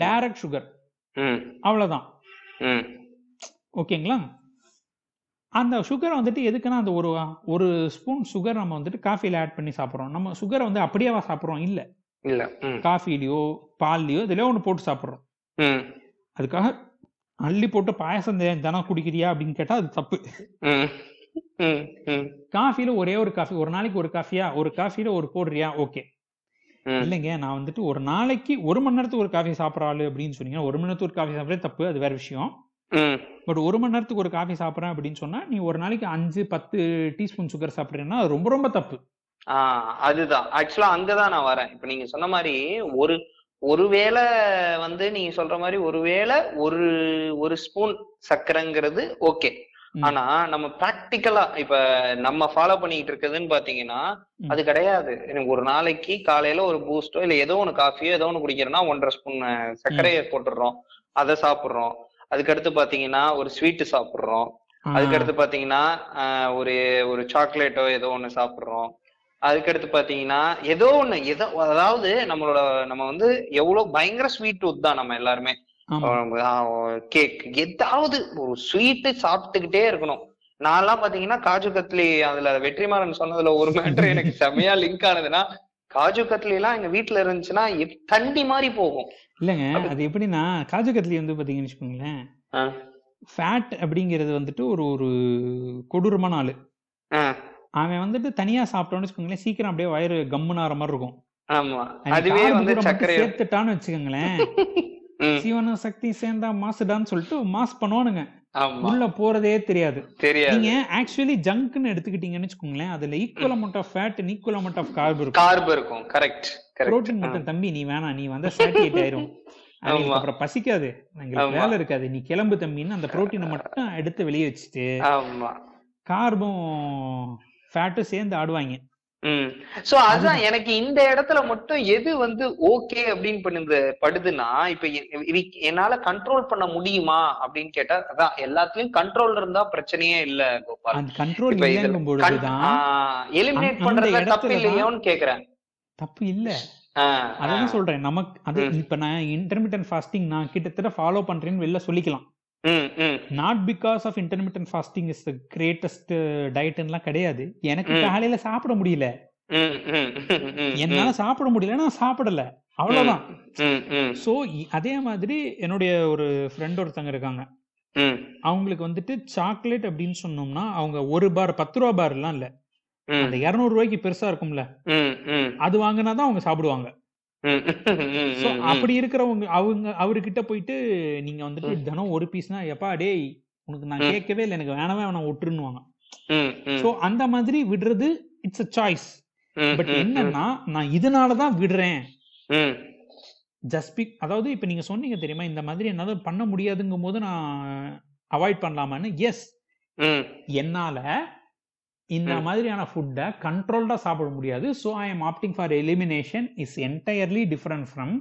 [SPEAKER 3] Direct sugar அவ்வளவுதான். ஓகேங்களா? அந்த சுகரை வந்துட்டு எதுக்குன்னா அந்த ஒரு ஒரு ஸ்பூன் சுகர் நம்ம வந்துட்டு காஃபில ஆட் பண்ணி சாப்பிட்றோம். நம்ம சுகரை வந்து அப்படியேவா சாப்பிட்றோம்? இல்ல.
[SPEAKER 1] இல்ல.
[SPEAKER 3] காஃபிலையோ பால்லயோ இதுலயோ ஒன்று போட்டு சாப்பிட்றோம். அதுக்காக அள்ளி போட்டு பாயசம் தினம் குடிக்கிறியா அப்படின்னு கேட்டா அது தப்பு. காஃபில ஒரே ஒரு காஃபி ஒரு நாளைக்கு ஒரு காஃபியா? ஒரு காஃபில ஒரு போடுறியா? ஓகே. இல்லைங்க நான் வந்துட்டு ஒரு நாளைக்கு ஒரு மணி நேரத்துக்கு ஒரு காஃபி சாப்பிட்ற ஆளு அப்படின்னு சொன்னீங்கன்னா ஒரு மணி நேரத்துக்கு ஒரு காஃபி சாப்பிட்றது தப்பு அது வேற விஷயம். பட் ஒரு மணி நேரத்துக்கு ஒரு காஃபி சாப்பிட்றேன் அப்படின்னு சொன்னா நீ ஒரு நாளைக்கு அஞ்சு பத்து டீஸ்பூன் சுகர் சாப்பிட்றீங்கன்னா அது ரொம்ப ரொம்ப தப்பு.
[SPEAKER 1] அதுதான். ஆக்சுவலா அங்கதான் நான் வரேன். இப்ப நீங்க சொன்ன மாதிரி ஒரு ஒருவேளை வந்து நீங்க சொல்ற மாதிரி ஒருவேளை ஒரு ஒரு ஸ்பூன் சர்க்கரைங்கிறது ஓகே. ஆனா நம்ம பிராக்டிக்கலா இப்ப நம்ம ஃபாலோ பண்ணிட்டு இருக்குதுன்னு பாத்தீங்கன்னா. அது கிடையாது. எனக்கு ஒரு நாளைக்கு காலையில ஒரு பூஸ்டோ இல்ல ஏதோ ஒண்ணு காஃபியோ ஏதோ ஒண்ணு குடிக்கிறோன்னா ஒன்றரை ஸ்பூன் சர்க்கரையை போட்டுடுறோம். அதை சாப்பிடுறோம். அதுக்கடுத்து பாத்தீங்கன்னா ஒரு ஸ்வீட் சாப்பிடுறோம். அதுக்கடுத்து பாத்தீங்கன்னா ஒரு ஒரு சாக்லேட்டோ ஏதோ ஒண்ணு சாப்பிடுறோம். அதுக்கடுத்து பாத்தீங்கன்னா ஏதோ ஒண்ணு ஏதோ அதாவது நம்மளோட நம்ம வந்து எவ்வளவு பயங்கர ஸ்வீட் டூத் தான் நம்ம எல்லாருமே. கேக் ஏதாவது ஒரு ஸ்வீட்டு சாப்பிட்டுக்கிட்டே இருக்கணும். நான்லாம் பாத்தீங்கன்னா காஜு கத்லி அதுல வெற்றிமாறன் சொன்னதுல ஒரு மேட்டர் எனக்கு செமையா லிங்க் ஆனதுன்னா காஜு கத்லி எல்லாம் எங்க வீட்டுல இருந்துச்சுன்னா தண்டி மாதிரி போகும்.
[SPEAKER 3] இல்லைங்க
[SPEAKER 1] அது-
[SPEAKER 3] எப்படின்னா காஜு கத்லி வந்து பாத்தீங்கன்னு வச்சுக்கோங்களேன் ஃபேட் அப்படிங்கிறது வந்துட்டு ஒரு ஒரு கொடூரமான ஆளு. அவன் வந்துட்டு தனியா சாப்பிட்டோம்னு வச்சுக்கோங்களேன் சீக்கிரம் அப்படியே வயிறு கம்முன்னு ஆற மாதிரி இருக்கும்.
[SPEAKER 1] ஆமா. அதுவே வந்து சர்க்கரை
[SPEAKER 3] சேர்த்துட்டான்னு வச்சுக்கோங்களேன். சிவன சக்தி சேர்ந்தா மாசுடான்னு சொல்லிட்டு மாஸ் பண்ணுவானுங்க. உள்ள போறதே தெரியாது. நீங்க ஆக்சுவலி ஜங்க்னு எடுத்துக்கிட்டீங்கன்னு வச்சுக்கோங்களேன் அதுல equal amount of fat equal amount of carb இருக்கும்.
[SPEAKER 1] கார்பு இருக்கும். கரெக்ட்
[SPEAKER 3] புரோட்டீன் மட்டும் தம்பி நீ வேணாம் நீ வந்தா சாட்டியேட் ஆயிரும். அப்புறம் பசிக்காது. எங்களுக்கு. வேலை இருக்காது. நீ கிளம்பு தம்பின்னு அந்த புரோட்டீனை மட்டும் எடுத்து வெளியே வச்சுட்டு
[SPEAKER 1] ஆமா.
[SPEAKER 3] கார்பும் ஃபேட்டும் சேர்ந்து ஆடுவாங்க.
[SPEAKER 1] சோ அதான் எனக்கு இந்த இடத்துல மட்டும் எது வந்து ஓகே அப்படின்னு பண்ணுது படுதுன்னா இப்ப என்னால கண்ட்ரோல் பண்ண முடியுமா அப்படின்னு கேட்டா அதான் எல்லாத்துலயும் கண்ட்ரோல் இருந்தா பிரச்சனையே இல்ல கோபால்.
[SPEAKER 3] கண்ட்ரோல்
[SPEAKER 1] எலிமினேட்
[SPEAKER 3] இடத்துல
[SPEAKER 1] தப்பு இல்லையோன்னு கேக்குறேன்.
[SPEAKER 3] தப்பு இல்ல. அதான் சொல்றேன் நமக்கு அது. இப்ப நான் இன்டர்மீடியன்ட் ஃபாஸ்டிங் நான் கிட்டத்தட்ட ஃபாலோ பண்றேன்னு வெளில சொல்லிக்கலாம். Not because of intermediate fasting is the greatest டயட்லாம் கிடையாது. எனக்கு. காலையில சாப்பிட முடியல. என்னால சாப்பிட முடியல நான் சாப்பிடல. அவ்வளவுதான். சோ அதே மாதிரி என்னுடைய ஒரு ஃப்ரெண்ட் ஒருத்தங்க இருக்காங்க. அவங்களுக்கு வந்துட்டு சாக்லேட் அப்படின்னு சொன்னோம்னா அவங்க ஒரு பார் பத்து ரூபா பார் எல்லாம் இல்ல. அந்த இருநூறு ரூபாய்க்கு பெருசா இருக்கும்ல. அது வாங்கினாதான் அவங்க சாப்பிடுவாங்க. அப்படி இருக்கிறவங்க அவங்க அவர்கிட்ட போயிட்டு நீங்க வந்துட்டு. தினம் ஒரு பீஸ்னா எப்பா டேய் உனக்கு நான். கேட்கவே இல்லை. எனக்கு வேணவே வேணாம்
[SPEAKER 1] ம்,
[SPEAKER 3] சோ அந்த மாதிரி விடுறது இட்ஸ் அ சாய்ஸ் பட் என்னன்னா நான் இதனாலதான் விடுறேன். ஜஸ்ட் பிக் அதாவது இப்ப நீங்க சொன்னீங்க தெரியுமா இந்த மாதிரி என்னால பண்ண முடியாதுங்கும் போது நான் அவாய்ட் பண்ணலாமான்னு? எஸ் என்னால இந்த. மாதிரியான ஃபுட்டை கண்ட்ரோல்டா சாப்பிட முடியாது. So I am opting for elimination is entirely different from.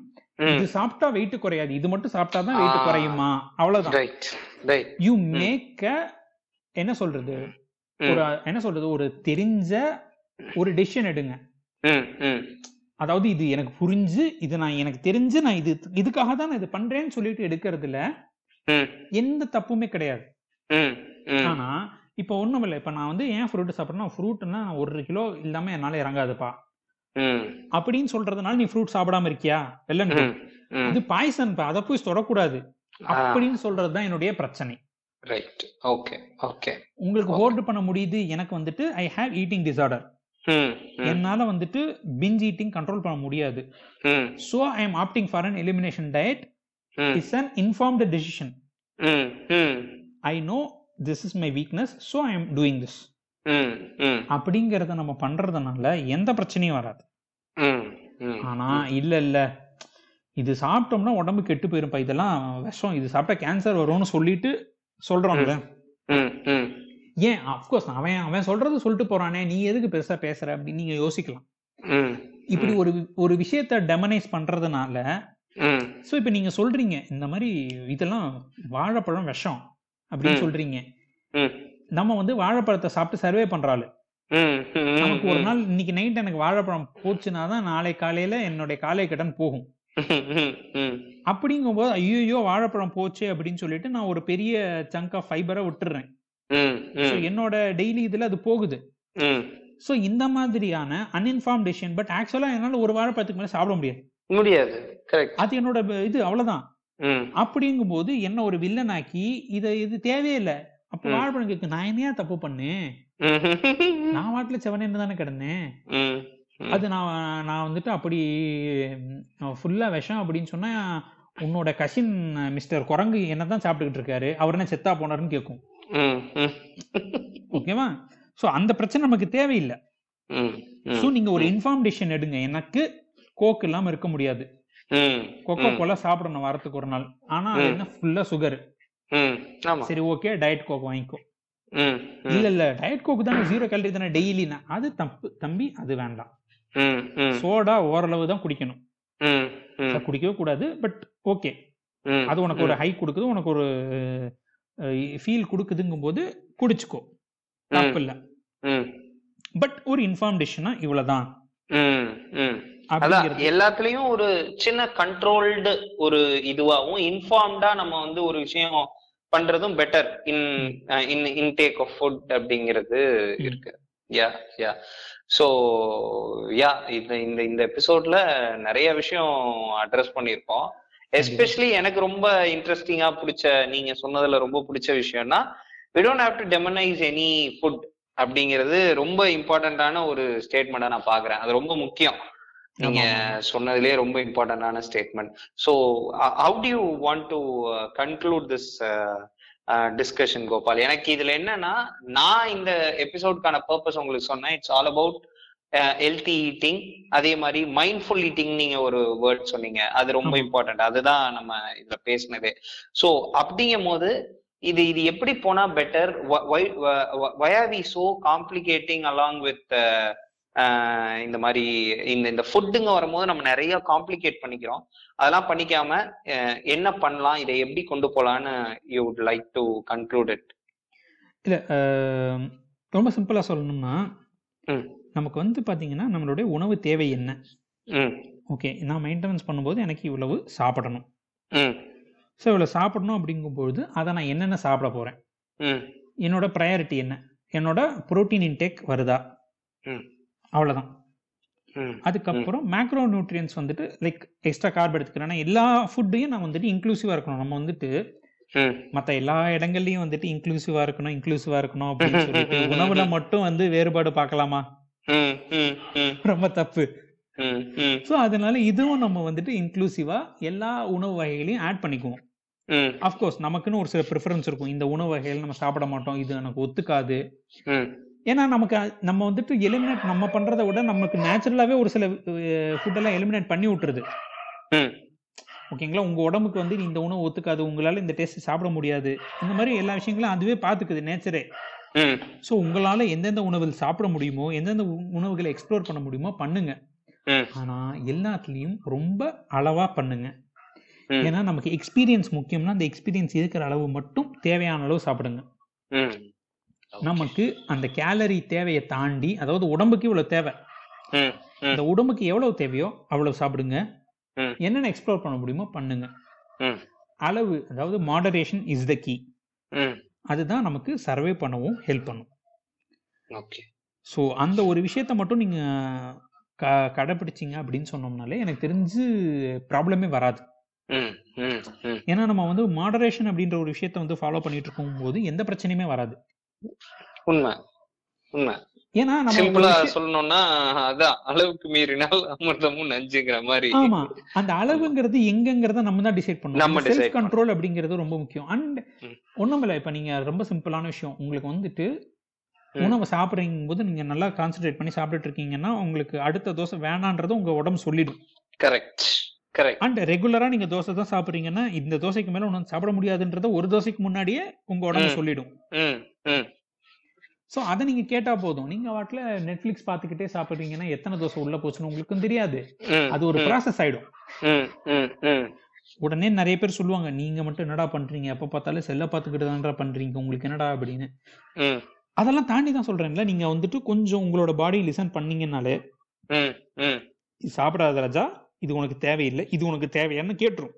[SPEAKER 3] இது சாப்பிட்டா வெயிட் குறையாது. இது மட்டும் சாப்பிட்டா தான் வெயிட். குறையுமா? அவ்வளவுதான். யூ
[SPEAKER 1] ம்.
[SPEAKER 3] மேக் என்ன சொல்றது? ஒரு என்ன சொல்றது? ஒரு தெரிஞ்ச ஒரு டெசிஷன் எடுங்க. அதாவது இது எனக்கு புரிஞ்சு இது நான் எனக்கு தெரிஞ்சு நான் இது இதுக்காக தான் நான் இது பண்றேன்னு சொல்லிட்டு எடுக்கிறதுல எந்த தப்புமே கிடையாது. ஆனா இப்ப ஒண்ணும் இல்லை. இப்ப நான் வந்து ஏன் ஃப்ரூட் சாப்பிட்றேன்னா ஃப்ரூட்னா ஒரு கிலோ இல்லாம என்னால இறங்காதுப்பா. அப்படின்னு சொல்றதுனால நீ ஃப்ரூட் சாப்பிடாம இருக்கியா? வெள்ளன். இது பாய்சன் அதை போய் தொடக்கூடாது. அப்படின்னு சொல்றதுதான் என்னுடைய பிரச்சனை.
[SPEAKER 1] ரைட் ஓகே ஓகே
[SPEAKER 3] உங்களுக்கு. ஹோல்ட் பண்ண முடியுது எனக்கு வந்துட்டு ஐ ஹேவ் ஈட்டிங் டிசார்டர் என்னால வந்துட்டு பிஞ்ச் ஈட்டிங் கண்ட்ரோல் பண்ண முடியாது. So I am opting for an elimination diet is an informed decision I know this is my weakness so I am doing this அப்படிங்கறத நம்ம பண்றதுனால எந்த பிரச்சனையும் வராது. ஆனா இல்ல இல்ல. இது சாப்பிட்டோம்னா உடம்பு கெட்டு போயிருப்பா இதெல்லாம் விஷம் இது சாப்பிட்டா கேன்சர் வரும்னு சொல்லிட்டு சொல்றோம்ல. ஏன்? அப்கோர்ஸ் அவன் அவன் சொல்றது சொல்லிட்டு போறானே. நீ எதுக்கு பெருசா பேசுற அப்படின்னு நீங்க யோசிக்கலாம். இப்படி ஒரு ஒரு விஷயத்த டெமனைஸ் பண்றதுனால சோ இப்ப நீங்க சொல்றீங்க இந்த மாதிரி இதெல்லாம் வாழைப்பழம் விஷம். அப்படின்னு. சொல்றீங்க. நம்ம வந்து வாழைப்பழத்தை சாப்பிட்டு சர்வே பண்றாள் நமக்கு ஒரு. நாள் இன்னைக்கு நைட் எனக்கு வாழைப்பழம் போச்சுன்னா தான் நாளை காலையில என்னுடைய காலை கடன் போகும்.
[SPEAKER 1] ம், ம், ம்,
[SPEAKER 3] அப்படிங்கும்போது ஐயோ வாழைப்பழம் போச்சு அப்படின்னு சொல்லிட்டு நான் ஒரு பெரிய சங்க் ஆஃப் ஃபைபரை விட்டுறேன் என்னோட டெய்லி இதுல அது போகுது. ஸோ இந்த மாதிரியான அன்இன்ஃபார்ம் டெசிஷன் பட் ஆக்சுவலா என்னால ஒரு வாழைப்பழத்துக்கு மேல சாப்பிட முடியாது.
[SPEAKER 1] முடியாது.
[SPEAKER 3] அது என்னோட இது அவ்வளவுதான். அப்படிங்கும்போது என்ன ஒரு வில்லனாக்கி இத இது தேவையில்லை. அப்போ கேக்கு நான் என்னையா தப்பு பண்ணேன்? நான் வாட்டில செவனேன்னு தானே கிடந்தேன். அது நான் நான் வந்துட்டு அப்படி ஃபுல்லா விஷம் அப்படின்னு சொன்னா உன்னோட கசின் மிஸ்டர் குரங்கு என்னதான் சாப்பிட்டுக்கிட்டு இருக்காரு அவர் என்ன செத்தா போனாருன்னு கேட்கும். ஓகேவா? சோ அந்த பிரச்சனை நமக்கு தேவையில்லை. சோ நீங்க ஒரு இன்ஃபார்மேஷன் எடுங்க. எனக்கு கோக் இல்லாம இருக்க முடியாது. கொக்கோ கோலா சாப்பிடணும் வாரத்துக்கு ஒரு நாள். ஆனா அது. என்ன ஃபுல்லா சுகர் சரி ஓகே டயட் கோக் வாங்கிக்கோ. இல்ல இல்ல டயட் கோக் தானே ஜீரோ கேலரி தானே டெய்லினா அது தப்பு தம்பி அது வேண்டாம். சோடா ஓரளவு தான் குடிக்கணும். குடிக்கவே கூடாது பட் ஓகே அது உனக்கு ஒரு ஹை கொடுக்குது உனக்கு ஒரு ஃபீல் கொடுக்குதுங்கும் போது குடிச்சுக்கோ. தப்பு இல்ல பட் ஒரு இன்ஃபார்மேஷனா இவ்வளவுதான்.
[SPEAKER 1] ம், ம். அதான் எல்லாத்துலயும் ஒரு சின்ன கண்ட்ரோல்டு ஒரு இதுவாகவும் இன்ஃபார்ம்டா நம்ம வந்து ஒரு விஷயம் பண்றதும் better in in intake of food அப்படிங்கிறது. இருக்கு. யா யா ஸோ யா இந்த இந்த இந்த எபிசோட்ல நிறைய விஷயம் அட்ரஸ் பண்ணியிருக்கோம். எஸ்பெஷலி எனக்கு ரொம்ப இன்ட்ரெஸ்டிங்கா பிடிச்ச நீங்க சொன்னதுல ரொம்ப பிடிச்ச விஷயம்னா we don't have to demonise any food அப்படிங்கிறது ரொம்ப இம்பார்ட்டன்டான ஒரு ஸ்டேட்மெண்டா நான் பாக்குறேன் அது ரொம்ப முக்கியம். நீங்க. சொன்னதுலயே ரொம்ப இம்பார்ட்டன்டான statement so how do you want to conclude this discussion Gopal எனக்கு இதுல என்னன்னா நான் இந்த எபிசோட்கான பர்பஸ் உங்களுக்கு சொன்னேன். It's all about healthy eating அதே மாதிரி மைண்ட்ஃபுல் ஈட்டிங் நீங்க ஒரு வேர்ட் சொன்னீங்க. அது ரொம்ப. இம்பார்ட்டன்ட் அதுதான் நம்ம இதுல பேசினதே. ஸோ அப்படிங்கும் போது இது இது எப்படி போனா better why are we so complicating along with uh, uh, இந்த மாதிரி இந்த இந்த ஃபுட்டுங்க வரும்போது நம்ம நிறைய காம்ப்ளிகேட் பண்ணிக்கிறோம். அதெல்லாம் பண்ணிக்காம என்ன பண்ணலாம் இதை எப்படி கொண்டு போலான்னு you would like to conclude it
[SPEAKER 3] இல்ல ரொம்ப சிம்பிளா சொல்லணும்னா
[SPEAKER 1] ம்.
[SPEAKER 3] நமக்கு வந்து பாத்தீங்கன்னா நம்மளுடைய உணவு தேவை என்ன?
[SPEAKER 1] ம்.
[SPEAKER 3] ஓகே நான் மெயின்டெனன்ஸ் பண்ணும்போது எனக்கு இவ்வளவு சாப்பிடணும்.
[SPEAKER 1] ம்.
[SPEAKER 3] ஸோ இவ்வளவு சாப்பிடணும் அப்படிங்கும்பொழுது அதை நான் என்னென்ன சாப்பிட போறேன்?
[SPEAKER 1] ம்.
[SPEAKER 3] என்னோட ப்ரையாரிட்டி என்ன? என்னோட புரோட்டீன் இன்டேக் வருதா? அவ்வளவுதான். அதுக்கப்புறம் மேக்ரோ நியூட்ரியன்ஸ் வந்துட்டு லைக் எக்ஸ்ட்ரா கார்ப் எடுத்துக்கிறேன்னா எல்லா ஃபுட்டையும் நான் வந்துட்டு இன்க்ளூசிவா இருக்கணும். நம்ம வந்துட்டு
[SPEAKER 1] ம்.
[SPEAKER 3] மத்த எல்லா இடங்கள்லயும் வந்துட்டு இன்க்ளூசிவா இருக்கணும் இன்க்ளூசிவா இருக்கணும் அப்படின்னு சொல்லிட்டு உணவுல மட்டும் வந்து வேறுபாடு பார்க்கலாமா? ரொம்ப தப்பு. ஸோ அதனால இதுவும் நம்ம வந்துட்டு இன்க்ளூசிவா எல்லா உணவு வகைகளையும் ஆட் பண்ணிக்குவோம். அஃப்கோர்ஸ் நமக்குன்னு ஒரு சில ப்ரிஃபரன்ஸ் இருக்கும். இந்த உணவு வகைகள் நம்ம சாப்பிட மாட்டோம். இது எனக்கு ஒத்துக்காது. ஏன்னா நமக்கு நம்ம வந்துட்டு எலிமினேட் நம்ம பண்றதை விட நமக்கு நேச்சுரலாவே ஒரு சில ஃபுட்டெல்லாம் எலிமினேட் பண்ணி விட்டுருது. ஓகேங்களா? உங்க உடம்புக்கு வந்து இந்த உணவு ஒத்துக்காது உங்களால இந்த டேஸ்ட் சாப்பிட முடியாது. இந்த மாதிரி எல்லா விஷயங்களும் அதுவே பாத்துக்குது நேச்சரே ஸோ உங்களால எந்தெந்த உணவுகள் சாப்பிட முடியுமோ எந்தெந்த உணவுகளை எக்ஸ்ப்ளோர் பண்ண முடியுமோ பண்ணுங்க. ஆனா எல்லாத்துலயும் ரொம்ப அளவா பண்ணுங்க. ஏன்னா நமக்கு எக்ஸ்பீரியன்ஸ் முக்கியம்னா அந்த எக்ஸ்பீரியன்ஸ் இருக்கிற அளவு மட்டும் தேவையான அளவு சாப்பிடுங்க. நமக்கு அந்த கேலரி தேவையை தாண்டி அதாவது உடம்புக்கு இவ்வளவு தேவை. இந்த உடம்புக்கு எவ்வளவு தேவையோ அவ்வளவு சாப்பிடுங்க. என்னென்ன எக்ஸ்ப்ளோர் பண்ண முடியுமோ பண்ணுங்க. அளவு அதாவது மாடரேஷன் இஸ் த கீ அதுதான் நமக்கு சர்வே பண்ணவும் ஹெல்ப் பண்ணும்.
[SPEAKER 1] ஓகே
[SPEAKER 3] ஸோ அந்த ஒரு விஷயத்த மட்டும் நீங்க க கடைப்பிடிச்சிங்க அப்படின்னு சொன்னோம்னாலே எனக்கு தெரிஞ்சு ப்ராப்ளமே வராது. ஏன்னா நம்ம வந்து மாடரேஷன் அப்படின்ற ஒரு விஷயத்த வந்து ஃபாலோ பண்ணிட்டு இருக்கும்போது எந்த பிரச்சனையுமே வராது.
[SPEAKER 1] உண்மை உண்மை.
[SPEAKER 3] ஏன்னா
[SPEAKER 1] சிம்பிளா சொல்லணும்னா அதான் அளவுக்கு மீறினால் அமிர்தமும் நஞ்சுங்கிற மாதிரி.
[SPEAKER 3] ஆமா. அந்த அளவுங்கிறது எங்கங்கிறத நம்ம தான் டிசைட்
[SPEAKER 1] நம்ம
[SPEAKER 3] பண்ணணும் செல்ஃப் கண்ட்ரோல் அப்படிங்கிறது ரொம்ப முக்கியம். அண்ட்
[SPEAKER 1] ம்.
[SPEAKER 3] ஒண்ணுமில்ல இப்ப நீங்க ரொம்ப சிம்பிளான விஷயம். உங்களுக்கு வந்துட்டு. உணவை சாப்பிடுறீங்க போது நீங்க நல்லா கான்சென்ட்ரேட் பண்ணி சாப்பிட்டுட்டு இருக்கீங்கன்னா உங்களுக்கு அடுத்த தோசை வேணான்றது உங்க உடம்பு சொல்லிடும்.
[SPEAKER 1] கரெக்ட்
[SPEAKER 3] அண்ட் ரெகுலரா நீங்க தோசை தான் சாப்பிடுறீங்கன்னா இந்த தோசைக்கு மேல ஒன்றும் சாப்பிட முடியாதுன்றத ஒரு தோசைக்கு முன்னாடியே உங்க உடம்பு. சொல்லிடும். சோ அதை நீங்க கேட்டா போதும். நீங்க வாட்டில நெட்ஃபிளிக்ஸ் பாத்துக்கிட்டே சாப்பிடுறீங்கன்னா எத்தனை தோசை உள்ள போச்சுன்னு உங்களுக்கும் தெரியாது. அது ஒரு ப்ராசஸ் ஆயிடும். உடனே நிறைய பேர் சொல்லுவாங்க நீங்க மட்டும் என்னடா பண்றீங்க? எப்ப பார்த்தாலும் செல்ல பாத்துக்கிட்டு தான்டா பண்றீங்க? உங்களுக்கு என்னடா அப்படின்னு? அதெல்லாம் தாண்டி தான் சொல்றேன்ல நீங்க வந்துட்டு கொஞ்சம் உங்களோட பாடி லிசன் இது சாப்பிடாத ராஜா. இது உனக்கு தேவையில்லை இது உனக்கு தேவையான்னு கேட்டுரும்.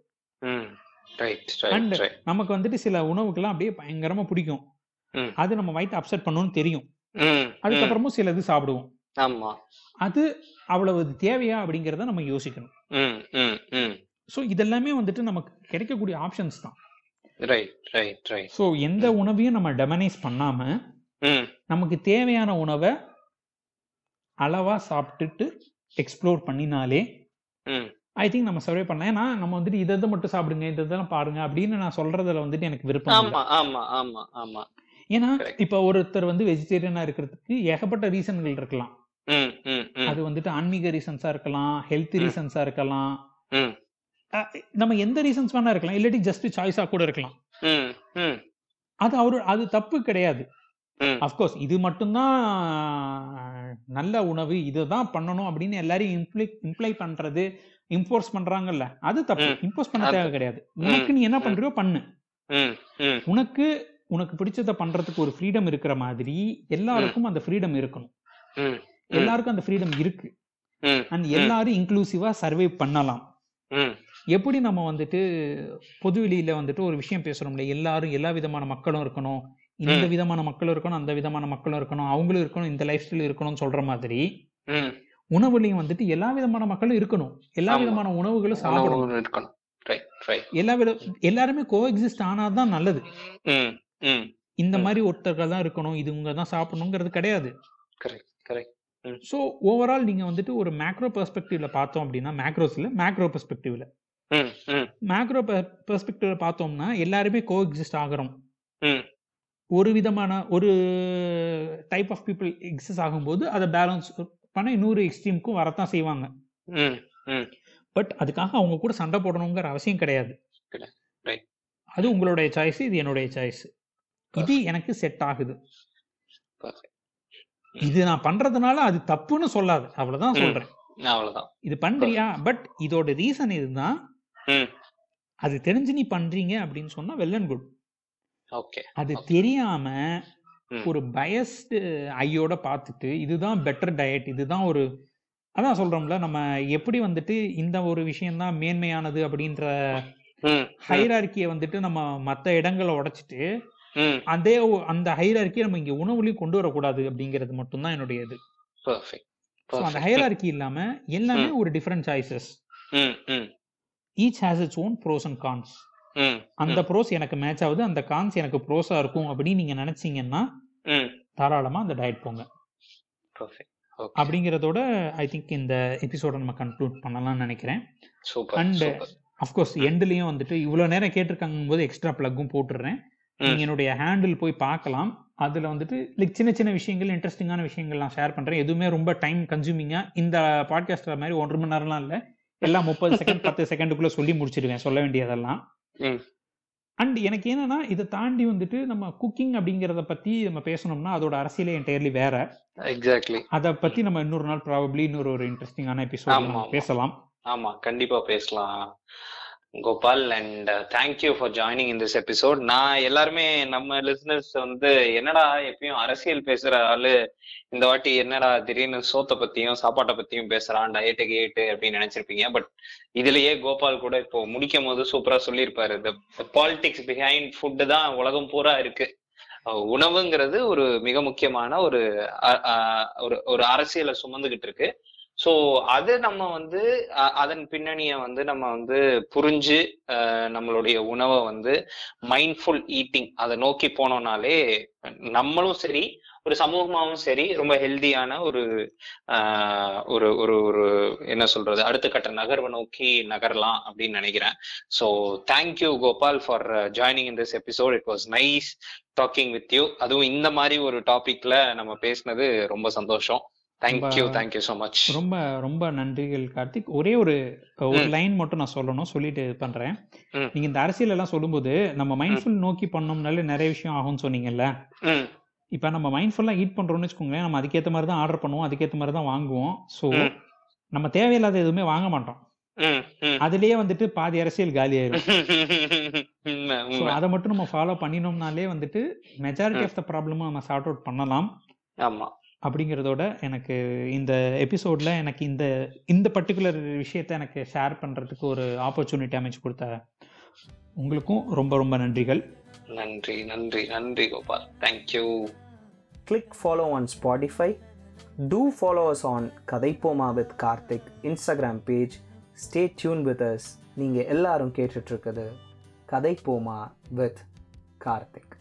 [SPEAKER 1] ரைட்
[SPEAKER 3] நமக்கு வந்துட்டு சில உணவுகள்லாம் அப்படியே பயங்கரமா பிடிக்கும். அது நம்ம வயிற்று அப்செட் பண்ணணும்னு தெரியும். அதுக்கப்புறமும் சிலது சாப்பிடுவோம்.
[SPEAKER 1] ஆமா.
[SPEAKER 3] அது அவ்வளவு இது தேவையா அப்படிங்கறத நம்ம யோசிக்கணும். ஸோ இதெல்லாமே வந்துட்டு நமக்கு கிடைக்கக்கூடிய ஆப்ஷன்ஸ் தான்.
[SPEAKER 1] ரைட் ரைட் ரைட்
[SPEAKER 3] ஸோ எந்த உணவையும் நம்ம டெமனைஸ் பண்ணாம நமக்கு தேவையான உணவை அளவா சாப்பிட்டுட்டு எக்ஸ்ப்ளோர் பண்ணினாலே
[SPEAKER 1] ம்.
[SPEAKER 3] ஐ திங்க் நம்ம சர்வே பண்ணலாம். ஏன்னா நம்ம வந்துட்டு இதை இதை மட்டும் சாப்பிடுங்க இதை இதெல்லாம் பாருங்க அப்படின்னு நான் சொல்றதுல வந்துட்டு எனக்கு விருப்பம் இல்லை.
[SPEAKER 1] ஆமா ஆமா ஆமா ஆமா.
[SPEAKER 3] ஏன்னா
[SPEAKER 1] Correct.
[SPEAKER 3] இப்ப ஒருத்தர் வந்து வெஜிடேரியனா இருக்கிறதுக்கு ஏகப்பட்ட ரீசன்கள் இருக்கலாம்.
[SPEAKER 1] ம் ம் ம்.
[SPEAKER 3] அது வந்துட்டு ஆன்மீக ரீசன்ஸா இருக்கலாம் ஹெல்த்
[SPEAKER 1] ம்.
[SPEAKER 3] ரீசன்ஸா இருக்கலாம்.
[SPEAKER 1] ம்.
[SPEAKER 3] நம்ம எந்த ரீசன்ஸ் வேணா இருக்கலாம். இல்லாட்டி ஜஸ்ட் சாய்ஸா கூட இருக்கலாம்.
[SPEAKER 1] ம் ம்.
[SPEAKER 3] அது அவரு அது தப்பு கிடையாது.
[SPEAKER 1] ம்.
[SPEAKER 3] அஃப்கோர்ஸ் இது மட்டும்தான் நல்ல உணவு இதுதான் பண்ணணும் அப்படின்னு எல்லாரையும் இம்ப்ளை இம்ப்ளை பண்றது இம்போர்ஸ் பண்றாங்கல்ல. அது தப்பு. இம்போஸ் பண்ண தேவை கிடையாது உனக்கு நீ என்ன. பண்றியோ பண்ணு. உனக்கு உனக்கு பிடிச்சத பண்றதுக்கு ஒரு ஃப்ரீடம் இருக்கிற மாதிரி எல்லாருக்கும் அந்த ஃப்ரீடம் இருக்கணும். எல்லாருக்கும் அந்த ஃப்ரீடம் இருக்கு. அண்ட் எல்லாரும் இன்க்ளூசிவா சர்வே பண்ணலாம். எப்படி நம்ம வந்துட்டு பொதுவெளியில வந்துட்டு ஒரு விஷயம் பேசுறோம்ல எல்லாரும் எல்லா விதமான மக்களும் இருக்கணும். இந்த. விதமான மக்களும் இருக்கணும் அந்த விதமான மக்களும் இருக்கணும் அவங்களும் இருக்கணும் இந்த லைஃப் ஸ்டைல் இருக்கணும்னு சொல்ற மாதிரி உணவுலையும் வந்துட்டு எல்லா விதமான மக்களும் இருக்கணும். எல்லா. விதமான உணவுகளும் சாப்பிடணும். எல்லா வித எல்லாருமே கோ எக்ஸிஸ்ட் ஆனாதான் நல்லது. இந்த. மாதிரி ஒருத்தர்கள் தான் இருக்கணும் இது இவங்க தான் சாப்பிடணுங்கிறது கிடையாது.
[SPEAKER 1] கரெக்ட் கரெக்ட்
[SPEAKER 3] ஸோ ஓவரால் நீங்க வந்துட்டு ஒரு மேக்ரோ பெர்ஸ்பெக்டிவ்ல பார்த்தோம் அப்படின்னா மேக்ரோஸ்ல மேக்ரோ பெர்ஸ்பெக்டிவ்ல மேக்ரோ பெர்ஸ்பெக்டிவ்ல பார்த்தோம்னா எல்லாருமே கோ எக்ஸிஸ்ட் ஆகிறோம் ஒரு விதமான ஒரு டைப் ஆஃப் பீப்புள் எக்ஸிஸ்ட் ஆகும்போது அதை பேலன்ஸ் பண்ண இன்னொரு எக்ஸ்ட்ரீமுக்கும் வரத்தான் செய்வாங்க. பட் அதுக்காக அவங்க கூட சண்டை போடணுங்கிற அவசியம் கிடையாது. அது உங்களுடைய சாய்ஸ் இது என்னுடைய சாய்ஸ் இது எனக்கு செட் ஆகுது. இது நான் பண்றதுனால அது தப்புன்னு சொல்லாது. அவ்வளவுதான். சொல்றேன்.
[SPEAKER 1] அவ்வளவுதான்.
[SPEAKER 3] இது பண்றியா? பட் இதோட ரீசன் இதுதான். அது தெரிஞ்சு நீ பண்றீங்க அப்படின்னு சொன்னா வெல் அண்ட் குட் அது. தெரியாம. ஒரு பயஸ்டு ஐயோட பார்த்துட்டு இதுதான் பெட்டர் டயட் இதுதான் ஒரு அதான் சொல்றோம்ல நம்ம எப்படி வந்துட்டு இந்த ஒரு விஷயம்தான் மேன்மையானது அப்படின்ற ஹைரார்கியை வந்துட்டு நம்ம மத்த இடங்களை உடைச்சிட்டு அதே அந்த ஹைரார்கியை நம்ம இங்க உணவுலையும் கொண்டு வரக்கூடாது அப்படிங்கிறது மட்டும்தான் என்னுடைய இது. அந்த ஹைரார்கி இல்லாம எல்லாமே ஒரு different choices each has its own pros and cons அந்த ப்ரோஸ் எனக்கு மேட்ச் ஆகுது அந்த கான்ஸ் எனக்கு ப்ரோஸா இருக்கும் அப்படின்னு நீங்க நினைச்சீங்கன்னா தாராளமா அந்த டயட் போங்க. அப்படிங்கிறதோட ஐ திங்க் இந்த எபிசோட நம்ம கன்க்ளூட் பண்ணலாம்னு நினைக்கிறேன். அண்ட் அஃப்கோர்ஸ் எண்ட்லயும் வந்துட்டு இவ்வளவு நேரம் கேட்டிருக்காங்க போது எக்ஸ்ட்ரா பிளக்கும் போட்டுடுறேன். நீங்க என்னுடைய ஹேண்டில் போய் பார்க்கலாம். அதுல வந்துட்டு லைக் சின்ன சின்ன விஷயங்கள் இன்ட்ரெஸ்டிங்கான விஷயங்கள் நான் ஷேர் பண்றேன். எதுவுமே ரொம்ப டைம் கன்சூமிங்கா இந்த பாட்காஸ்ட்ல மாதிரி ஒன்றரை மணி நேரம்லாம் இல்ல. எல்லாம் முப்பது செகண்ட் பத்து செகண்டுக்குள்ள சொல்லி முடிச்சிடுவேன். சொல்ல வேண்டியதெல்லாம்.
[SPEAKER 1] ம்.
[SPEAKER 3] அண்ட் எனக்கு என்னன்னா இதை தாண்டி வந்துட்டு நம்ம குக்கிங் அப்படிங்கறத பத்தி நம்ம பேசணும்னா அதோட அரசியலே என்டையர்லி வேற.
[SPEAKER 1] எக்ஸாக்ட்லி
[SPEAKER 3] அதை பத்தி நம்ம இன்னொரு நாள் ப்ராபப்ளி இன்னொரு ஒரு இன்ட்ரெஸ்டிங்கான எபிசோட்
[SPEAKER 1] ஆமா, ஆமா.
[SPEAKER 3] பேசலாம்.
[SPEAKER 1] ஆமா. கண்டிப்பா பேசலாம். Gopal and thank you for joining in this episode நான் எல்லாருமே நம்ம லிசனர்ஸ் வந்து என்னடா எப்பயும் அரசியல் பேசுற ஆளு? இந்த வாட்டி என்னடா திடீர்னு சோத்தை பத்தியும் சாப்பாட்டை பத்தியும் பேசுறான் டயட்டு கேட்டு அப்படின்னு நினைச்சிருப்பீங்க. பட் இதுலயே கோபால் கூட இப்போ முடிக்கும் போது சூப்பரா சொல்லியிருப்பாரு. இந்த பாலிடிக்ஸ் பிஹைண்ட் ஃபுட்டு தான் உலகம் பூரா இருக்கு. உணவுங்கிறது ஒரு மிக முக்கியமான ஒரு ஒரு ஒரு அரசியலை சுமந்துகிட்டு இருக்கு. சோ அது நம்ம வந்து அதன் பின்னணியை வந்து நம்ம வந்து புரிஞ்சு நம்மளுடைய உணவை வந்து மைண்ட்ஃபுல் ஈட்டிங் அதை நோக்கி போனோம்னாலே நம்மளும் சரி ஒரு சமூகமாகவும் சரி ரொம்ப ஹெல்தியான ஒரு ஒரு ஒரு ஒரு என்ன சொல்றது அடுத்த கட்ட நகர்வை நோக்கி நகரலாம் அப்படின்னு நினைக்கிறேன். So thank you Gopal for joining in this episode it was nice talking with you அதுவும் இந்த மாதிரி ஒரு டாபிக்ல நம்ம பேசினது ரொம்ப சந்தோஷம். தேங்க்யூ தேங்க்யூ ஸோ மச்
[SPEAKER 3] ரொம்ப ரொம்ப நன்றிகள் கார்த்திக். ஒரே ஒரு ஒரு லைன் மட்டும் நான் சொல்லணும் சொல்லிட்டு இது பண்றேன். நீங்க இந்த அரசியல் எல்லாம் சொல்லும்போது நம்ம மைண்ட்ஃபுல் நோக்கி பண்ணோம்னாலே நிறைய விஷயம் ஆகும்னு சொன்னீங்கல்ல? இப்ப நம்ம மைண்ட்ஃபுல்லா ஈட் பண்றோம்னு வச்சுக்கோங்களேன் நம்ம அதுக்கேத்த மாதிரி தான் ஆர்டர் பண்ணுவோம் அதுக்கேத்த மாதிரி தான் வாங்குவோம். ஸோ
[SPEAKER 1] ம்.
[SPEAKER 3] நம்ம தேவையில்லாத எதுவுமே வாங்க மாட்டோம். அதுலயே வந்துட்டு பாதி அரசியல் காலி ஆயிரும். அதை மட்டும் நம்ம ஃபாலோ பண்ணினோம்னாலே வந்துட்டு மெஜாரிட்டி ஆஃப் த ப்ராப்ளமும் நம்ம சார்ட் அவுட் பண்ணலாம்.
[SPEAKER 1] ஆமா.
[SPEAKER 3] அப்படிங்கிறதோட எனக்கு இந்த எபிசோட்ல எனக்கு இந்த இந்த பர்டிகுலர் விஷயத்தை எனக்கு ஷேர் பண்றதுக்கு ஒரு ஆப்பர்ச்சுனிட்டி அமைச்சு கொடுத்த உங்களுக்கும் ரொம்ப ரொம்ப நன்றிகள்.
[SPEAKER 1] நன்றி நன்றி நன்றி Gopal. Thank you
[SPEAKER 2] click follow on Spotify. Do follow us on கதைப்போமா with Karthik Instagram page stay tuned with us நீங்கள் எல்லாரும் கேட்டுட்ருக்குது கதைப்போமா வித் கார்த்திக்